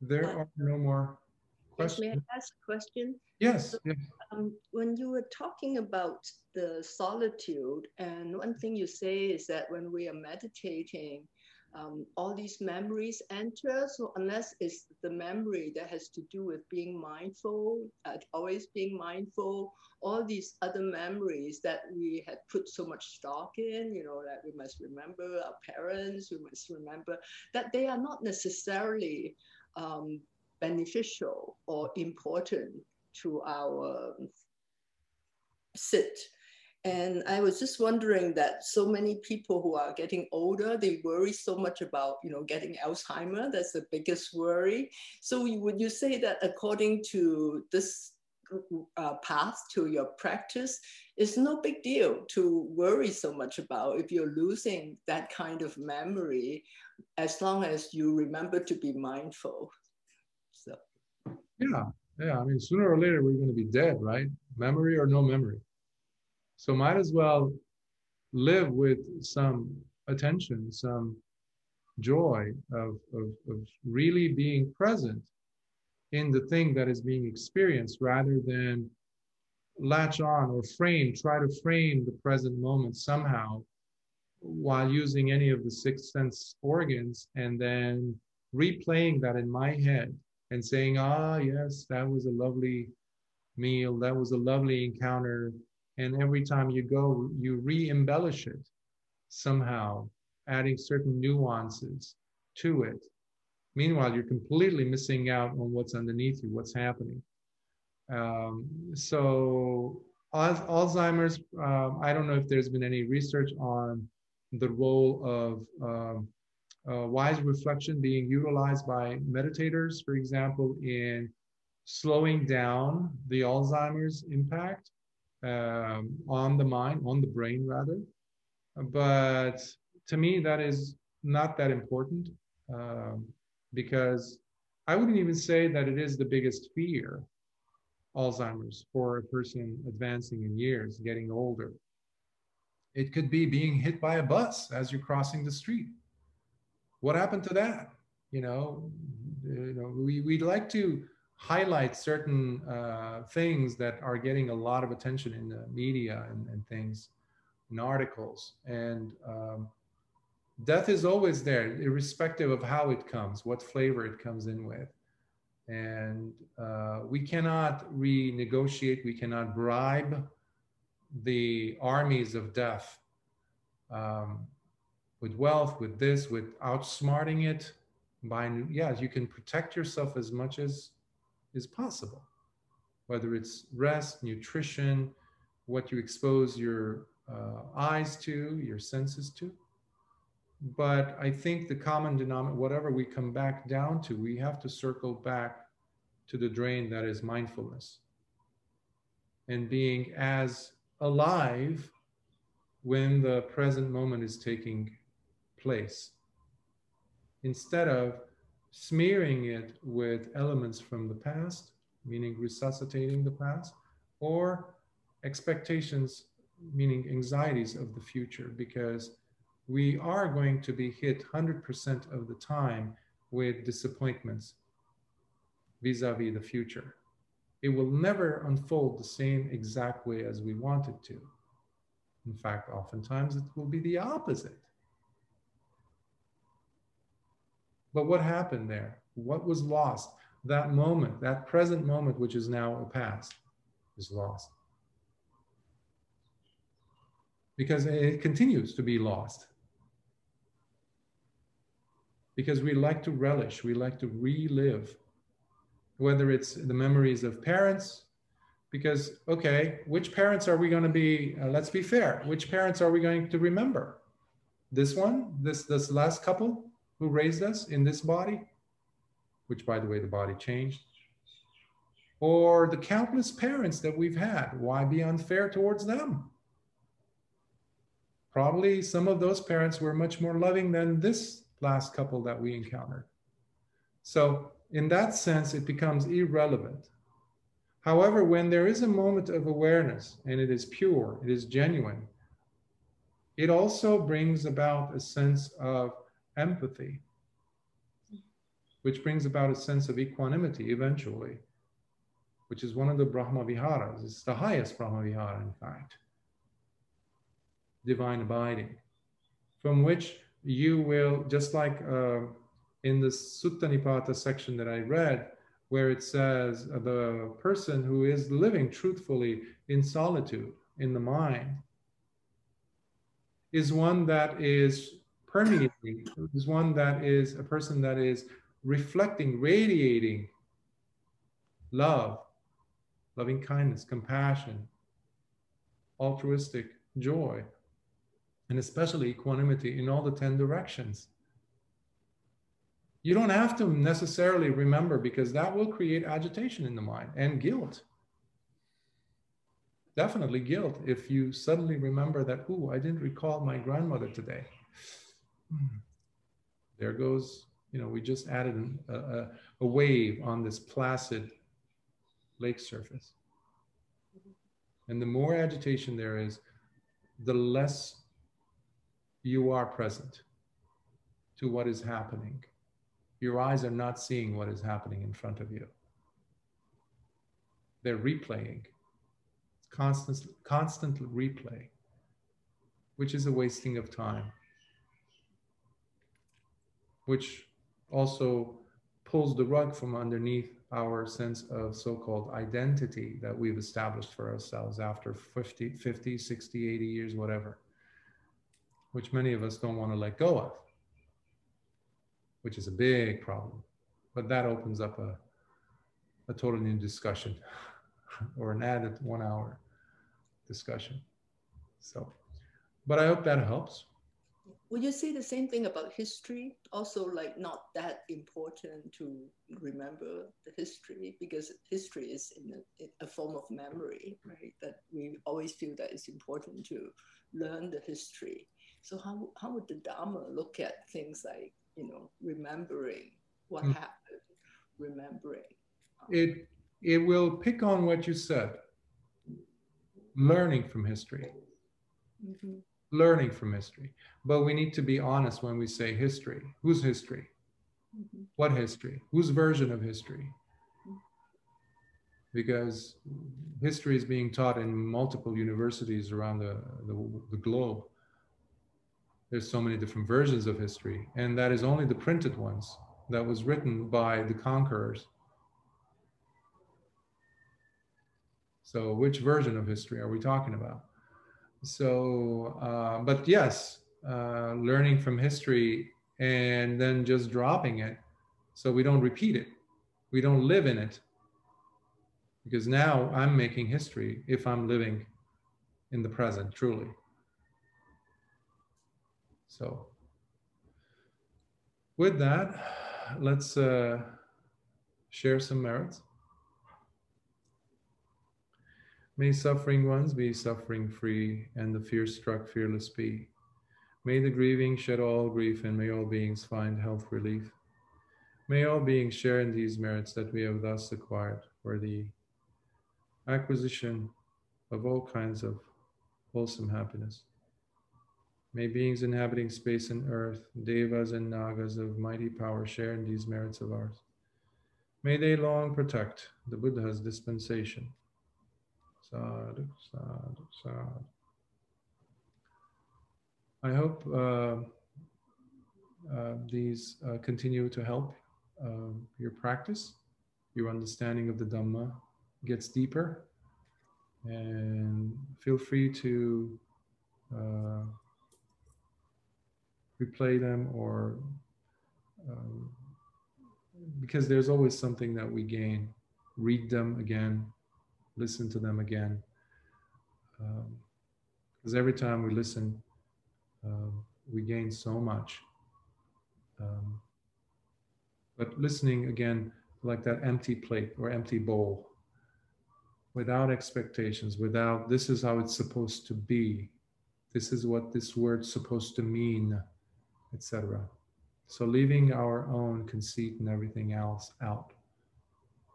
there uh, are no more questions. May I ask a question? Yes. So, yes. Um, when you were talking about the solitude, and one thing you say is that when we are meditating, um, all these memories enter. So unless it's the memory that has to do with being mindful, uh, always being mindful, all these other memories that we had put so much stock in, you know, that we must remember our parents, we must remember that they are not necessarily um, beneficial or important to our sit and I was just wondering that so many people who are getting older, they worry so much about, you know, getting Alzheimer. That's the biggest worry. So would you say that according to this uh, path to your practice, it's no big deal to worry so much about if you're losing that kind of memory, as long as you remember to be mindful. So. Yeah, yeah. I mean, sooner or later we're going to be dead, right? Memory or no memory. So might as well live with some attention, some joy of, of, of really being present in the thing that is being experienced rather than latch on or frame, try to frame the present moment somehow while using any of the six sense organs and then replaying that in my head and saying, ah, yes, that was a lovely meal, that was a lovely encounter, and every time you go, you re embellish it somehow, adding certain nuances to it. Meanwhile, you're completely missing out on what's underneath you, what's happening. Um, so, Alzheimer's, um, I don't know if there's been any research on the role of um, uh, wise reflection being utilized by meditators, for example, in slowing down the Alzheimer's impact um, on the mind, on the brain rather. But to me, that is not that important um, because I wouldn't even say that it is the biggest fear, Alzheimer's, for a person advancing in years, getting older. It could be being hit by a bus as you're crossing the street. What happened to that? You know, you know, we, we'd like to highlight certain uh, things that are getting a lot of attention in the media and, and things in articles. And um, death is always there irrespective of how it comes what flavor it comes in with. And uh, we cannot renegotiate we cannot bribe the armies of death um, with wealth with this with outsmarting it by yes you can protect yourself as much as is possible, whether it's rest, nutrition, what you expose your uh, eyes to, your senses to. But I think the common denominator, whatever we come back down to, we have to circle back to the drain that is mindfulness. And being as alive when the present moment is taking place. Instead of smearing it with elements from the past, meaning resuscitating the past, or expectations, meaning anxieties of the future, because we are going to be hit 100% of the time with disappointments vis a vis the future. It will never unfold the same exact way as we want it to. In fact, oftentimes it will be the opposite. But what happened there? What was lost? That moment, that present moment, which is now a past, is lost. Because it continues to be lost. Because we like to relish, we like to relive, whether it's the memories of parents, because, okay, which parents are we going to be, uh, let's be fair, which parents are we going to remember? this one, this this last couple who raised us in this body, which by the way, the body changed, or the countless parents that we've had. Why be unfair towards them? Probably some of those parents were much more loving than this last couple that we encountered. So, in that sense, it becomes irrelevant. However, when there is a moment of awareness and it is pure, it is genuine, it also brings about a sense of empathy, which brings about a sense of equanimity eventually, which is one of the Brahma Viharas. It's the highest Brahma Vihara, in fact. Divine abiding, from which you will, just like uh, in the Sutta Nipata section that I read, where it says the person who is living truthfully in solitude in the mind is one that is permeating, is one that is a person that is reflecting, radiating love, loving kindness, compassion, altruistic joy, and especially equanimity in all the 10 directions. You don't have to necessarily remember because that will create agitation in the mind and guilt. Definitely guilt if you suddenly remember that, ooh, I didn't recall my grandmother today. There goes, you know, we just added a, a, a wave on this placid lake surface. And the more agitation there is, the less you are present to what is happening your eyes are not seeing what is happening in front of you. They're replaying, constant, constant replay, which is a wasting of time, which also pulls the rug from underneath our sense of so-called identity that we've established for ourselves after 50, 50, 60, 80 years, whatever, which many of us don't want to let go of which is a big problem. But that opens up a, a totally new discussion or an added one hour discussion. So, but I hope that helps. Would you say the same thing about history? Also, like not that important to remember the history because history is in a, in a form of memory, right? That we always feel that it's important to learn the history. So how, how would the Dharma look at things like you know, remembering what mm. happened, remembering. Um, it it will pick on what you said. Learning from history. Mm-hmm. Learning from history. But we need to be honest when we say history. Whose history? Mm-hmm. What history? Whose version of history? Because history is being taught in multiple universities around the, the, the globe there's so many different versions of history, and that is only the printed ones that was written by the conquerors. So, which version of history are we talking about? So, uh, but yes, uh, learning from history and then just dropping it so we don't repeat it, we don't live in it. Because now I'm making history if I'm living in the present, truly. So with that, let's uh, share some merits. May suffering ones be suffering free, and the fear struck fearless be. May the grieving shed all grief, and may all beings find health relief. May all beings share in these merits that we have thus acquired for the acquisition of all kinds of wholesome happiness. May beings inhabiting space and earth, devas and nagas of mighty power share in these merits of ours. May they long protect the Buddha's dispensation. I hope uh, uh, these uh, continue to help um, your practice, your understanding of the Dhamma gets deeper, and feel free to uh, replay them or um, because there's always something that we gain. Read them again listen to them again because um, every time we listen um, we gain so much. Um, but listening again, like that empty plate or empty bowl, without expectations, without this is how it's supposed to be, this is what this word's supposed to mean, etc. So leaving our own conceit and everything else out.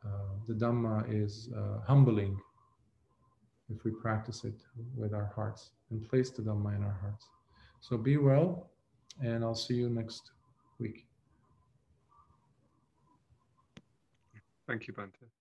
Uh, the Dhamma is uh, humbling if we practice it with our hearts and place the Dhamma in our hearts. So be well, and I'll see you next week. Thank you, Bhante.